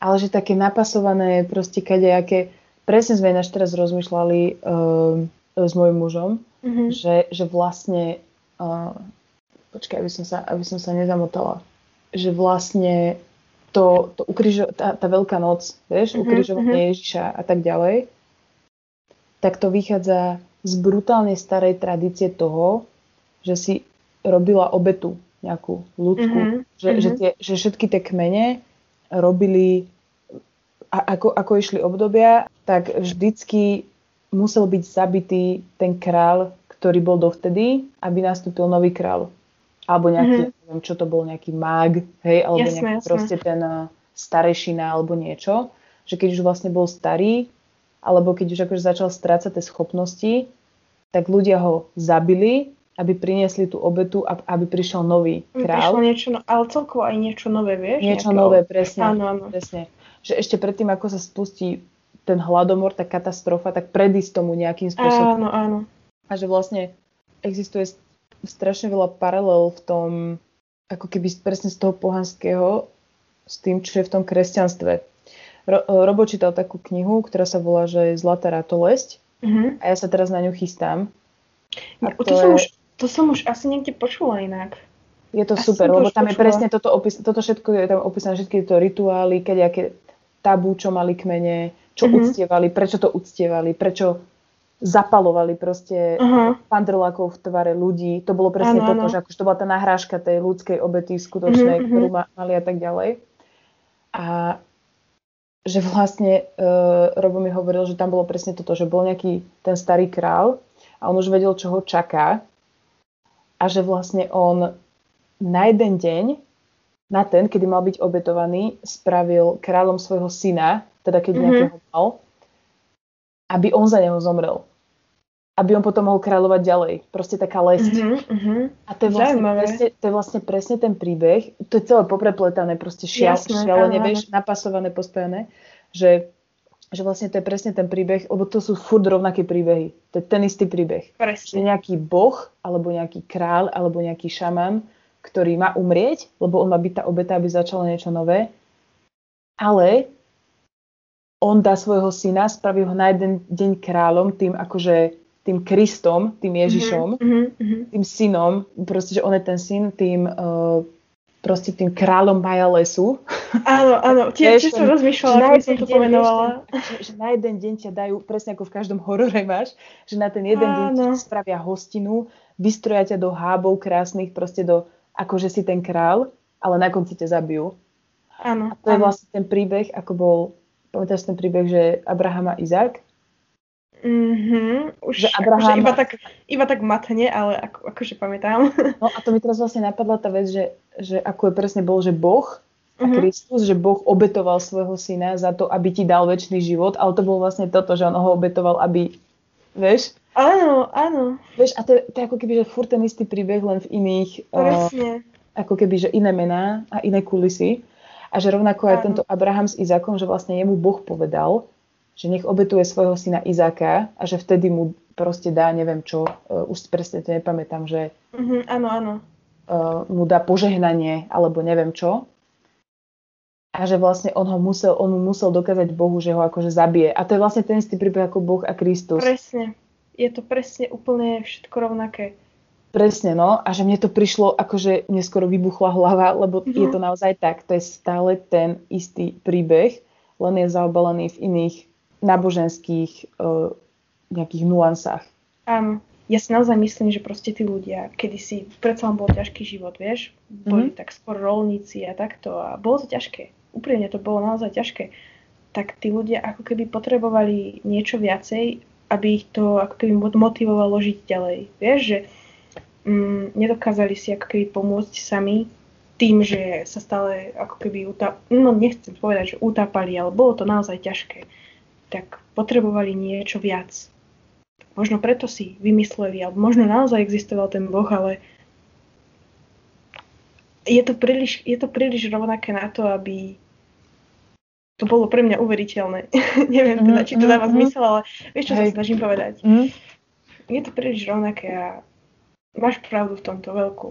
A: Ale že také napasované, proste kadejaké, presne sme ináč teraz rozmýšľali um, s mojim mužom,
B: Mhm.
A: že, že vlastne, uh, počkaj, aby som, sa, aby som sa nezamotala, že vlastne to, to ukrižo, tá, tá veľká noc, vieš,
B: Mhm,
A: ukrižovanie Ježiša a tak ďalej, tak to vychádza z brutálne starej tradície toho, že si robila obetu nejakú ľudskú,
B: Mhm,
A: že, že,
B: mhm.
A: tie, že všetky tie kmene robili, a, ako, ako išli obdobia, tak vždycky musel byť zabitý ten král, ktorý bol dovtedy, aby nastúpil nový král. Alebo nejaký,
B: Mhm.
A: neviem, čo to bol, nejaký mág, hej, alebo
B: Jasné,
A: nejaký
B: jasné.
A: proste ten uh, starešina alebo niečo. Že keď už vlastne bol starý, alebo keď už akože začal strácať tie schopnosti, tak ľudia ho zabili, aby priniesli tú obetu, a aby prišiel nový
B: Prišlo
A: král.
B: niečo, no, ale celkovo aj niečo nové, vieš?
A: Niečo
B: nejaké-
A: nové, presne.
B: Áno, áno.
A: presne. Že ešte predtým, ako sa spustí ten hladomor, tá katastrofa, tak predísť tomu nejakým spôsobom.
B: Áno, áno.
A: A že vlastne existuje strašne veľa paralel v tom, ako keby presne z toho pohanského s tým, čo je v tom kresťanstve. Ro- Robo čítal takú knihu, ktorá sa volá, že Zlatá ratolesť
B: Mhm.
A: a ja sa teraz na ňu chystám. A
B: To,
A: to
B: som
A: je-
B: už, to som už asi niekde počula inak.
A: Je to
B: Asi
A: super, lebo tam je
B: počula.
A: presne toto opis, toto všetko je tam opísané, všetky tieto rituály, keďaké tabú, čo mali kmene, čo
B: Mhm.
A: uctievali, prečo to uctievali, prečo zapalovali proste
B: Aha.
A: pandrlákov v tvare ľudí. To bolo presne
B: Áno,
A: toto,
B: áno.
A: že akože to bola tá nahrážka tej ľudskej obety skutočnej,
B: Mhm, mhm.
A: ktorú ma, mali a tak ďalej. A že vlastne uh, Robo mi hovoril, že tam bolo presne toto, že bol nejaký ten starý král a on už vedel, čo ho čaká a že vlastne on na jeden deň, na ten, kedy mal byť obetovaný, spravil kráľom svojho syna, teda keď
B: Mhm.
A: nejakého mal, aby on za neho zomrel. Aby on potom mohol kráľovať ďalej. Proste taká lesť.
B: Mhm, mhm.
A: A to je, vlastne
B: Zaujímavé.
A: presne, to je vlastne presne ten príbeh. To je celé poprepletané, proste
B: Jasné,
A: šialene, vieš, napasované, pospojené, že, že vlastne to je presne ten príbeh, lebo to sú furt rovnaké príbehy. To je ten istý príbeh. Že
B: Presne.
A: nejaký boh, alebo nejaký kráľ, alebo nejaký šaman, ktorý má umrieť, lebo on má byť tá obeta, aby začalo niečo nové. Ale on dá svojho syna, spraví ho na jeden deň kráľom, tým akože tým Kristom, tým Ježišom,
B: Mhm, mhm.
A: tým synom, proste, že on je ten syn, tým uh, proste tým kráľom Maja lesu.
B: Áno, áno. Tiež som rozmýšľala, ako som to
A: deň,
B: pomenovala.
A: Že, že na jeden deň ťa dajú, presne ako v každom horore máš, že na ten jeden deň
B: Áno.
A: ti spravia hostinu, vystroja ťa do hábov krásnych, proste do, akože si ten král, ale na konci ťa zabijú.
B: Áno,
A: A to je
B: áno.
A: vlastne ten príbeh, ako bol, pamätáš ten príbeh, že Abraham a Izák?
B: Mhm, už
A: Že Abraham-
B: akože iba, tak, iba tak matne, ale ako, akože pamätám.
A: No a to mi teraz vlastne napadla tá vec, že, že ako je presne bol, že Boh a
B: Mhm.
A: Kristus, že Boh obetoval svojho syna za to, aby ti dal väčší život, ale to bolo vlastne toto, že on ho obetoval, aby, vieš,
B: Áno, áno,
A: vieš, a to, to je ako keby, že furt ten istý príbeh, len v iných, uh,
B: presne.
A: ako keby, že iné mená a iné kulisy. A že rovnako aj
B: Áno.
A: tento Abraham s Izákom, že vlastne jemu Boh povedal, že nech obetuje svojho syna Izáka a že vtedy mu proste dá, neviem čo, uh, už presne to nepamätám, že
B: Mhm, áno, áno.
A: uh, mu dá požehnanie alebo neviem čo. A že vlastne on ho musel, on mu musel dokázať Bohu, že ho akože zabije. A to je vlastne ten istý príbeh ako Boh a Kristus.
B: Presne. Je to presne úplne všetko rovnaké.
A: Presne, no. A že mne to prišlo, akože mne skoro vybuchla hlava, lebo
B: Mhm.
A: je to naozaj tak. To je stále ten istý príbeh, len je zaobalený v iných náboženských uh, nejakých nuansách.
B: Áno. Ja si naozaj myslím, že proste tí ľudia, kedysi predsa len bol ťažký život, vieš? Boli
A: Mhm.
B: tak skôr rolníci a takto a bolo to ťažké. Úprimne to bolo naozaj ťažké. Tak tí ľudia ako keby potrebovali niečo viacej aby ich to ako keby motivovalo žiť ďalej. Vieš, že mm, nedokázali si ako keby pomôcť sami tým, že sa stále ako keby utáp... no nechcem povedať, že utápali, ale bolo to naozaj ťažké, tak potrebovali niečo viac. Možno preto si vymysleli, alebo možno naozaj existoval ten Boh, ale je to príliš, je to príliš rovnaké na to, aby to bolo pre mňa uveriteľné. Neviem teda, či to dáva mm-hmm. zmysel, ale vieš, čo Hej. sa snažím povedať. Mm. Je to príliš rovnaké a máš pravdu v tomto veľkú.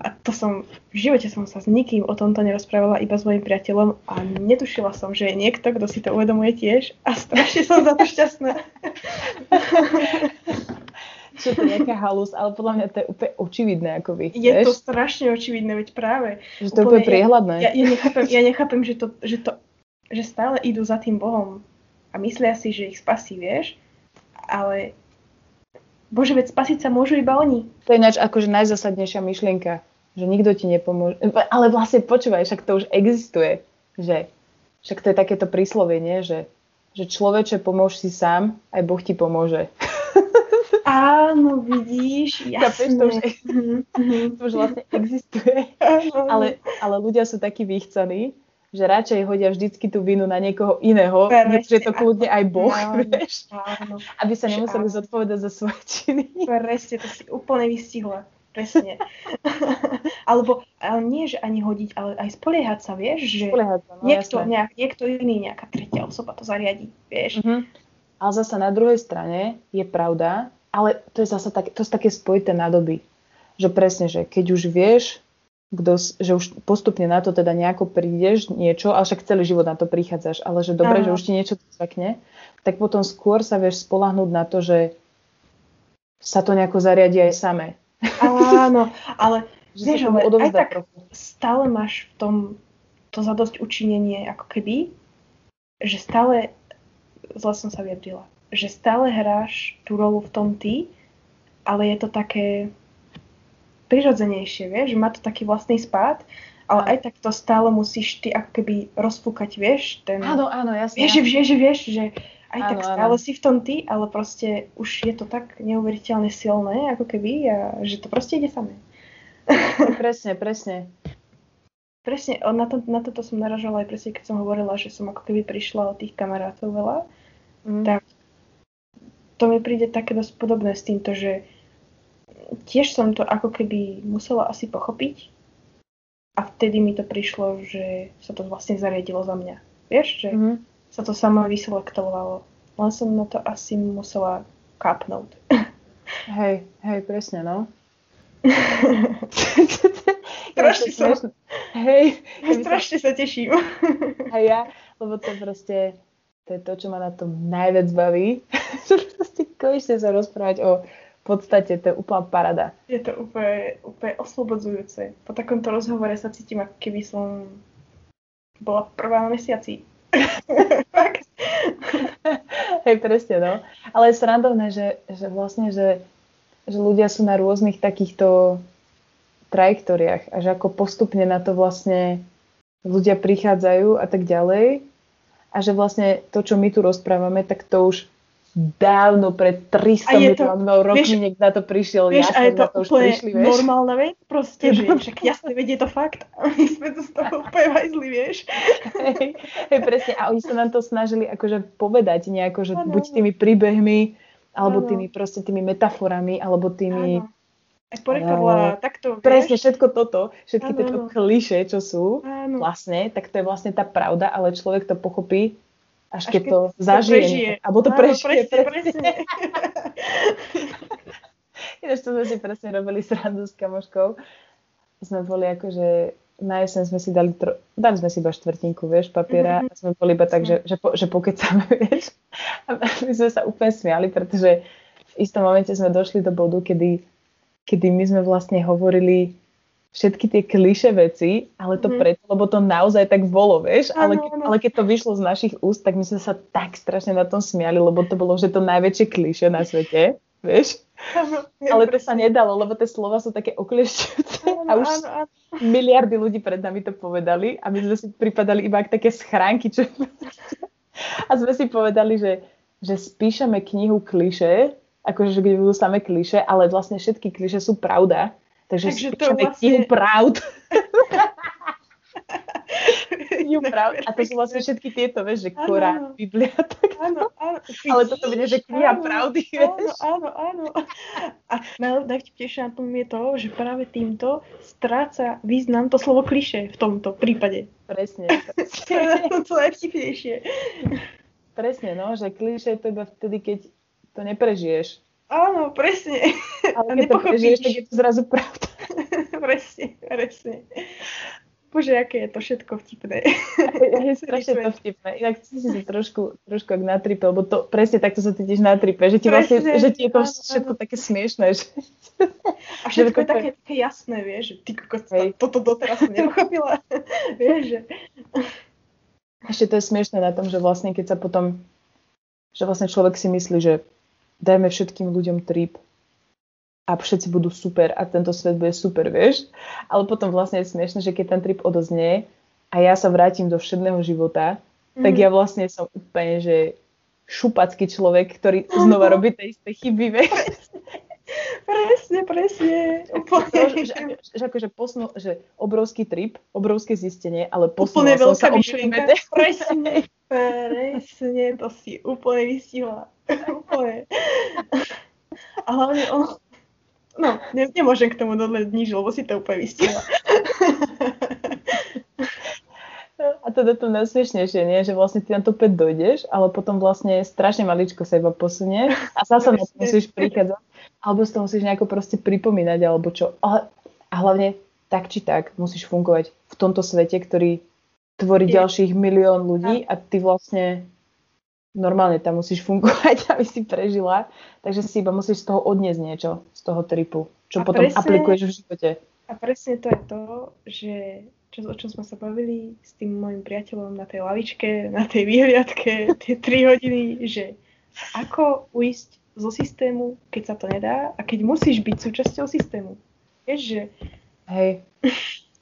B: A to som, v živote som sa s nikým o tomto nerozprávala, iba s mojim priateľom a netušila som, že je niekto, kto si to uvedomuje tiež a strašne som za to šťastná.
A: Čo to nejaká halus, ale podľa mňa to je úplne očividné, ako vy.
B: Je vieš? to strašne očividné, veď práve.
A: Že to je úplne priehľadné.
B: Ja, ja, nechápem, ja nechápem, že to, že to že stále idú za tým Bohom a myslia si, že ich spasí, vieš, ale Bože, veď spasiť sa môžu iba oni.
A: To je ináč akože najzasadnejšia myšlienka, že nikto ti nepomôže. Ale vlastne počúvaj, však to už existuje, že však to je takéto príslovenie, že, že človeče pomôž si sám, aj Boh ti pomôže.
B: Áno, vidíš, jasne.
A: to, už, mm-hmm. to už vlastne existuje. Ale, ale ľudia sú takí vychcaní, že radšej hodia vždycky tú vinu na niekoho iného, než je to kľudne aj Boh, áno, vieš, áno. aby sa nemuseli áno. zodpovedať za svoje činy.
B: Presne, to si úplne vystihla. Presne. Alebo ale nie, že ani hodiť, ale aj spoliehať sa, vieš, že
A: spoliehať sa, no,
B: niekto, nejak, niekto iný, nejaká tretia osoba to zariadi, vieš. Uh-huh.
A: Ale zase na druhej strane je pravda, ale to je zase tak, to sú také spojité nádoby. Že presne, že keď už vieš, kto, že už postupne na to teda nejako prídeš, niečo, ale však celý život na to prichádzaš, ale že dobre, že už ti niečo zvakne, tak potom skôr sa vieš spolahnúť na to, že sa to nejako zariadi aj samé.
B: Áno, ale že vieš, ale aj tak stále máš v tom to zadosť učinenie ako keby, že stále, zle som sa vyjadrila, že stále hráš tú rolu v tom ty, ale je to také, prirodzenejšie, vieš, že má to taký vlastný spád, ale aj tak to stále musíš ty ako keby rozfúkať, vieš, ten...
A: Áno, áno, jasne.
B: Vieš, vieš, že vieš, že aj áno, tak stále áno. si v tom ty, ale proste už je to tak neuveriteľne silné, ako keby, a že to proste ide samé.
A: presne, presne.
B: Presne, na, to, na toto som naražala aj presne, keď som hovorila, že som ako keby prišla od tých kamarátov veľa, mm. tak to mi príde také dosť podobné s týmto, že tiež som to ako keby musela asi pochopiť a vtedy mi to prišlo, že sa to vlastne zariadilo za mňa. Vieš, že mm-hmm. sa to sama vyselektovalo. Len som na to asi musela kápnúť.
A: Hej, hej, presne, no.
B: strašne som... Hej. Strašne sa teším.
A: a ja, lebo to proste, to je to, čo ma na tom najviac baví. proste konečne sa rozprávať o podstate to je úplná parada.
B: Je to úplne, úplne oslobodzujúce. Po takomto rozhovore sa cítim, ako keby som bola prvá na mesiaci.
A: Hej, presne, no. Ale je srandovné, že, že vlastne, že, že ľudia sú na rôznych takýchto trajektóriách a že ako postupne na to vlastne ľudia prichádzajú a tak ďalej a že vlastne to, čo my tu rozprávame, tak to už dávno pred 300 miliónov rokmi niekto na to prišiel.
B: Vieš, a je to, to úplne prišli, vieš? normálna vec, proste, že však jasne, vedie to fakt. A my sme to z toho úplne vajzli, vieš.
A: Hej, hej, presne. A oni sa nám to snažili akože povedať nejako, že ano. buď tými príbehmi, alebo ano. tými proste tými metaforami, alebo tými... Ano.
B: Porekadla, takto,
A: vieš? Presne, všetko toto, všetky tieto kliše, čo sú ano. vlastne, tak to je vlastne tá pravda, ale človek to pochopí až, až keď, keď to zažije. Prežije. Alebo to prežije. Presne, presne. Ináč to sme si presne robili srandu s kamoškou. Sme boli akože na jeseň sme si dali, tro... dali sme si iba štvrtinku, vieš, papiera mm-hmm. a sme boli iba tak, že, že, po, že pokecáme, vieš. A my sme sa úplne smiali, pretože v istom momente sme došli do bodu, kedy, kedy my sme vlastne hovorili všetky tie kliše veci, ale to mm. preto, lebo to naozaj tak bolo, vieš, ale, ke, ale keď to vyšlo z našich úst, tak my sme sa tak strašne na tom smiali, lebo to bolo, že to najväčšie kliše na svete, vieš. Ano, ale to sa nedalo, lebo tie slova sú také okliešťujúce a už ano, ano. miliardy ľudí pred nami to povedali a my sme si pripadali iba ako také schránky, čo... a sme si povedali, že že spíšeme knihu kliše, akože kde budú samé kliše, ale vlastne všetky kliše sú pravda. Takže, Takže spíšeme vlastne... knihu pravd. knihu pravd. A to sú vlastne všetky tieto, vieš, že Korán, Biblia. Tak... Áno, áno. Ale toto bude, že kniha áno, pravdy, vieš.
B: Áno, áno, áno. A najvtipnejšie na tom je to, že práve týmto stráca význam to slovo kliše v tomto prípade.
A: Presne.
B: presne. to je najvtipnejšie.
A: Presne, no, že kliše je to iba vtedy, keď to neprežiješ.
B: Áno, presne.
A: Ale keď to prežiješ, tak je to zrazu pravda.
B: presne, presne. Bože, aké je to všetko vtipné.
A: Je strašne to vtipné. Inak si si trošku, trošku ak na tripe, lebo to presne takto sa cítiš na tripe, že ti vlastne, presne, že ti je to všetko také smiešné. Že...
B: A všetko je také, také jasné, vieš, že ty kokos, toto doteraz som nepochopila. vieš, že...
A: Ešte to je smiešné na tom, že vlastne keď sa potom, že vlastne človek si myslí, že dajme všetkým ľuďom trip, a všetci budú super a tento svet bude super, vieš. Ale potom vlastne je smiešne, že keď ten trip odoznie a ja sa vrátim do všedného života, mm. tak mhm. ja vlastne som úplne, že šupacký človek, ktorý znova robí tie isté chyby, vieš.
B: Presne, presne.
A: Úplne. Že, že, že, akože posnul, že obrovský trip, obrovské zistenie, ale posunula úplne som sa myšlienka.
B: Presne, presne, to si úplne vystihla. úplne. A hlavne ono, No, ne, nemôžem k tomu dodať nič, lebo si to úplne vystihla.
A: A je to najsmiešnejšie, nie? že vlastne ty na to opäť dojdeš, ale potom vlastne strašne maličko sa iba posunie a zase na to musíš prichádzať, alebo si to musíš nejako proste pripomínať, alebo čo. Ale, a hlavne tak či tak musíš fungovať v tomto svete, ktorý tvorí je. ďalších milión ľudí a ty vlastne normálne tam musíš fungovať, aby si prežila, takže si iba musíš z toho odniesť niečo, z toho tripu, čo a potom presne, aplikuješ v živote.
B: A presne to je to, že čo, o čom sme sa bavili s tým môjim priateľom na tej lavičke, na tej výhliadke, tie 3 hodiny, že ako uísť zo systému, keď sa to nedá a keď musíš byť súčasťou systému. Vieš, že...
A: Hej.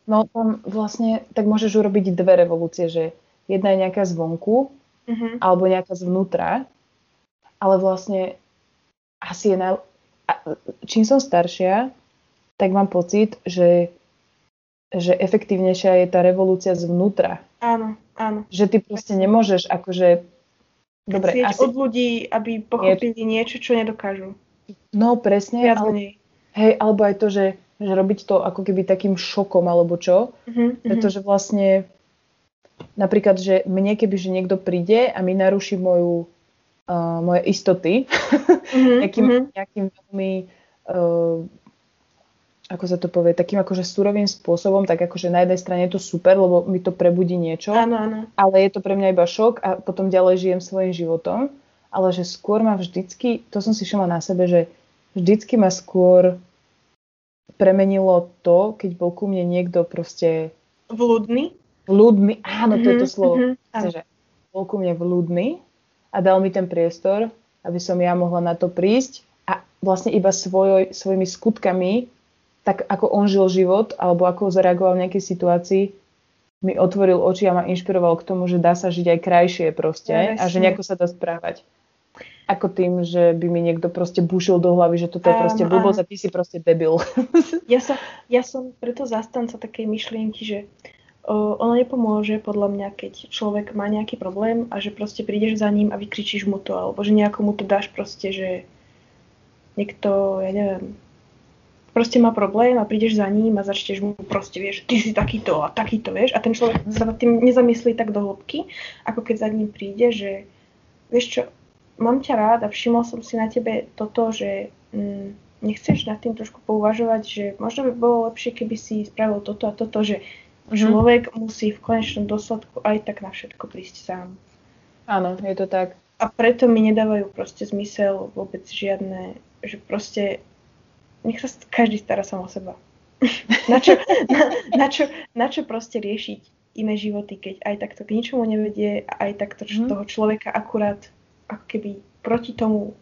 A: No tam vlastne tak môžeš urobiť dve revolúcie, že jedna je nejaká zvonku, uh-huh. alebo nejaká zvnútra. Ale vlastne asi je naj... Čím som staršia, tak mám pocit, že, že efektívnejšia je tá revolúcia zvnútra.
B: Áno, áno.
A: Že ty proste nemôžeš akože...
B: Dobre, asi... od ľudí, aby pochopili nie... niečo, čo nedokážu.
A: No, presne.
B: Viac ale...
A: Hej, alebo aj to, že, že robiť to ako keby takým šokom, alebo čo. Uh-huh, Pretože vlastne napríklad, že mne keby, že niekto príde a mi naruší moju, uh, moje istoty mm-hmm. nejakým, mm-hmm. nejakým veľmi uh, ako sa to povie, takým akože surovým spôsobom, tak akože na jednej strane je to super, lebo mi to prebudí niečo,
B: áno, áno.
A: ale je to pre mňa iba šok a potom ďalej žijem svojim životom, ale že skôr ma vždycky, to som si všimla na sebe, že vždycky ma skôr premenilo to, keď bol ku mne niekto proste...
B: Vľudný?
A: Vľúdny, áno, to mm-hmm, je to mhm, slovo. Mm-hmm, že bol ku mne vľúdny a dal mi ten priestor, aby som ja mohla na to prísť a vlastne iba svoj, svojimi skutkami, tak ako on žil život, alebo ako zareagoval v nejakej situácii, mi otvoril oči a ma inšpiroval k tomu, že dá sa žiť aj krajšie proste ja, a že nejako sa dá správať. Ako tým, že by mi niekto proste bušil do hlavy, že toto je proste blbosť a ty si proste debil.
B: Ja som, ja som preto zastanca takej myšlienky, že ono nepomôže podľa mňa, keď človek má nejaký problém a že proste prídeš za ním a vykričíš mu to, alebo že nejako mu to dáš proste, že niekto, ja neviem, proste má problém a prídeš za ním a začneš mu proste, vieš, ty si takýto a takýto, vieš, a ten človek sa nad tým nezamyslí tak do hĺbky, ako keď za ním príde, že vieš čo, mám ťa rád a všimol som si na tebe toto, že mm, nechceš nad tým trošku pouvažovať, že možno by bolo lepšie, keby si spravil toto a toto, že Mm-hmm. Človek musí v konečnom dôsledku aj tak na všetko prísť sám.
A: Áno, je to tak.
B: A preto mi nedávajú proste zmysel vôbec žiadne, že proste nech sa každý stará sám o seba. na, čo, na, na, čo, na čo proste riešiť iné životy, keď aj takto k ničomu nevedie aj takto mm. toho človeka akurát ako keby proti tomu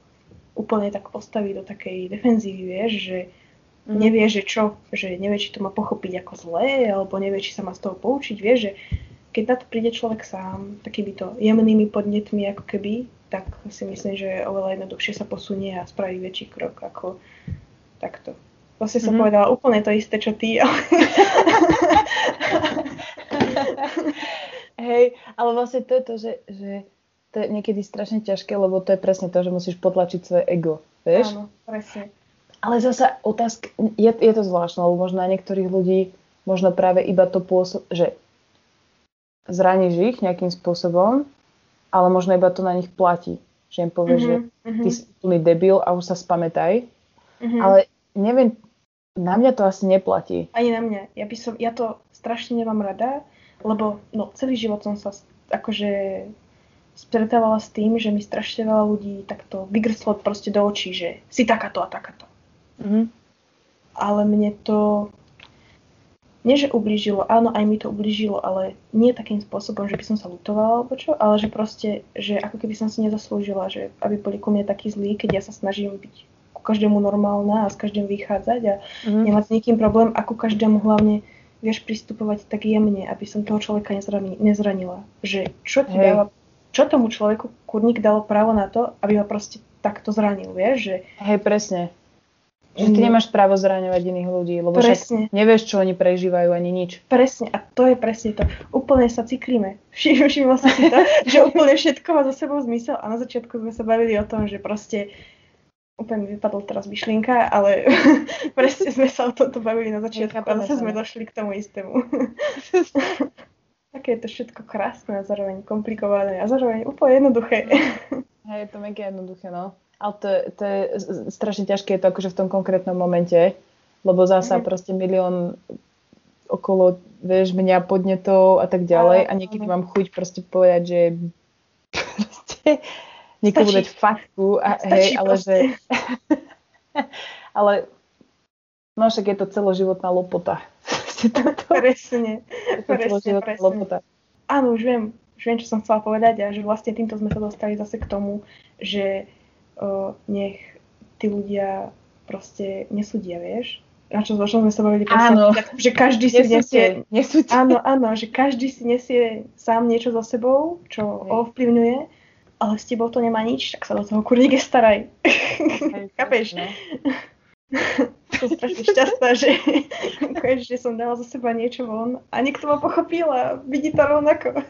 B: úplne tak postaví do takej defenzívy, vieš, že mm. nevie, že čo, že nevie, či to má pochopiť ako zlé, alebo nevie, či sa má z toho poučiť, vie, že keď na to príde človek sám, takýmito jemnými podnetmi, ako keby, tak si myslím, že oveľa jednoduchšie sa posunie a spraví väčší krok ako takto. Vlastne som mm-hmm. povedala úplne to isté, čo ty, ale...
A: Hej, ale vlastne to je to, že, že to je niekedy strašne ťažké, lebo to je presne to, že musíš potlačiť svoje ego, vieš?
B: Áno, presne.
A: Ale zasa otázka, je, je to zvláštne, lebo možno na niektorých ľudí možno práve iba to pôsob, že zraníš ich nejakým spôsobom, ale možno iba to na nich platí. Že im povieš, mm-hmm, že mhm. ty si plný debil a už sa spamätaj. Mm-hmm. Ale neviem, na mňa to asi neplatí.
B: Ani na mňa. Ja, by som, ja to strašne nemám rada, lebo no, celý život som sa akože stretávala s tým, že mi strašne veľa ľudí takto vygrslo proste do očí, že si takáto a takáto. Mm-hmm. Ale mne to nie že ublížilo, áno, aj mi to ublížilo, ale nie takým spôsobom, že by som sa lutovala alebo čo, ale že proste, že ako keby som si nezaslúžila, že aby boli ku mne takí zlí, keď ja sa snažím byť každému normálna a s každým vychádzať a mm-hmm. nemať s nikým problém a ku každému hlavne vieš pristupovať tak jemne, aby som toho človeka nezranila. Že čo ti dáva, čo tomu človeku kurník dalo právo na to, aby ho proste takto zranil, vieš? Že...
A: Hej, presne. Že ty nemáš právo zraňovať iných ľudí, lebo presne. však nevieš, čo oni prežívajú ani nič.
B: Presne, a to je presne to. Úplne sa cyklíme. Všimla som si to, že úplne všetko má za sebou zmysel a na začiatku sme sa bavili o tom, že proste úplne mi vypadla teraz myšlienka, ale presne sme sa o tomto bavili na začiatku a zase sme došli k tomu istému. Také je to všetko krásne a zároveň komplikované a zároveň úplne jednoduché.
A: Hej, je to mega jednoduché, no. Ale to, to je strašne ťažké je to akože v tom konkrétnom momente, lebo zasa mm. proste milión okolo, vieš, mňa podnetov a tak ďalej a niekedy mám chuť proste povedať, že proste niekomu dať faktu a Stačí hej, ale proste. že ale no však je to celoživotná lopota.
B: presne, presne, presne. Lopota. Áno, už viem, už viem, čo som chcela povedať a že vlastne týmto sme sa dostali zase k tomu, že o, nech tí ľudia proste nesúdia, vieš? Na čo, o sme sa bavili
A: áno.
B: Že každý si nesie... Nesúdia. Áno, áno, že každý si nesie sám niečo za sebou, čo Hej. ovplyvňuje, ale s tebou to nemá nič, tak sa do toho kurníke staraj. Chápeš? som strašne šťastná, že, že som dala za seba niečo von a niekto ma pochopil a vidí to rovnako.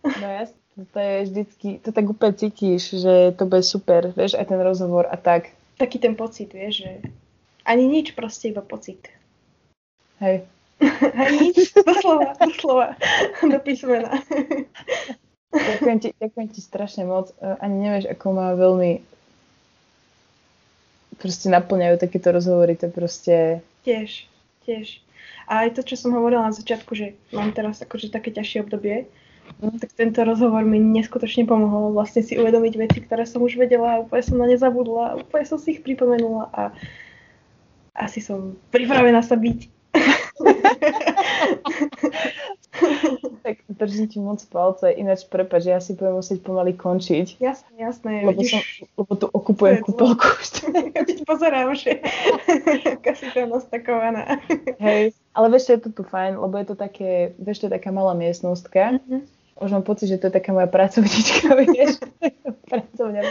A: no jasne to je vždycky, to tak úplne cítiš, že to bude super, vieš, aj ten rozhovor a tak.
B: Taký ten pocit, vieš, že ani nič, proste iba pocit.
A: Hej.
B: ani nič, doslova, doslova, do písmena.
A: Ďakujem, ti, ďakujem ti strašne moc. E, ani nevieš, ako ma veľmi proste naplňajú takéto rozhovory, to proste...
B: Tiež, tiež. A aj to, čo som hovorila na začiatku, že mám teraz akože také ťažšie obdobie, tak tento rozhovor mi neskutočne pomohol vlastne si uvedomiť veci, ktoré som už vedela a úplne som na ne zabudla úplne som si ich pripomenula a asi som pripravená sa byť.
A: tak držím ti moc palce, ináč prepáč, ja si budem musieť pomaly končiť.
B: Jasné, jasné.
A: Lebo, som, lebo tu okupujem kúpelku.
B: ja ti pozerám, že si to nastakovaná.
A: Hej, ale vieš, je to tu fajn, lebo je to také, vieš, to je taká malá miestnostka. Mm-hmm už mám pocit, že to je taká moja pracovnička, vieš. Pracovňa.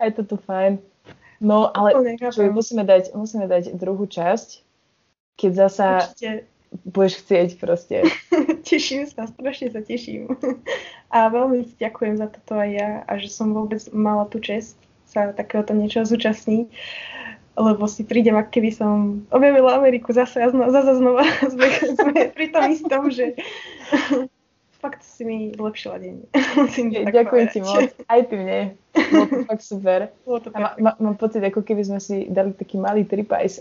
A: A je to tu fajn. No, ale čo, musíme, dať, musíme dať druhú časť, keď zasa Určite. Budeš chcieť proste.
B: teším sa, strašne sa teším. A veľmi ďakujem za toto aj ja a že som vôbec mala tú čest sa takéhoto niečo zúčastniť lebo si prídem, ak keby som objavila Ameriku zase a zase znova sme, sme pri tom istom, že fakt si mi zlepšila deň.
A: Ďakujem ti moc. Aj ty mne. Bolo to fakt super. Bolo to a ma, ma, mám pocit, ako keby sme si dali taký malý tripajs.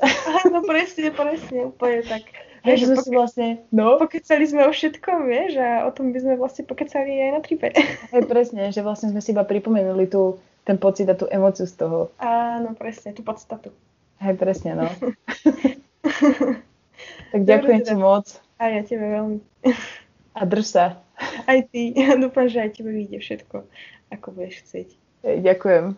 B: no presne, presne, úplne tak.
A: Vieš, že sme si vlastne, no?
B: Pokecali sme o všetkom, vieš, a o tom by sme vlastne pokecali aj na tripe.
A: Hej, presne, že vlastne sme si iba pripomenuli tú, ten pocit a tú emociu z toho.
B: Áno, presne, tú podstatu.
A: Hej, presne, no. tak ďakujem Dobre, ti teda. moc.
B: A ja tebe veľmi.
A: A drž sa.
B: Aj ty. Ja dúfam, že aj tebe vyjde všetko, ako budeš chcieť.
A: Ďakujem.